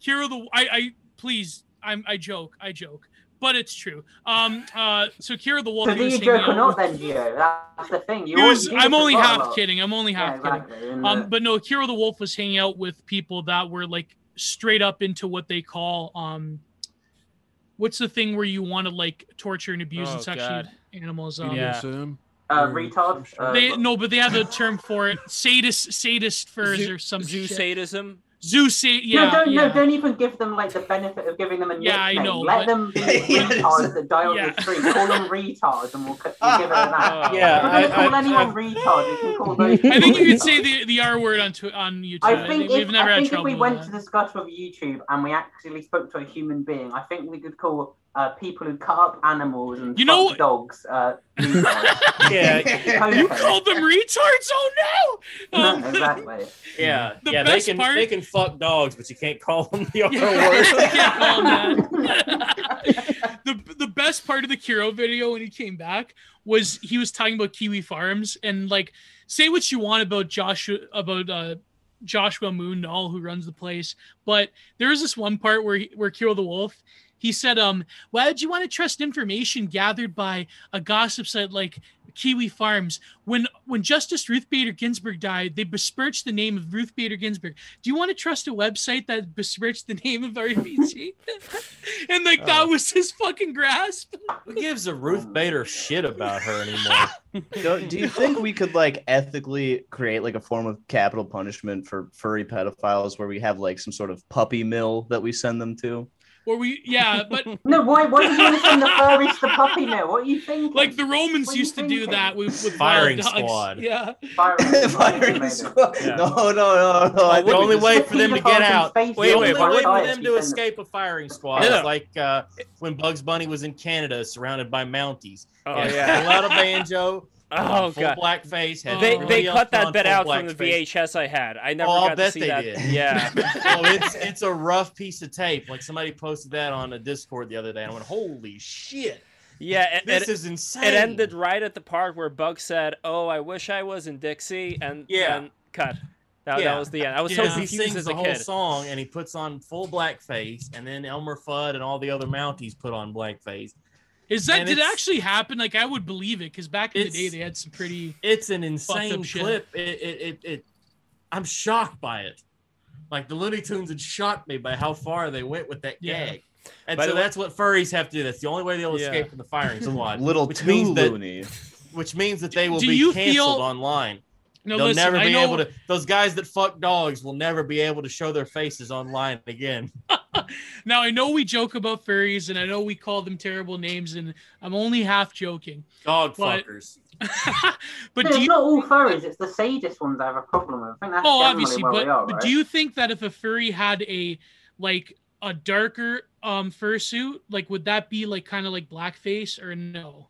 Kero the I I please I'm I joke, I joke. But it's true. Um uh so Kero the Wolf So do was you joke or not with- then, Gio? That's the thing. You He was, I'm only half lot. kidding. I'm only half kidding. exactly. And, uh, Um, but no, Kero the Wolf was hanging out with people that were like straight up into what they call um, what's the thing where you want to like torture and abuse Oh, and sexually God. animals? Um, Yeah. Uh, or retard. Uh, They no, but they have a term for it. Sadist, sadist furs Zoo, or some zoo shit. sadism. Zoo yeah, no, don't, yeah. no, don't even give them like the benefit of giving them a Yeah, I know, Let but- them be Yes. retards that die on Yeah. the street. Call them retards, and we'll, we'll give it an act. Yeah, If we're I- gonna call I- anyone I- retard, we can call those. I think you people could say the, the R word on tw- on YouTube. I think, we've if, never I had think if we went that. to discuss with YouTube and we actually spoke to a human being, I think we could call uh, people who cut up animals and You fuck know- dogs uh. Yeah, You Okay. called them retards? Oh no! No, Um, exactly. yeah, The yeah. They can part- they can fuck dogs, but you can't call them the other Yeah, word. you can't call him that. the the best part of the Kero video when he came back was he was talking about Kiwi Farms and like say what you want about Joshua about uh Joshua Moon Null who runs the place, but there was this one part where he, where Kero the Wolf he said, um, why would you want to trust information gathered by a gossip site like Kiwi Farms? When when Justice Ruth Bader Ginsburg died, they besmirched the name of Ruth Bader Ginsburg. Do you want to trust a website that besmirched the name of RBG? and like that Oh. was his fucking grasp. Who gives a Ruth Bader shit about her anymore? do, do you think we could like ethically create like a form of capital punishment for furry pedophiles where we have like some sort of puppy mill that we send them to? Or we yeah, but No, why? Why do you want to send the furries to the puppy mill? What are you thinking? like the Romans What are you used to do that with, with Firing dogs. squad. Yeah. Firing Firing squad. Yeah. No, no, no, no. I the only way for them to get out. Wait, the only wait, way for them to escape a firing squad Yeah. is like uh, when Bugs Bunny was in Canada, surrounded by Mounties. Oh Yeah, yeah. pull out a banjo. Oh full god. blackface. Had They they cut that bit out from the blackface. VHS I had. I never Oh, I'll got bet to see they that. did. Yeah. oh, it's it's a rough piece of tape. Like somebody posted that on a Discord the other day. and I went, "Holy shit, Yeah, it, this it, is insane!" it ended right at the part where Bug said, "Oh, I wish I was in Dixie," and Yeah. then cut. That, Yeah. that was the end. I was Yeah. so because he confused sings as the a whole kid. song and he puts on full blackface, and then Elmer Fudd and all the other Mounties put on blackface. Is that And did it actually happen? Like I would believe it because back in the day they had some pretty It's an insane clip. It, it, it, it, I'm shocked by it. Like the Looney Tunes had shocked me by how far they went with that Yeah. gag. And By so the way- that's what furries have to do. That's the only way they'll Yeah. escape from the firing squad. little which too means that loony. which means that they will Do be you canceled feel- online. no. They'll listen, never be know, able to. Those guys that fuck dogs will never be able to show their faces online again. Now I know we joke about furries and I know we call them terrible names and I'm only half joking. Dog But- fuckers. but No, do it's you not all furries. It's the sadist ones I have a problem with. I think that's Oh, obviously, where but, we are, but right? do you think that if a furry had a like a darker um fursuit, like would that be like kind of like blackface or no?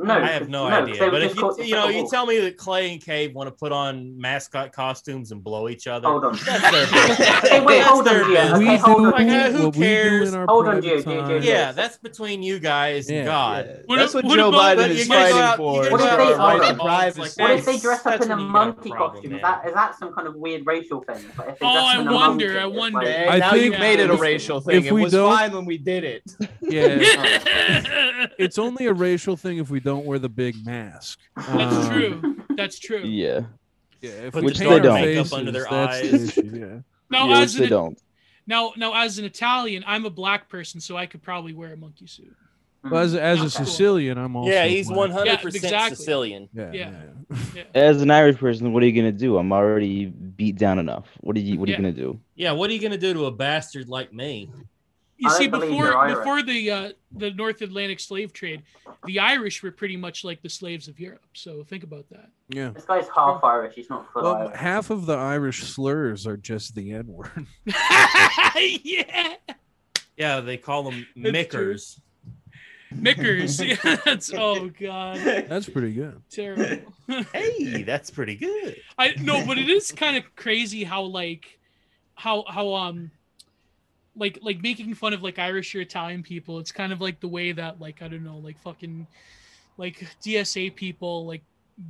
No, I have no, 'cause idea. But if you it you know, the you tell me that Clay and Cave want to put on mascot costumes and blow each other. Hold on. That's their. Hey, wait, That's hold their on, yeah. Okay, hold on. Like, uh, who what we do cares? Hold on, private Gio, Gio, Gio, time. Yeah, that's between you guys and Uh, God. What That's if- what what Joe Biden is fighting out- for. you is guys our right on to dogs, privacy. like What if they dress up in a when you got a monkey costume? Is that is that some kind of weird racial thing? Like if they Oh, I wonder, I wonder. I now think you've made it a racial thing. It was fine when we did it. Yeah, it's only a racial thing if we don't wear the big mask. That's Um, true. That's true. Yeah. Yeah, if Put we the paint dark makeup faces, under their that's the issue, yeah. Now, yeah, as which they an, don't. Now, now as an Italian, I'm a black person, so I could probably wear a monkey suit. Well, as as a Sicilian, I'm also yeah, he's black. one hundred percent exactly. Sicilian. Yeah, Yeah. yeah. Yeah. As an Irish person, what are you gonna do? I'm already beat down enough. What are you What are Yeah. you gonna do? Yeah, what are you gonna do to a bastard like me? You I see, before before the uh, the North Atlantic slave trade, the Irish were pretty much like the slaves of Europe. So think about that. yeah. This guy's half Irish. He's not full Well, Irish. half of the Irish slurs are just the N word. yeah, Yeah, they call them That's mickers. Mickers. Yeah, that's oh god, That's pretty good. terrible. Hey, that's pretty good. I no, but it is kind of crazy how like how how um like like making fun of like Irish or Italian people. It's kind of like the way that like I don't know like fucking like DSA people like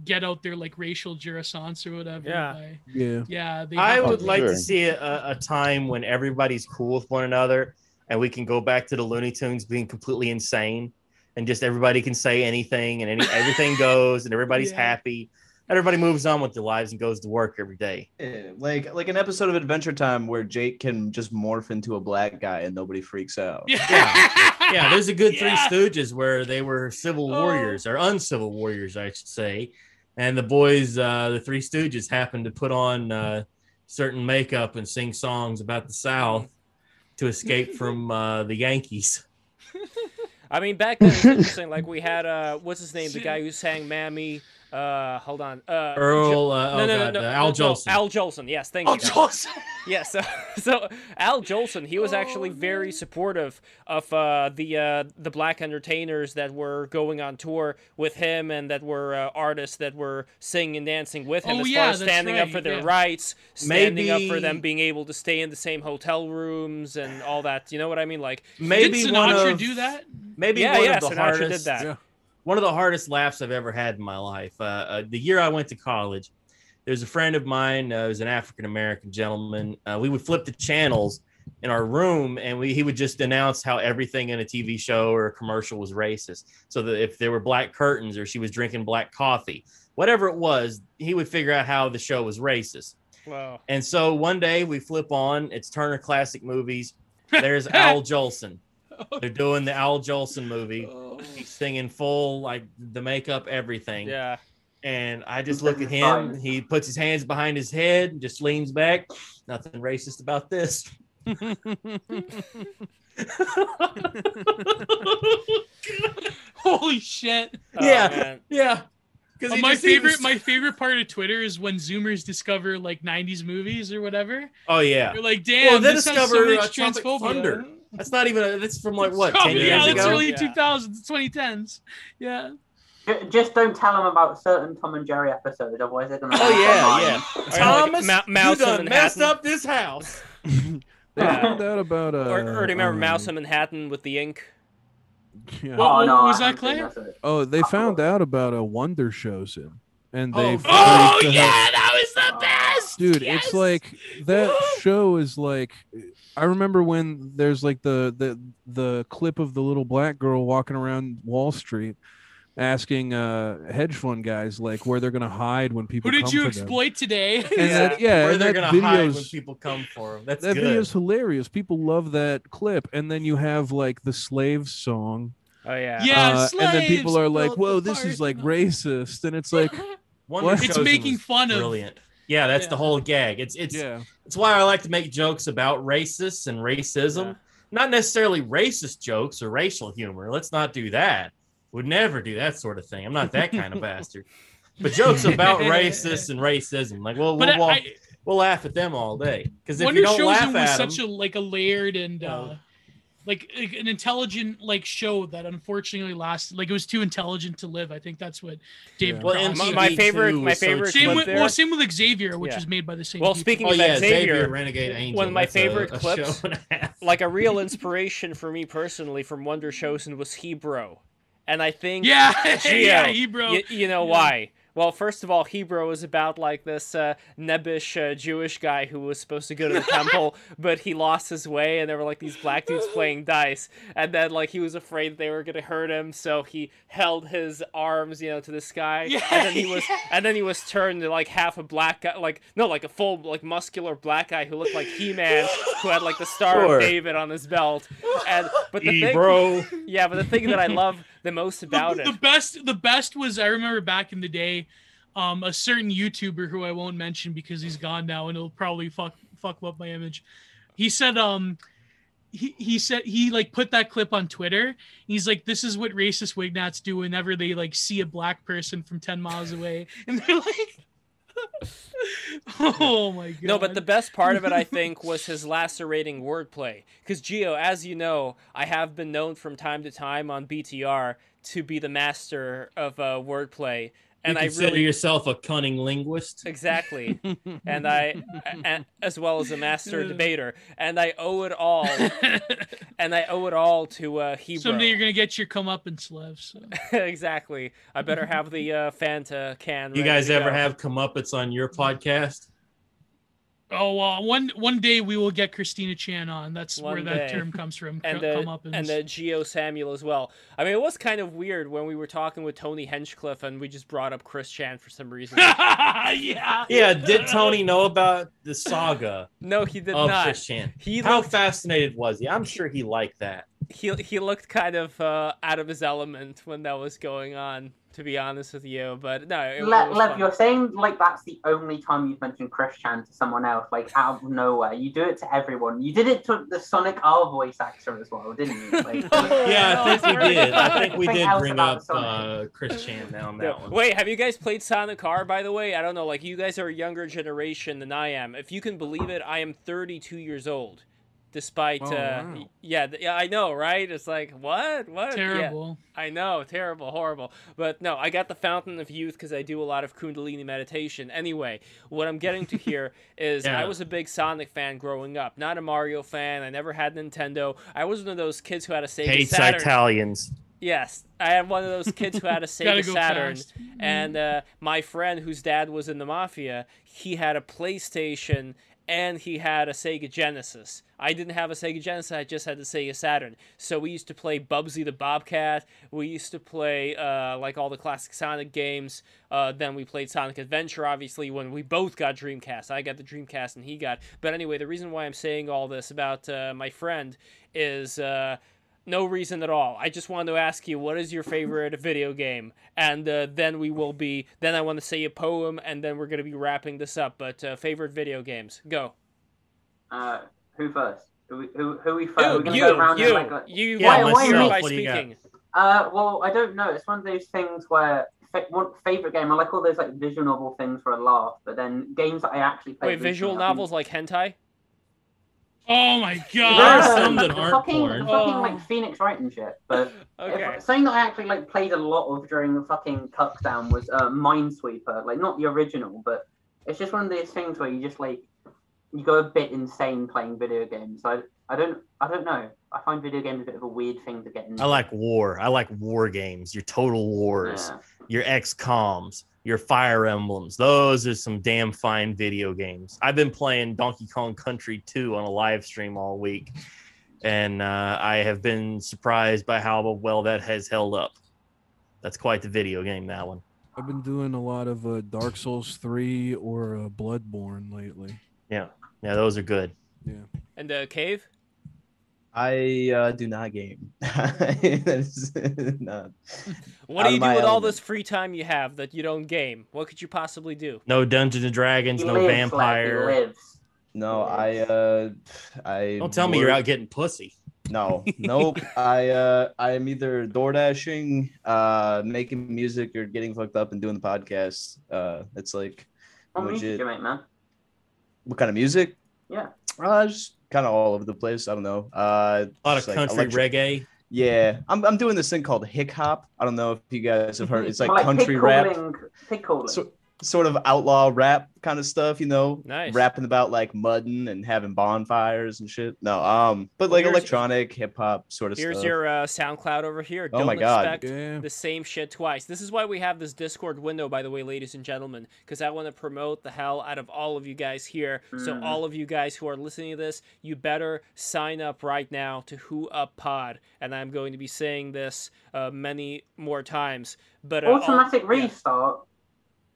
get out their like racial jouissance or whatever. Yeah. by- Yeah. yeah. They I would like Sure. to see a, a time when everybody's cool with one another and we can go back to the Looney Tunes being completely insane and just everybody can say anything and any, everything goes and everybody's Yeah. happy. Everybody moves on with their lives and goes to work every day. Yeah, like like an episode of Adventure Time where Jake can just morph into a black guy and nobody freaks out. yeah. Yeah, there's a good Yeah. Three Stooges where they were civil Oh. warriors or uncivil warriors, I should say. And the boys, uh, the Three Stooges, happened to put on uh, certain makeup and sing songs about the South to escape from uh, the Yankees. I mean, back then it was interesting. Like we had uh, what's his name? The guy who sang "Mammy." Uh, hold on. Uh, Earl, uh, no, oh no, God, no, uh, no, Al no, Jolson. Al Jolson. Yes, thank you. Al Jolson. yes. Yeah, so, so Al Jolson, he was actually very supportive of uh, the uh, the black entertainers that were going on tour with him and that were uh, artists that were singing and dancing with him Oh, as yeah, far as that's standing up for their yeah. rights, standing up for them being able to stay in the same hotel rooms and all that. You know what I mean? Like, maybe Did one Sinatra of, do that? Maybe yeah, one yeah, of the Sinatra hardest. did that. One of the hardest laughs I've ever had in my life. Uh, uh, the year I went to college, there's a friend of mine uh, who's an African American gentleman. Uh, we would flip the channels in our room, and we he would just announce how everything in a TV show or a commercial was racist. So that if there were black curtains or she was drinking black coffee, whatever it was, he would figure out how the show was racist. wow. And so one day we flip on, it's Turner Classic Movies. There's Al Jolson. They're doing the Al Jolson movie. He's singing full, like the makeup, everything. Yeah. And I just look at him. He puts his hands behind his head and just leans back. Nothing racist about this. Holy shit! Oh, Yeah. man. yeah. Because Uh, my favorite, my favorite part of Twitter is when Zoomers discover like '90s movies or whatever. Oh yeah. They're like, "Damn, Well, they this has discover, so uh, much Tropic transphobia." Thunder. That's not even. A, that's from like what Oh, ten yeah, years that's ago. early Yeah. 2000s, 2010s. Yeah. Just don't tell them about certain Tom and Jerry episodes, otherwise they're gonna. Oh yeah, yeah. Or like Thomas, Ma- Mouse you done messed Manhattan. up this house. They Yeah. found out about uh, Or, or do you remember um, Mouse in Manhattan with the ink? Yeah. Well- Oh no, was I that, haven't seen Clay? Oh, they found out about a Wonder Showzen, and Oh, they. oh, freaked the hell- that was the best, dude it's like that show is like i remember when there's like the the the clip of the little black girl walking around wall street asking uh hedge fund guys like where they're gonna hide when people Who did come you for them. exploit today? and that, yeah where they're gonna hide when people come for them. That's that good. video's hilarious people love that clip and then you have like the slaves song Oh yeah. Yeah, uh, and then people are like whoa this is like racist and it's like Wonder What? It's making was fun of- brilliant. Yeah, that's the whole gag. It's it's yeah it's why I like to make jokes about racists and racism. Yeah. Not necessarily racist jokes or racial humor. Let's not do that. Would never do that sort of thing. I'm not that kind of bastard. But jokes about racists and racism, like we'll But we'll, I, we'll laugh at them all day. Because if Wonder you don't laugh Chosen was at such them, a like a layered and uh, No. Like, like an intelligent like show that unfortunately lasted. Like it was too intelligent to live. I think that's what David. Yeah. well, My- my favorite- too my was so favorite same with well, same with Xavier, which Yeah. was made by the same. Well, people. speaking Oh of yeah, that, Xavier, Xavier Renegade Angel. one of my That's a- favorite a clips- a like a real inspiration for me personally from Wonder Showzen was Hebrew, and I think yeah, Geo, yeah, he bro. you know Yeah. why? Well, first of all, Hebrew was about like this uh, nebbish uh, Jewish guy who was supposed to go to the temple, but he lost his way, and there were like these black dudes playing dice, and then like he was afraid they were gonna hurt him, so he held his arms, you know, to the sky, and then he was, and then he was turned to like half a black guy, like no, like a full like muscular black guy who looked like He-Man, who had like the Star Sure. of David on his belt, and but the thing, bro. yeah, but the thing that I love the most about the, it. the best the best was I remember back in the day, um, a certain YouTuber who I won't mention because he's gone now and it'll probably fuck fuck up my image. He said um he, he said he like put that clip on Twitter. He's like, this is what racist wignats do whenever they like see a black person from 10 miles away. And they're like Oh my god. No, but the best part of it, I think, was his lacerating wordplay. Because Geo, as you know, I have been known from time to time on BTR to be the master of uh, wordplay, and you I consider really yourself a cunning linguist. exactly, and I, a- as well as a master debater, and I owe it all, and I owe it all to uh, Hebrew. Someday you're gonna get your come comeuppance Lev. So. exactly. I better have the uh, Fanta can. You ready guys to ever go. have comeuppance on your podcast? Oh, uh, one one day we will get Christina Chan on. That's where One that day. term comes from. and co- the comeuppance. and the Geo Samuel as well. I mean, it was kind of weird when we were talking with Tony Hinchcliffe and we just brought up Chris Chan for some reason. yeah. Yeah, did Tony know about the saga no, he did of not. Chris Chan? He How looked, fascinated was he? I'm sure he liked that. he he looked kind of uh, out of his element when that was going on. To be honest with you, but no, it, Le- it was Lev, fun. you're saying like that's the only time you've mentioned Chris Chan to someone else, like out of nowhere. You do it to everyone. You did it to the Sonic R voice actor as well, didn't you? Like, Yeah, I think we did. I think we did bring up uh, Chris Chan on Yeah. that one. Wait, have you guys played Sonic R? By the way, I don't know. Like you guys are a younger generation than I am. If you can believe it, I am 32 years old. Despite, Oh, uh, wow. yeah, yeah, I know, right? It's like what, what? Yeah. Terrible. I know, terrible, horrible. But no, I got the Fountain of Youth because I do a lot of Kundalini meditation. Anyway, what I'm getting to here is Yeah. I was a big Sonic fan growing up, not a Mario fan. I never had Nintendo. I was one of those kids who had a Sega Hates Saturn. Italians. Yes, I had one of those kids who had a Gotta Sega go Saturn, fast. and uh, my friend whose dad was in the mafia, he had a PlayStation and he had a Sega Genesis. I didn't have a Sega Genesis, I just had the Sega Saturn. So we used to play Bubsy the Bobcat, we used to play uh, like all the classic Sonic games. Uh, then we played Sonic Adventure, obviously, when we both got Dreamcast. I got the Dreamcast and he got. But anyway, the reason why I'm saying all this about uh, my friend is. No reason at all. I just wanted to ask you, what is your favorite video game? And uh, then we will be. Then I want to say a poem, and then we're gonna be wrapping this up. But uh, favorite video games, go. uh, who first? Who who, who we first? You, We're gonna you, go around you, like, like- you. Yeah, want why to hear me? by What you speaking. Uh, well, I don't know. It's one of those things where fa- one favorite game. I like all those like visual novel things for a laugh, but then games that I actually play. Wait, visual novels like hentai? Oh my There are god. some that aren't fucking, porn. the fucking Oh. like Phoenix Wright and shit. But Okay. if, something that I actually like played a lot of during the fucking Cuckdown was uh, Minesweeper. Like not the original, but it's just one of those things where you just like you go a bit insane playing video games. I I don't I don't know. I find video games a bit of a weird thing to get into. I like war. I like war games. Your Total Wars, Yeah. your XComs, your Fire Emblems. Those are some damn fine video games. I've been playing Donkey Kong Country 2 on a live stream all week, and uh, I have been surprised by how well that has held up. That's quite the video game, that one. I've been doing a lot of uh, Dark Souls 3 or uh, Bloodborne lately. Yeah, yeah, those are good. Yeah. And the cave. I uh, do not game. Not. What do you do my with all this free time you have that you don't game? What could you possibly do? No Dungeons and Dragons, He no lives, Lev, he vampire. lives. No, I uh, I. Don't tell me you're out getting pussy. No, nope. I uh, I'm either door dashing, uh, making music, or getting fucked up and doing the podcast. Uh, it's like What Legit. do you make, man? what kind of music? Yeah. Uh, just kind of all over the place. I don't know. Uh, A lot of like country electro- reggae. Yeah, I'm I'm doing this thing called hick hop. I don't know if you guys have heard. It's like More country pig rap. calling, Pig. So sort of outlaw rap kind of stuff, you know, Nice. rapping about like mudding and having bonfires and shit. No, um, but Well, like here's- electronic hip hop sort of stuff. Here's stuff. your uh, SoundCloud over here. Oh Don't my God. expect Yeah. the same shit twice. This is why we have this Discord window, by the way, ladies and gentlemen, because I want to promote the hell out of all of you guys here. So Mm. all of you guys who are listening to this, you better sign up right now to Who Up Pod, and I'm going to be saying this uh, many more times. But uh, all- Automatic yeah.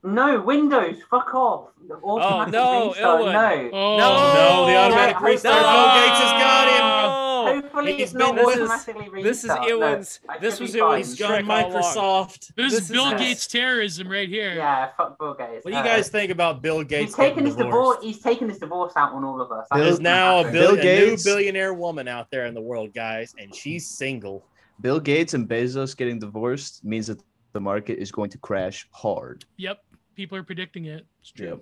Restart. No, Windows, fuck off. Automatic no, restart, Owen. no. Oh No, the automatic Yeah, restart. no. Bill Gates has got him. No! Hopefully He's it's not been- this is- automatically restart. this is no. Ewan's- I this should was be Ewan's fine. He's trick all. Microsoft. This, This is is Bill a- Gates terrorism right here. Yeah, fuck Bill Gates. What do you Uh, guys think about Bill Gates He's taking getting his divorce. divorced? He's taking his divorce out on all of us. That Bill- There's is now a, happening. bill- Bill a new Gates- billionaire woman out there in the world, guys, and she's single. Bill Gates and Bezos getting divorced means that the market is going to crash hard. Yep. People are predicting it. It's true. Yep.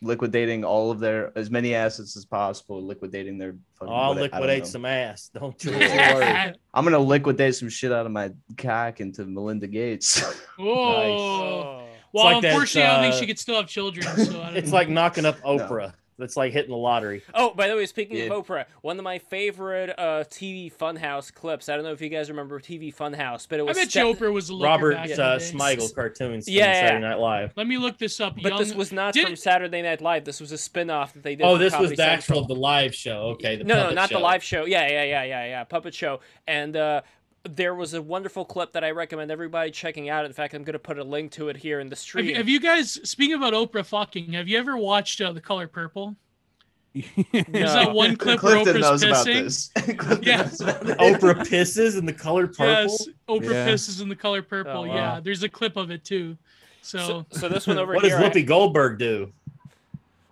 Liquidating all of their as many assets as possible, liquidating their. fucking I'll what- liquidate some ass. Don't you Yeah. worry. I'm gonna liquidate some shit out of my cock into Melinda Gates. Whoa. Oh. Well, like that, unfortunately, I don't think uh, she could still have children. So I don't It's know. like knocking up Oprah. That's like hitting the lottery. Oh, by the way, speaking Yeah. of Oprah, one of my favorite uh, TV Funhouse clips. I don't know if you guys remember TV Funhouse, but it was. I was bet Ste- you Oprah was a looker Robert back uh, in. Smigel cartoons from Yeah, yeah. Saturday Night Live. Let me look this up. But Young... this was not Did- from Saturday Night Live. This was a spin-off that they did. Oh, for this was Comedy the actual the live show. Okay, the no, no, puppet not the live show. Yeah, yeah, yeah, yeah, yeah, puppet show. And uh, there was a wonderful clip that I recommend everybody checking out. In fact, I'm going to put a link to it here in the Have stream. you, have you guys, speaking about Oprah fucking, have you ever watched uh, The Color Purple? There's No. that one clip where Oprah's knows about pissing. this. Yeah. knows about this. Oprah pisses in the color purple. Yes, Oprah Yeah. pisses in The Color Purple. Oh, wow. Yeah, there's a clip of it too. So, so, so this one over What does here, I- Whoopi Goldberg do?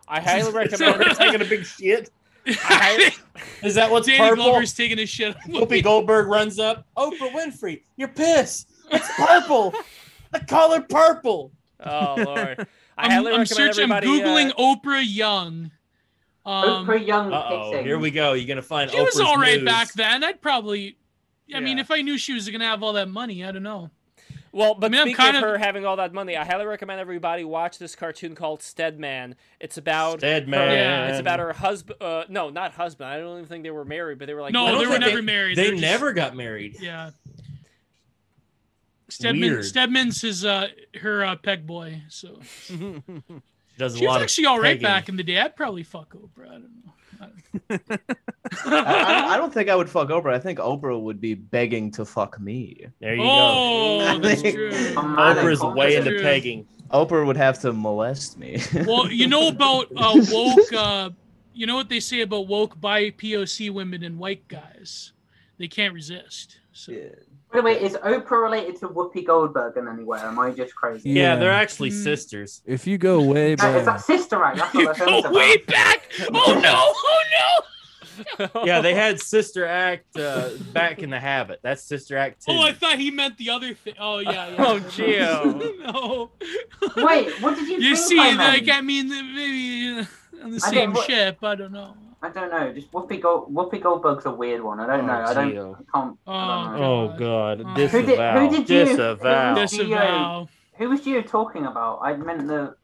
I, highly recommend. taking a big shit? I, Is that what's Danny purple? Glover's taking his shit. Whoopi Goldberg runs up. Oprah Winfrey, your piss. It's purple. the color purple. oh lord, I I'm, I'm searching. I'm googling uh, Oprah Young. Um, Oprah Young oh, here we go. You're gonna find she was all right news. back then. I'd probably. I mean, if I knew she was gonna have all that money, I don't know. Well, but mean, I'm speaking kind of of- her having all that money, I highly recommend everybody watch this cartoon called Stedman. It's about Stedman. her- Yeah. It's about her husband. Uh, no, not husband. I don't even think they were married, but they were like no, they were never they- married. They were just- never got married. Yeah. Stedman, Weird. Stedman's his uh her uh, peg boy, so Does she was lot actually of all right pegging. back in the day. I'd probably fuck Oprah. I don't know. I, I, I don't think I would fuck Oprah. I think Oprah would be begging to fuck me. There you go. oh, that's true. I don't Oprah's know. way into pegging. Oprah would have to molest me. Well, you know about uh, woke. Uh, you know what they say about woke by POC women and white guys? They can't resist. So By the way, is Oprah related to Whoopi Goldberg in any way? Am I just crazy? Yeah, they're actually Mm. sisters. If you go way Is that, is back, that Sister Act? That's what the film's go about. way back. Oh no! Oh no! Yeah, they had Sister Act uh, back in the habit. That's Sister Act two. Oh, I thought he meant the other thing. Oh yeah. yeah. Oh, Gio. no. Wait, what did you, You think see, I meant? like I mean, maybe uh, on the I same don't- ship. I don't know. I don't know. Just Whoopi Gold Whoopi Goldberg's a weird one. I don't Oh, know. I don't. Gio. I can't. I don't know. Oh God, Uh, Who did- disavow, who did you- disavow. who- Disavow. Who was you talking about? I meant the.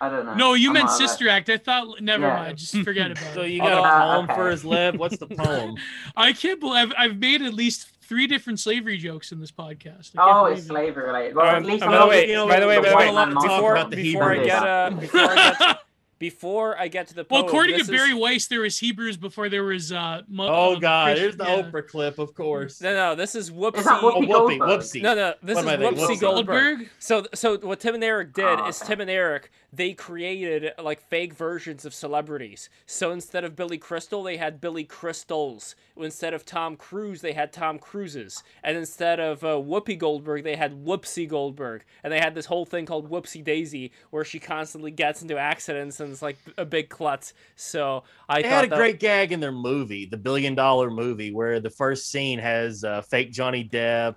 I don't know. No, you I'm meant not- Sister Act. I thought. Never Yeah. mind. Just forget about it. So you got Uh, a poem okay. for his lib? What's the poem? I can't believe I've made at least three different slavery jokes in this podcast. I can't Oh, it's it. slavery related. Well, Um, at least by I'm the not way, by the way, the by the way, before, before I get uh, before I get, before I get to the Well, according to this Bari is, Weiss, there was Hebrews before there was. Uh, mo- Oh uh, God, Christ- here's the yeah. Oprah clip, of course. no, no, this is Whoopsie. Oh, Whoopi whoopee, Goldberg? whoopsie. No, no, this What is am Whoopsie Whoopsie Goldberg. Goldberg. So, so what Tim and Eric did Oh, is. Tim and Eric they created like fake versions of celebrities. So instead of Billy Crystal, they had Billy Crystals. Instead of Tom Cruise, they had Tom Cruises. And instead of uh, Whoopi Goldberg, they had Whoopsie Goldberg. And they had this whole thing called Whoopsie Daisy, where she constantly gets into accidents and it's like a big klutz. So I They had a that- great gag in their movie, the billion dollar movie, where the first scene has uh, fake Johnny Depp.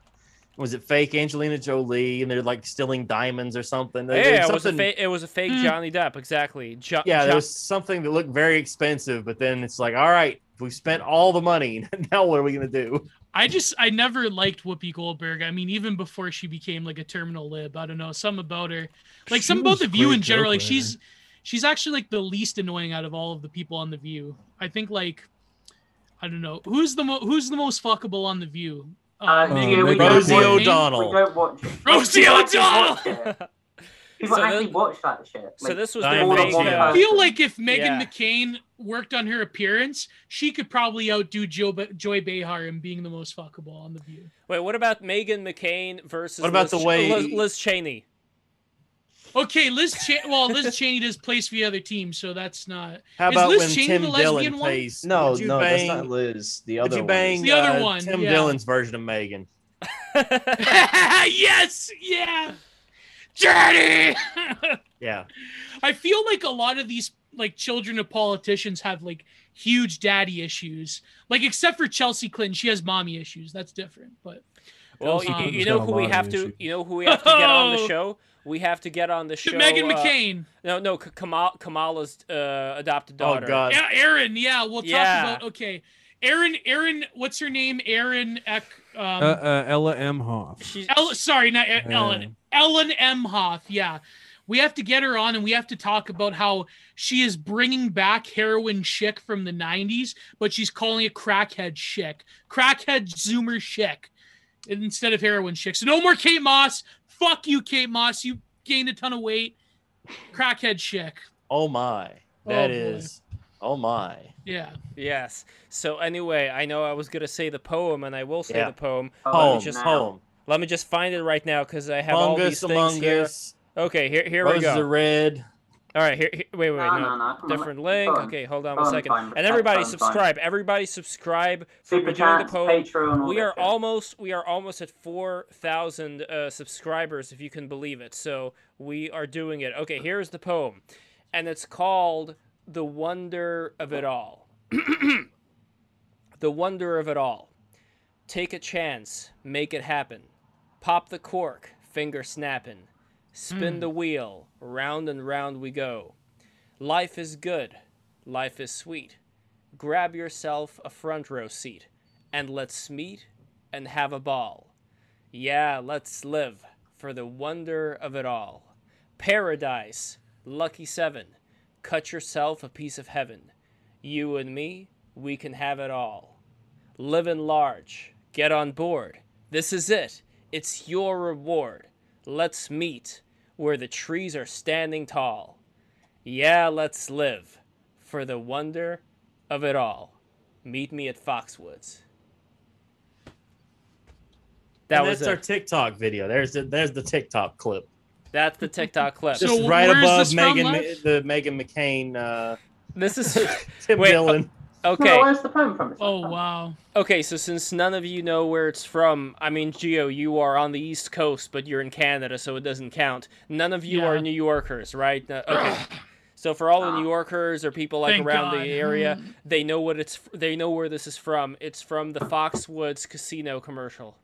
Was it fake Angelina Jolie, and they're like stealing diamonds or something? Yeah, there's it was a something- fake. It was a fake Hmm. Johnny Depp, exactly. Jo- Yeah, Jo- there was something that looked very expensive, but then it's like, all right, we spent all the money. Now what are we gonna do? I just I never liked Whoopi Goldberg. I mean, even before she became like a terminal lib, I don't know, some about her, like She some about was the View in general. joke Like she's she's actually like the least annoying out of all of the people on the View. I think like I don't know who's the mo- who's the most fuckable on the View. Uh, Um, yeah, we Meghan don't Rosie watch- O'Donnell. We don't watch. Rosie O'Donnell! watch. People So actually this- watch that shit. So this was I their more than think, one yeah. uh, I feel like if Meghan Yeah. McCain worked on her appearance, she could probably outdo Joe Be- Joy Behar in being the most fuckable on the View. Wait, what about Meghan McCain versus What about Liz, the way- Liz, Liz Cheney? Okay, Liz. Cha- well, Liz Cheney does place for the other team, so that's not. How about Liz when Cheney Tim the lesbian Dillon one? plays? No, no, bang, that's not Liz. The other you one bang is- The other uh, one, Tim yeah. Dillon's version of Meghan? yes, yeah. Journey. Yeah. I feel like a lot of these like children of politicians have like huge daddy issues. Like except for Chelsea Clinton, she has mommy issues. That's different. But Well, Chelsea you, you know who we lot of have to, you know who we have to get on the show. We have to get on the show. Meghan uh, McCain, No, no, K- Kamal, Kamala's uh, adopted Oh daughter. God. yeah, Aaron. Yeah, we'll talk Yeah. about. Okay, Aaron. Aaron. What's her name? Aaron. Eck, um, Uh, uh, Ella Emhoff. She's El- sorry, not E- Yeah. Ellen. M. Hoff. Yeah. We have to get her on and we have to talk about how she is bringing back heroin chic from the 90s, but she's calling it crackhead chic. Crackhead zoomer chic instead of heroin chic. So no more Kate Moss. Fuck you, Kate Moss. You gained a ton of weight. Crackhead chic. Oh my. Oh, That boy. is. Oh my. Yeah. yes. So anyway, I know I was gonna say the poem, and I will say Yeah. the poem. Oh, Home. just now. home. Let me just find it right now because I have all Among these things among here. us. Okay, here, here we go. Roses are red. All right, here, here wait, wait, No, no, no, no, different link. on. Okay, hold on Go one on, second. fine, And everybody subscribe. Everybody subscribe for Super the poem. Patreon, we are almost we are almost at 4000 uh, subscribers if you can believe it so we are doing it okay here's the poem and it's called the wonder of it all the wonder of it all take a chance make it happen pop the cork finger snapping spin hmm. the wheel round and round we go life is good life is sweet grab yourself a front row seat and let's meet and have a ball. Yeah, let's live for the wonder of it all. Paradise, lucky seven, cut yourself a piece of heaven. You and me, we can have it all. Live in large, get on board. This is it, it's your reward. Let's meet where the trees are standing tall. Yeah, let's live for the wonder of it all. Meet me at Foxwoods. That and was that's our. TikTok video. There's the there's the TikTok clip. That's the TikTok clip. So Just right above this from, Meghan, the Meghan McCain, uh, this is Tim Wait, Dillon. No, okay. where's the poem from? Oh from- wow. Okay, so since none of you know where it's from, I mean, Geo, you are on the East Coast, but you're in Canada, so it doesn't count. None of you Yeah. are New Yorkers, right? Uh, okay. So for all the New Yorkers or people like Thank around God. the area, they know what it's. They know where this is from. It's from the Foxwoods Casino commercial.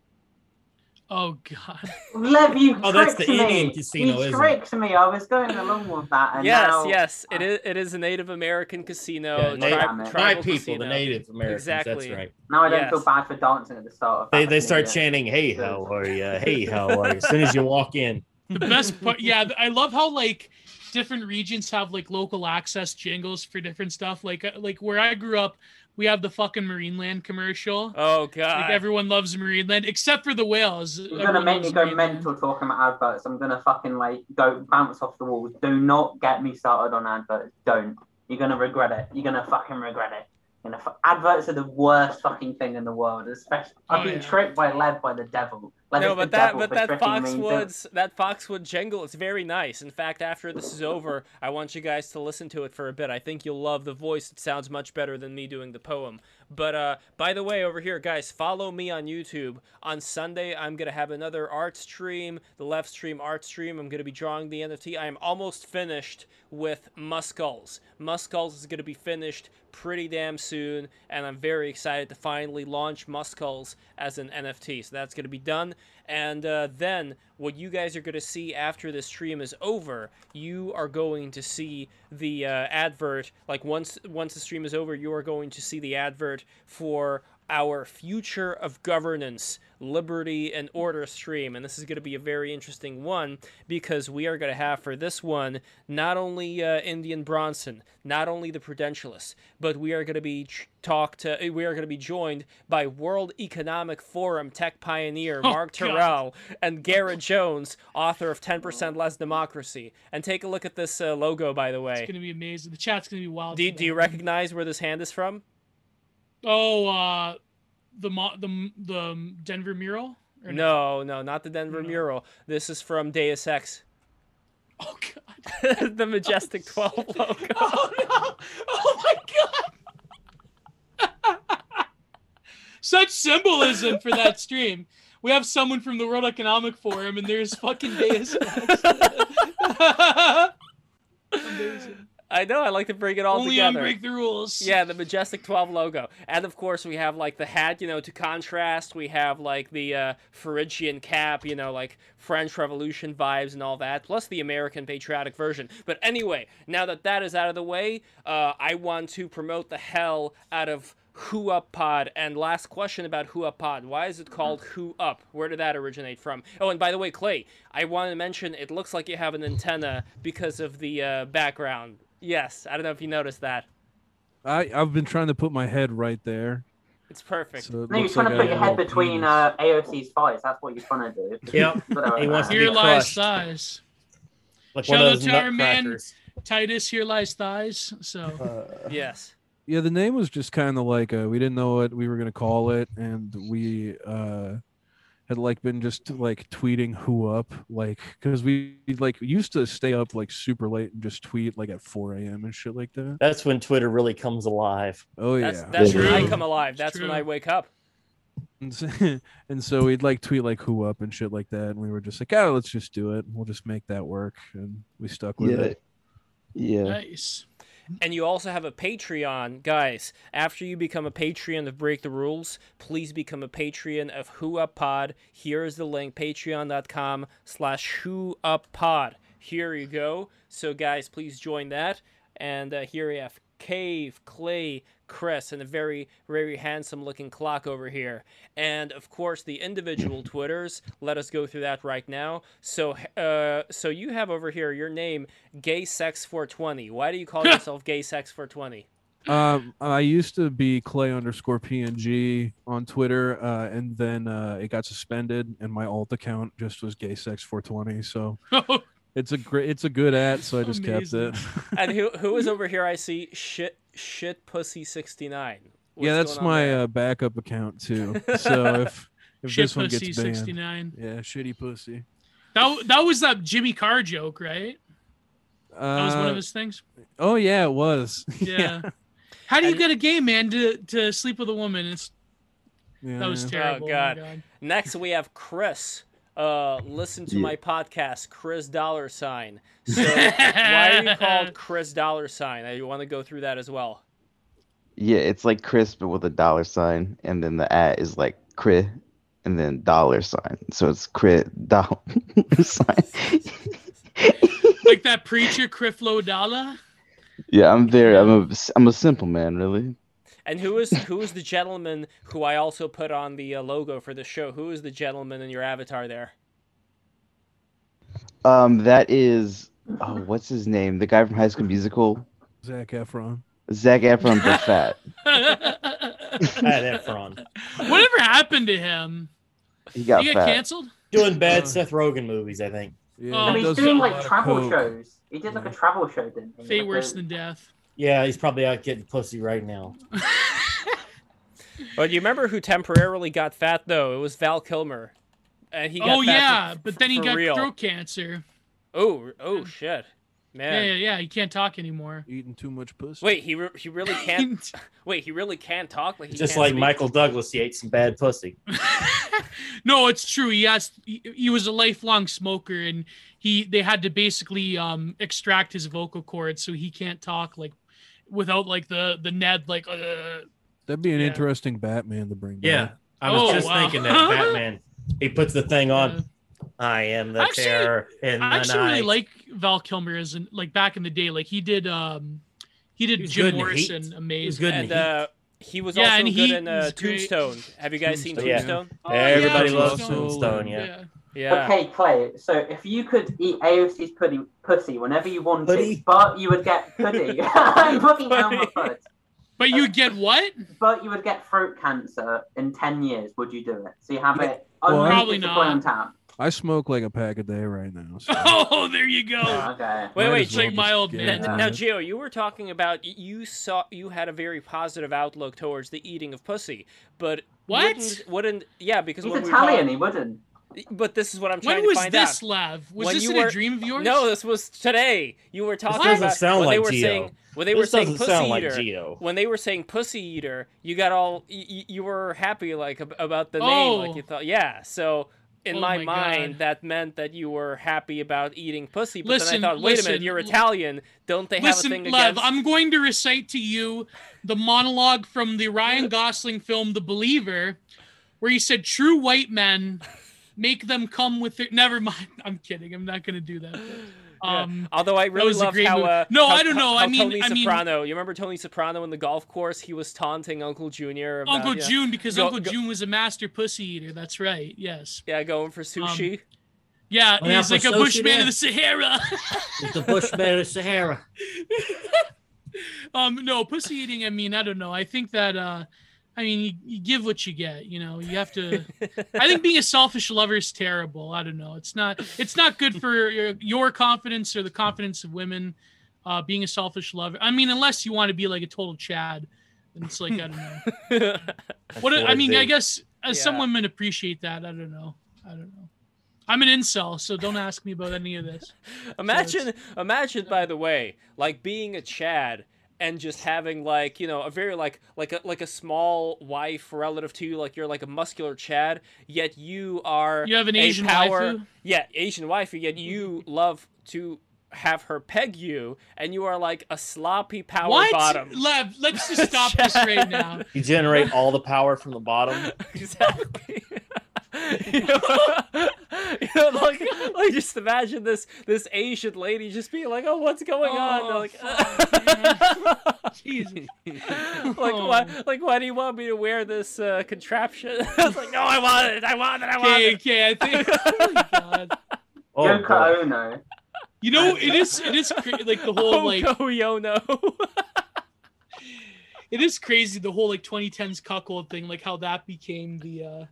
Oh god. Lev, you Oh, that's tricked the me. Indian casino, You isn't it? tricked me. I was going along with that, and yes, now... yes, it is. It is a Native American casino. Yeah, tri- Native- Damn. My tribal people, casino. the Native Americans. Exactly. That's right. Now I don't Yes. feel bad for dancing at the start. Of They they start video. chanting, "Hey, how are you? Hey, how are you?" As soon as you walk in. the best part yeah i love how like different regions have like local access jingles for different stuff like uh, like where i grew up we have the fucking marineland commercial Oh God. like everyone loves marineland except for the whales You're gonna Everyone make me go Marineland. mental talking about adverts. I'm gonna fucking like go bounce off the walls. Do not get me started on adverts. Don't. You're gonna regret it. You're gonna fucking regret it. You're adverts are the worst fucking thing in the world. Especially, I've Oh, been yeah. tricked by led by the devil. No, but that but that Foxwoods that Foxwood jingle is very nice. In fact, after this is over, I want you guys to listen to it for a bit. I think you'll love the voice. It sounds much better than me doing the poem. But uh, by the way, over here, guys, follow me on YouTube. On Sunday, I'm gonna have another art stream, the left stream art stream. I'm gonna be drawing the NFT. I am almost finished with Muskulls. Muskulls is gonna be finished pretty damn soon, and I'm very excited to finally launch Muskulls as an NFT. So that's gonna be done. And uh, then what you guys are going to see after the stream is over, you are going to see the uh, advert. Like once once the stream is over, you are going to see the advert for our Future of Governance, Liberty, and Order stream. And this is going to be a very interesting one because we are going to have for this one not only uh, Indian Bronson, not only the Prudentialists, but we are going to be talked to, we are going to be joined by World Economic Forum tech pioneer Oh, Mark. Terrell and Garrett Jones, author of 10% Less Democracy. And take a look at this uh, logo, by the way. It's gonna be amazing. The chat's gonna be wild. Do, do you recognize where this hand is from? Oh, uh, the mo- the the Denver mural. No, no, not the Denver No. mural. This is from Deus Ex, Oh God. the Majestic 12 logo. Oh no! Oh my god! Such symbolism for that stream. We have someone from the World Economic Forum, and there's fucking Deus Ex. Amazing. I know, I like to bring it all Only on together. break the rules. Yeah, the Majestic 12 logo. And of course, we have like the hat, you know, to contrast. We have like the uh, Phrygian cap, you know, like French Revolution vibes and all that, plus the American patriotic version. But anyway, now that that is out of the way, uh, I want to promote the hell out of Who Up Pod. And last question about Who Up Pod. Why is it called Who Up? Where did that originate from? Oh, and by the way, Clay, I want to mention it looks like you have an antenna because of the uh, background. Yes, I don't know if you noticed that. I I've been trying to put my head right there. It's perfect. So it No, you're looks trying like to I put your head between uh, AOC's thighs. That's what you're trying to do. Yep. Whatever, He wants to man. be Here lies thighs. Like Shout out to our man. Titus, here lies thighs. So Uh, Yes. Yeah, the name was just kind of like uh, we didn't know what we were gonna call it, and we uh, had like been just like tweeting who up, like because we like used to stay up like super late and just tweet like at 4 a.m. and shit like that. That's when Twitter really comes alive. Oh yeah, that's when I come alive. It's That's when. I wake up. and so, and so we'd like tweet like who up and shit like that, and we were just like, oh, let's just do it. We'll just make that work, and we stuck with Yeah. it. Yeah. nice. And you also have a Patreon, guys. After you become a Patreon of Break the Rules, please become a Patreon of Who Up Pod. Here is the link: patreon.com slash Who Up Pod. Here you go. So, guys, please join that. And uh, here we have Cave, Clay, Chris, and a very, very handsome looking clock over here. And of course, the individual Twitters. Let us go through that right now. So, uh, so you have over here your name, Gay Sex 420. Why do you call yourself Gay Sex 420? Um, I used to be Clay underscore PNG on Twitter, uh, and then uh, it got suspended, and my alt account just was gay sex 420. So it's a great, it's a good at, so I just Amazing. kept it. And who who is over here? I see shit shit pussy 69. yeah, that's my uh, backup account too. So if if Shit this one gets banned, sixty nine. yeah, shitty pussy. That that was that Jimmy Carr joke, right? That was one Uh, of his things. Oh yeah, it was. Yeah. How do you And- get a gay man to, to sleep with a woman? It's yeah. that was terrible. Oh, God. my God. Next we have Chris. Uh, listen to Yeah. my podcast, Chris Dollar Sign. So why are you called Chris Dollar Sign? I want to go through that as well. Yeah, it's like Chris but with a dollar sign, and then the at is like crit, and then dollar sign. So it's crit dollar sign. like that preacher Creflo Dollar. yeah, I'm very. I'm a. I'm a simple man, really. And who is who is the gentleman who I also put on the uh, logo for the show? Who is the gentleman in your avatar there? Um, that is. Oh, what's his name? The guy from High School Musical, Zac Efron. Zac Efron, the fat. Pat Efron. Whatever happened to him? He got he get fat. canceled? Doing bad Uh, Seth Rogen movies, I think. Yeah, Oh, he's doing like travel coke. shows. He did like a travel show, didn't he? Fate Like worse a- than death. Yeah, he's probably out getting pussy right now. But you remember who temporarily got fat though? It was Val Kilmer. And he got oh fat yeah, for- but then he got real. throat cancer. Oh, oh shit. Man. yeah, yeah. yeah, He can't talk anymore. Eating too much pussy. Wait, he re- he really can't Wait, he really can't talk like he Just like speak? Michael Douglas, he ate some bad pussy. no, it's true. He has he, he was a lifelong smoker, and he they had to basically um extract his vocal cords so he can't talk like without like the the Ned like. Uh, That'd be an Yeah. interesting Batman to bring. Yeah, back. I was Oh, just wow. thinking that Batman. He puts the thing on. uh, I am the Actually- terror in I actually night. really like Val Kilmer as in, like back in the day. Like he did um he did He Jim good in Heat. Morrison He was good in And Heat. uh He was Yeah, also good he in uh, was great. Tombstone. Have you guys seen Tombstone. Yeah. Oh, Everybody yeah, loves Tombstone. Tombstone, yeah. Yeah. Yeah. Okay, Clay. So if you could eat AOC's putty, pussy whenever you wanted, Putty? but you would get puddy. I'm fucking down my foot. But you get what? But you would get throat cancer in ten years. Would you do it? So you have Yeah. it Well, Probably not. on tap. I smoke like a pack a day right now. So Oh, there you go. Okay. Wait, might wait, as well like my old man. Now, out. now, Gio, you were talking about you saw you had a very positive outlook towards the eating of pussy, but What? Wouldn't, wouldn't yeah? Because He's when we Italian. talk- He wouldn't. But this is what I'm trying When to was find this, out. Lav? Was When this you in were- a dream of yours? No, this was today. You were talking doesn't about sound when like they were Gio. saying when they this were saying doesn't pussy sound like eater. Geo. when they were saying pussy eater, you got all you, you were happy like about the name, Oh. like you oh. thought, yeah. So in Oh my, my mind, God. that meant that you were happy about eating pussy. But Listen, then I thought, wait a minute, you're Italian. Don't they have a Listen, thing Lev, against? I'm going to recite to you the monologue from the Ryan Gosling film The Believer, where he said, True white men make them come with their. Never mind. I'm kidding. I'm not going to do that. Yeah. Um, Although I really was a love how movie. uh, No, how- I don't know. how I mean- Tony I mean- Soprano. You remember Tony Soprano in the golf course? He was taunting Uncle Junior. About, Uncle yeah, June, because Go- Uncle go- June was a master pussy eater. That's right. Yes. Yeah, going for sushi. Yeah, Went he's for like a bushman of the Sahara. It's the Bushman of the Sahara. um, no, pussy eating. I mean, I don't know. I think that. uh I mean, you, you give what you get. You know, you have to. I think being a selfish lover is terrible. I don't know. It's not. It's not good for your, your confidence or the confidence of women. Uh, being a selfish lover. I mean, unless you want to be like a total Chad, and it's like I don't know. What I mean, I guess as some women appreciate that. I don't know. I don't know. I'm an incel, so don't ask me about any of this. imagine, imagine. By the way, like being a Chad and just having like you know a very like like a like a small wife relative to you, like you're like a muscular Chad, yet you are You have an Asian power, waifu? yeah, Asian wife, yet you love to have her peg you, and you are like a sloppy power What? bottom. Lev, let's just stop this right now. You generate all the power from the bottom. exactly. You, know, you know, like, like just imagine this this Asian lady just being like, "Oh, what's going on?" They're Oh, like, Jesus. like why? Like why do you want me to wear this uh, contraption? I was like, "No, I want it. I want it. I want Okay, it." okay, I think. Oh my god. Oh, Yoko boy. Ono. You know, it is it is cra- like the whole like, Oh, like go Yono. it is crazy the whole like 2010s cuckold thing, like how that became the uh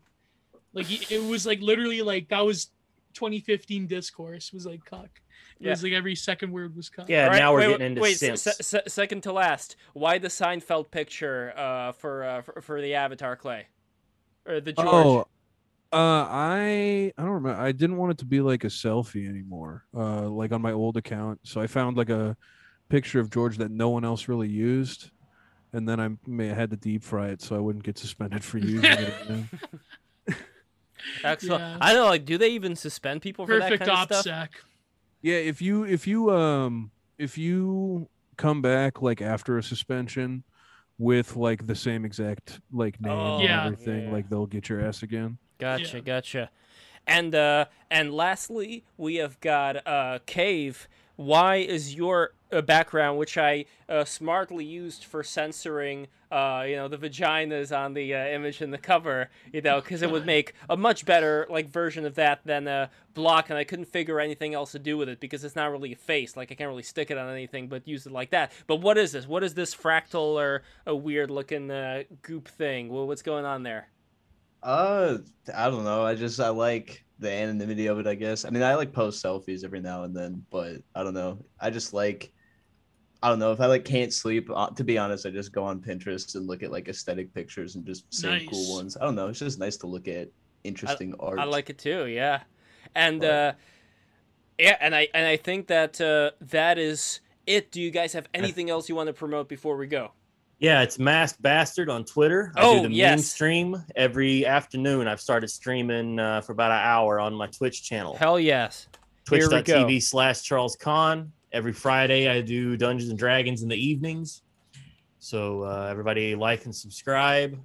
like it it was like literally like that was 2015 discourse was like cuck. It Yeah. was like every second word was cuck. Yeah, All right, now we're wait, getting into wait, simps. se- se- second to last. Why the Seinfeld picture uh, for, uh, for for the Avatar clay, or the George? Oh, uh, I I don't remember. I didn't want it to be like a selfie anymore. Uh, like on my old account, so I found like a picture of George that no one else really used, and then I may had to deep fry it so I wouldn't get suspended for using it. Again. Excellent. Yeah. I don't know. Like, do they even suspend people for Perfect that kind of stuff? OPSEC. Yeah, if you if you um if you come back like after a suspension with like the same exact like name Oh, and Yeah. everything, yeah. like they'll get your ass again. Gotcha, Yeah. gotcha. And uh and lastly, we have got uh Cave. Why is your uh, background, which I uh, smartly used for censoring, uh, you know, the vaginas on the uh, image in the cover, you know, because it would make a much better like version of that than a block, and I couldn't figure anything else to do with it because it's not really a face. Like I can't really stick it on anything, but use it like that. But what is this? What is this fractal or a weird looking uh, goop thing? Well, what's going on there? Uh, I don't know. I just I like the anonymity of it. I guess. I mean, I like post selfies every now and then, but I don't know. I just like. I don't know if I like can't sleep. Uh, to be honest, I just go on Pinterest and look at like aesthetic pictures and just save Nice. cool ones. I don't know. It's just nice to look at interesting art. I like it too. Yeah, and But- uh, yeah, and I and I think that uh, that is it. Do you guys have anything else you want to promote before we go? Yeah, it's Masked Bastard on Twitter. I Oh, do the yes. meme stream every afternoon. I've started streaming uh, for about an hour on my Twitch channel. Hell yes. Here we. Twitch.tv slash Charles Kahn. Every Friday, I do Dungeons and Dragons in the evenings. So uh, everybody like and subscribe.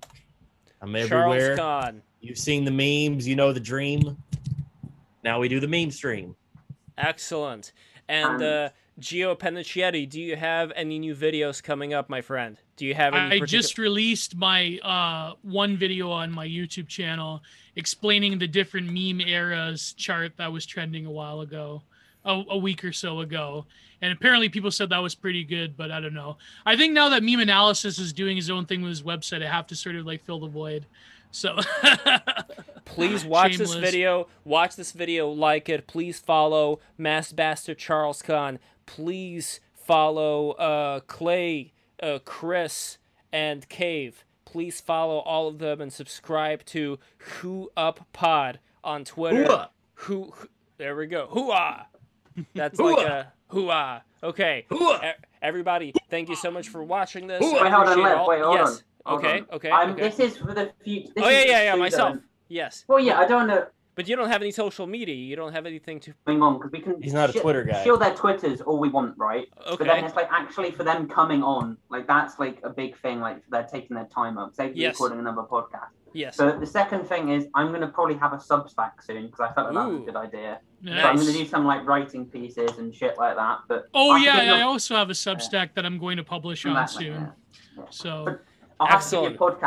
I'm everywhere. Charles Kahn. You've seen the memes. You know the dream. Now we do the meme stream. Excellent. And uh, Gio Panicietti, do you have any new videos coming up, my friend? Do you have any? I particu- just released my uh, one video on my YouTube channel explaining the different meme eras chart that was trending a while ago, a, a week or so ago. And apparently people said that was pretty good, but I don't know. I think now that meme analysis is doing his own thing with his website, I have to sort of like fill the void. So Please watch this video. Watch this video, like it. Please follow Mass Bastard Charles Khan. Please follow uh, Clay, uh, Chris, and Cave. Please follow all of them and subscribe to Who Up Pod on Twitter. Hooah. Who, who- there we go. Hooah! That's like a hooah. Okay. Hooah. E- everybody, thank you so much for watching this. Hooah. I Wait, hold on, all- Wait, hold yes. on. Hold okay, on. okay, I'm, okay. This is for the future. oh yeah, yeah, yeah, myself. Yes. Well, yeah, I don't know. But you don't have any social media. You don't have anything to. Hang on, because we can. He's not a shi- Twitter guy. Shield their Twitters all we want, right? Okay. But then it's like actually for them coming on, like that's like a big thing. Like they're taking their time up. They're Yes. recording another podcast. Yes. So the second thing is I'm gonna probably have a Substack soon because I felt like that was a good idea. So I'm gonna do some like writing pieces and shit like that. But Oh I yeah, your- I also have a Substack that I'm going to publish on soon. yeah, yeah. So But I'll have to get Excellent. your podcast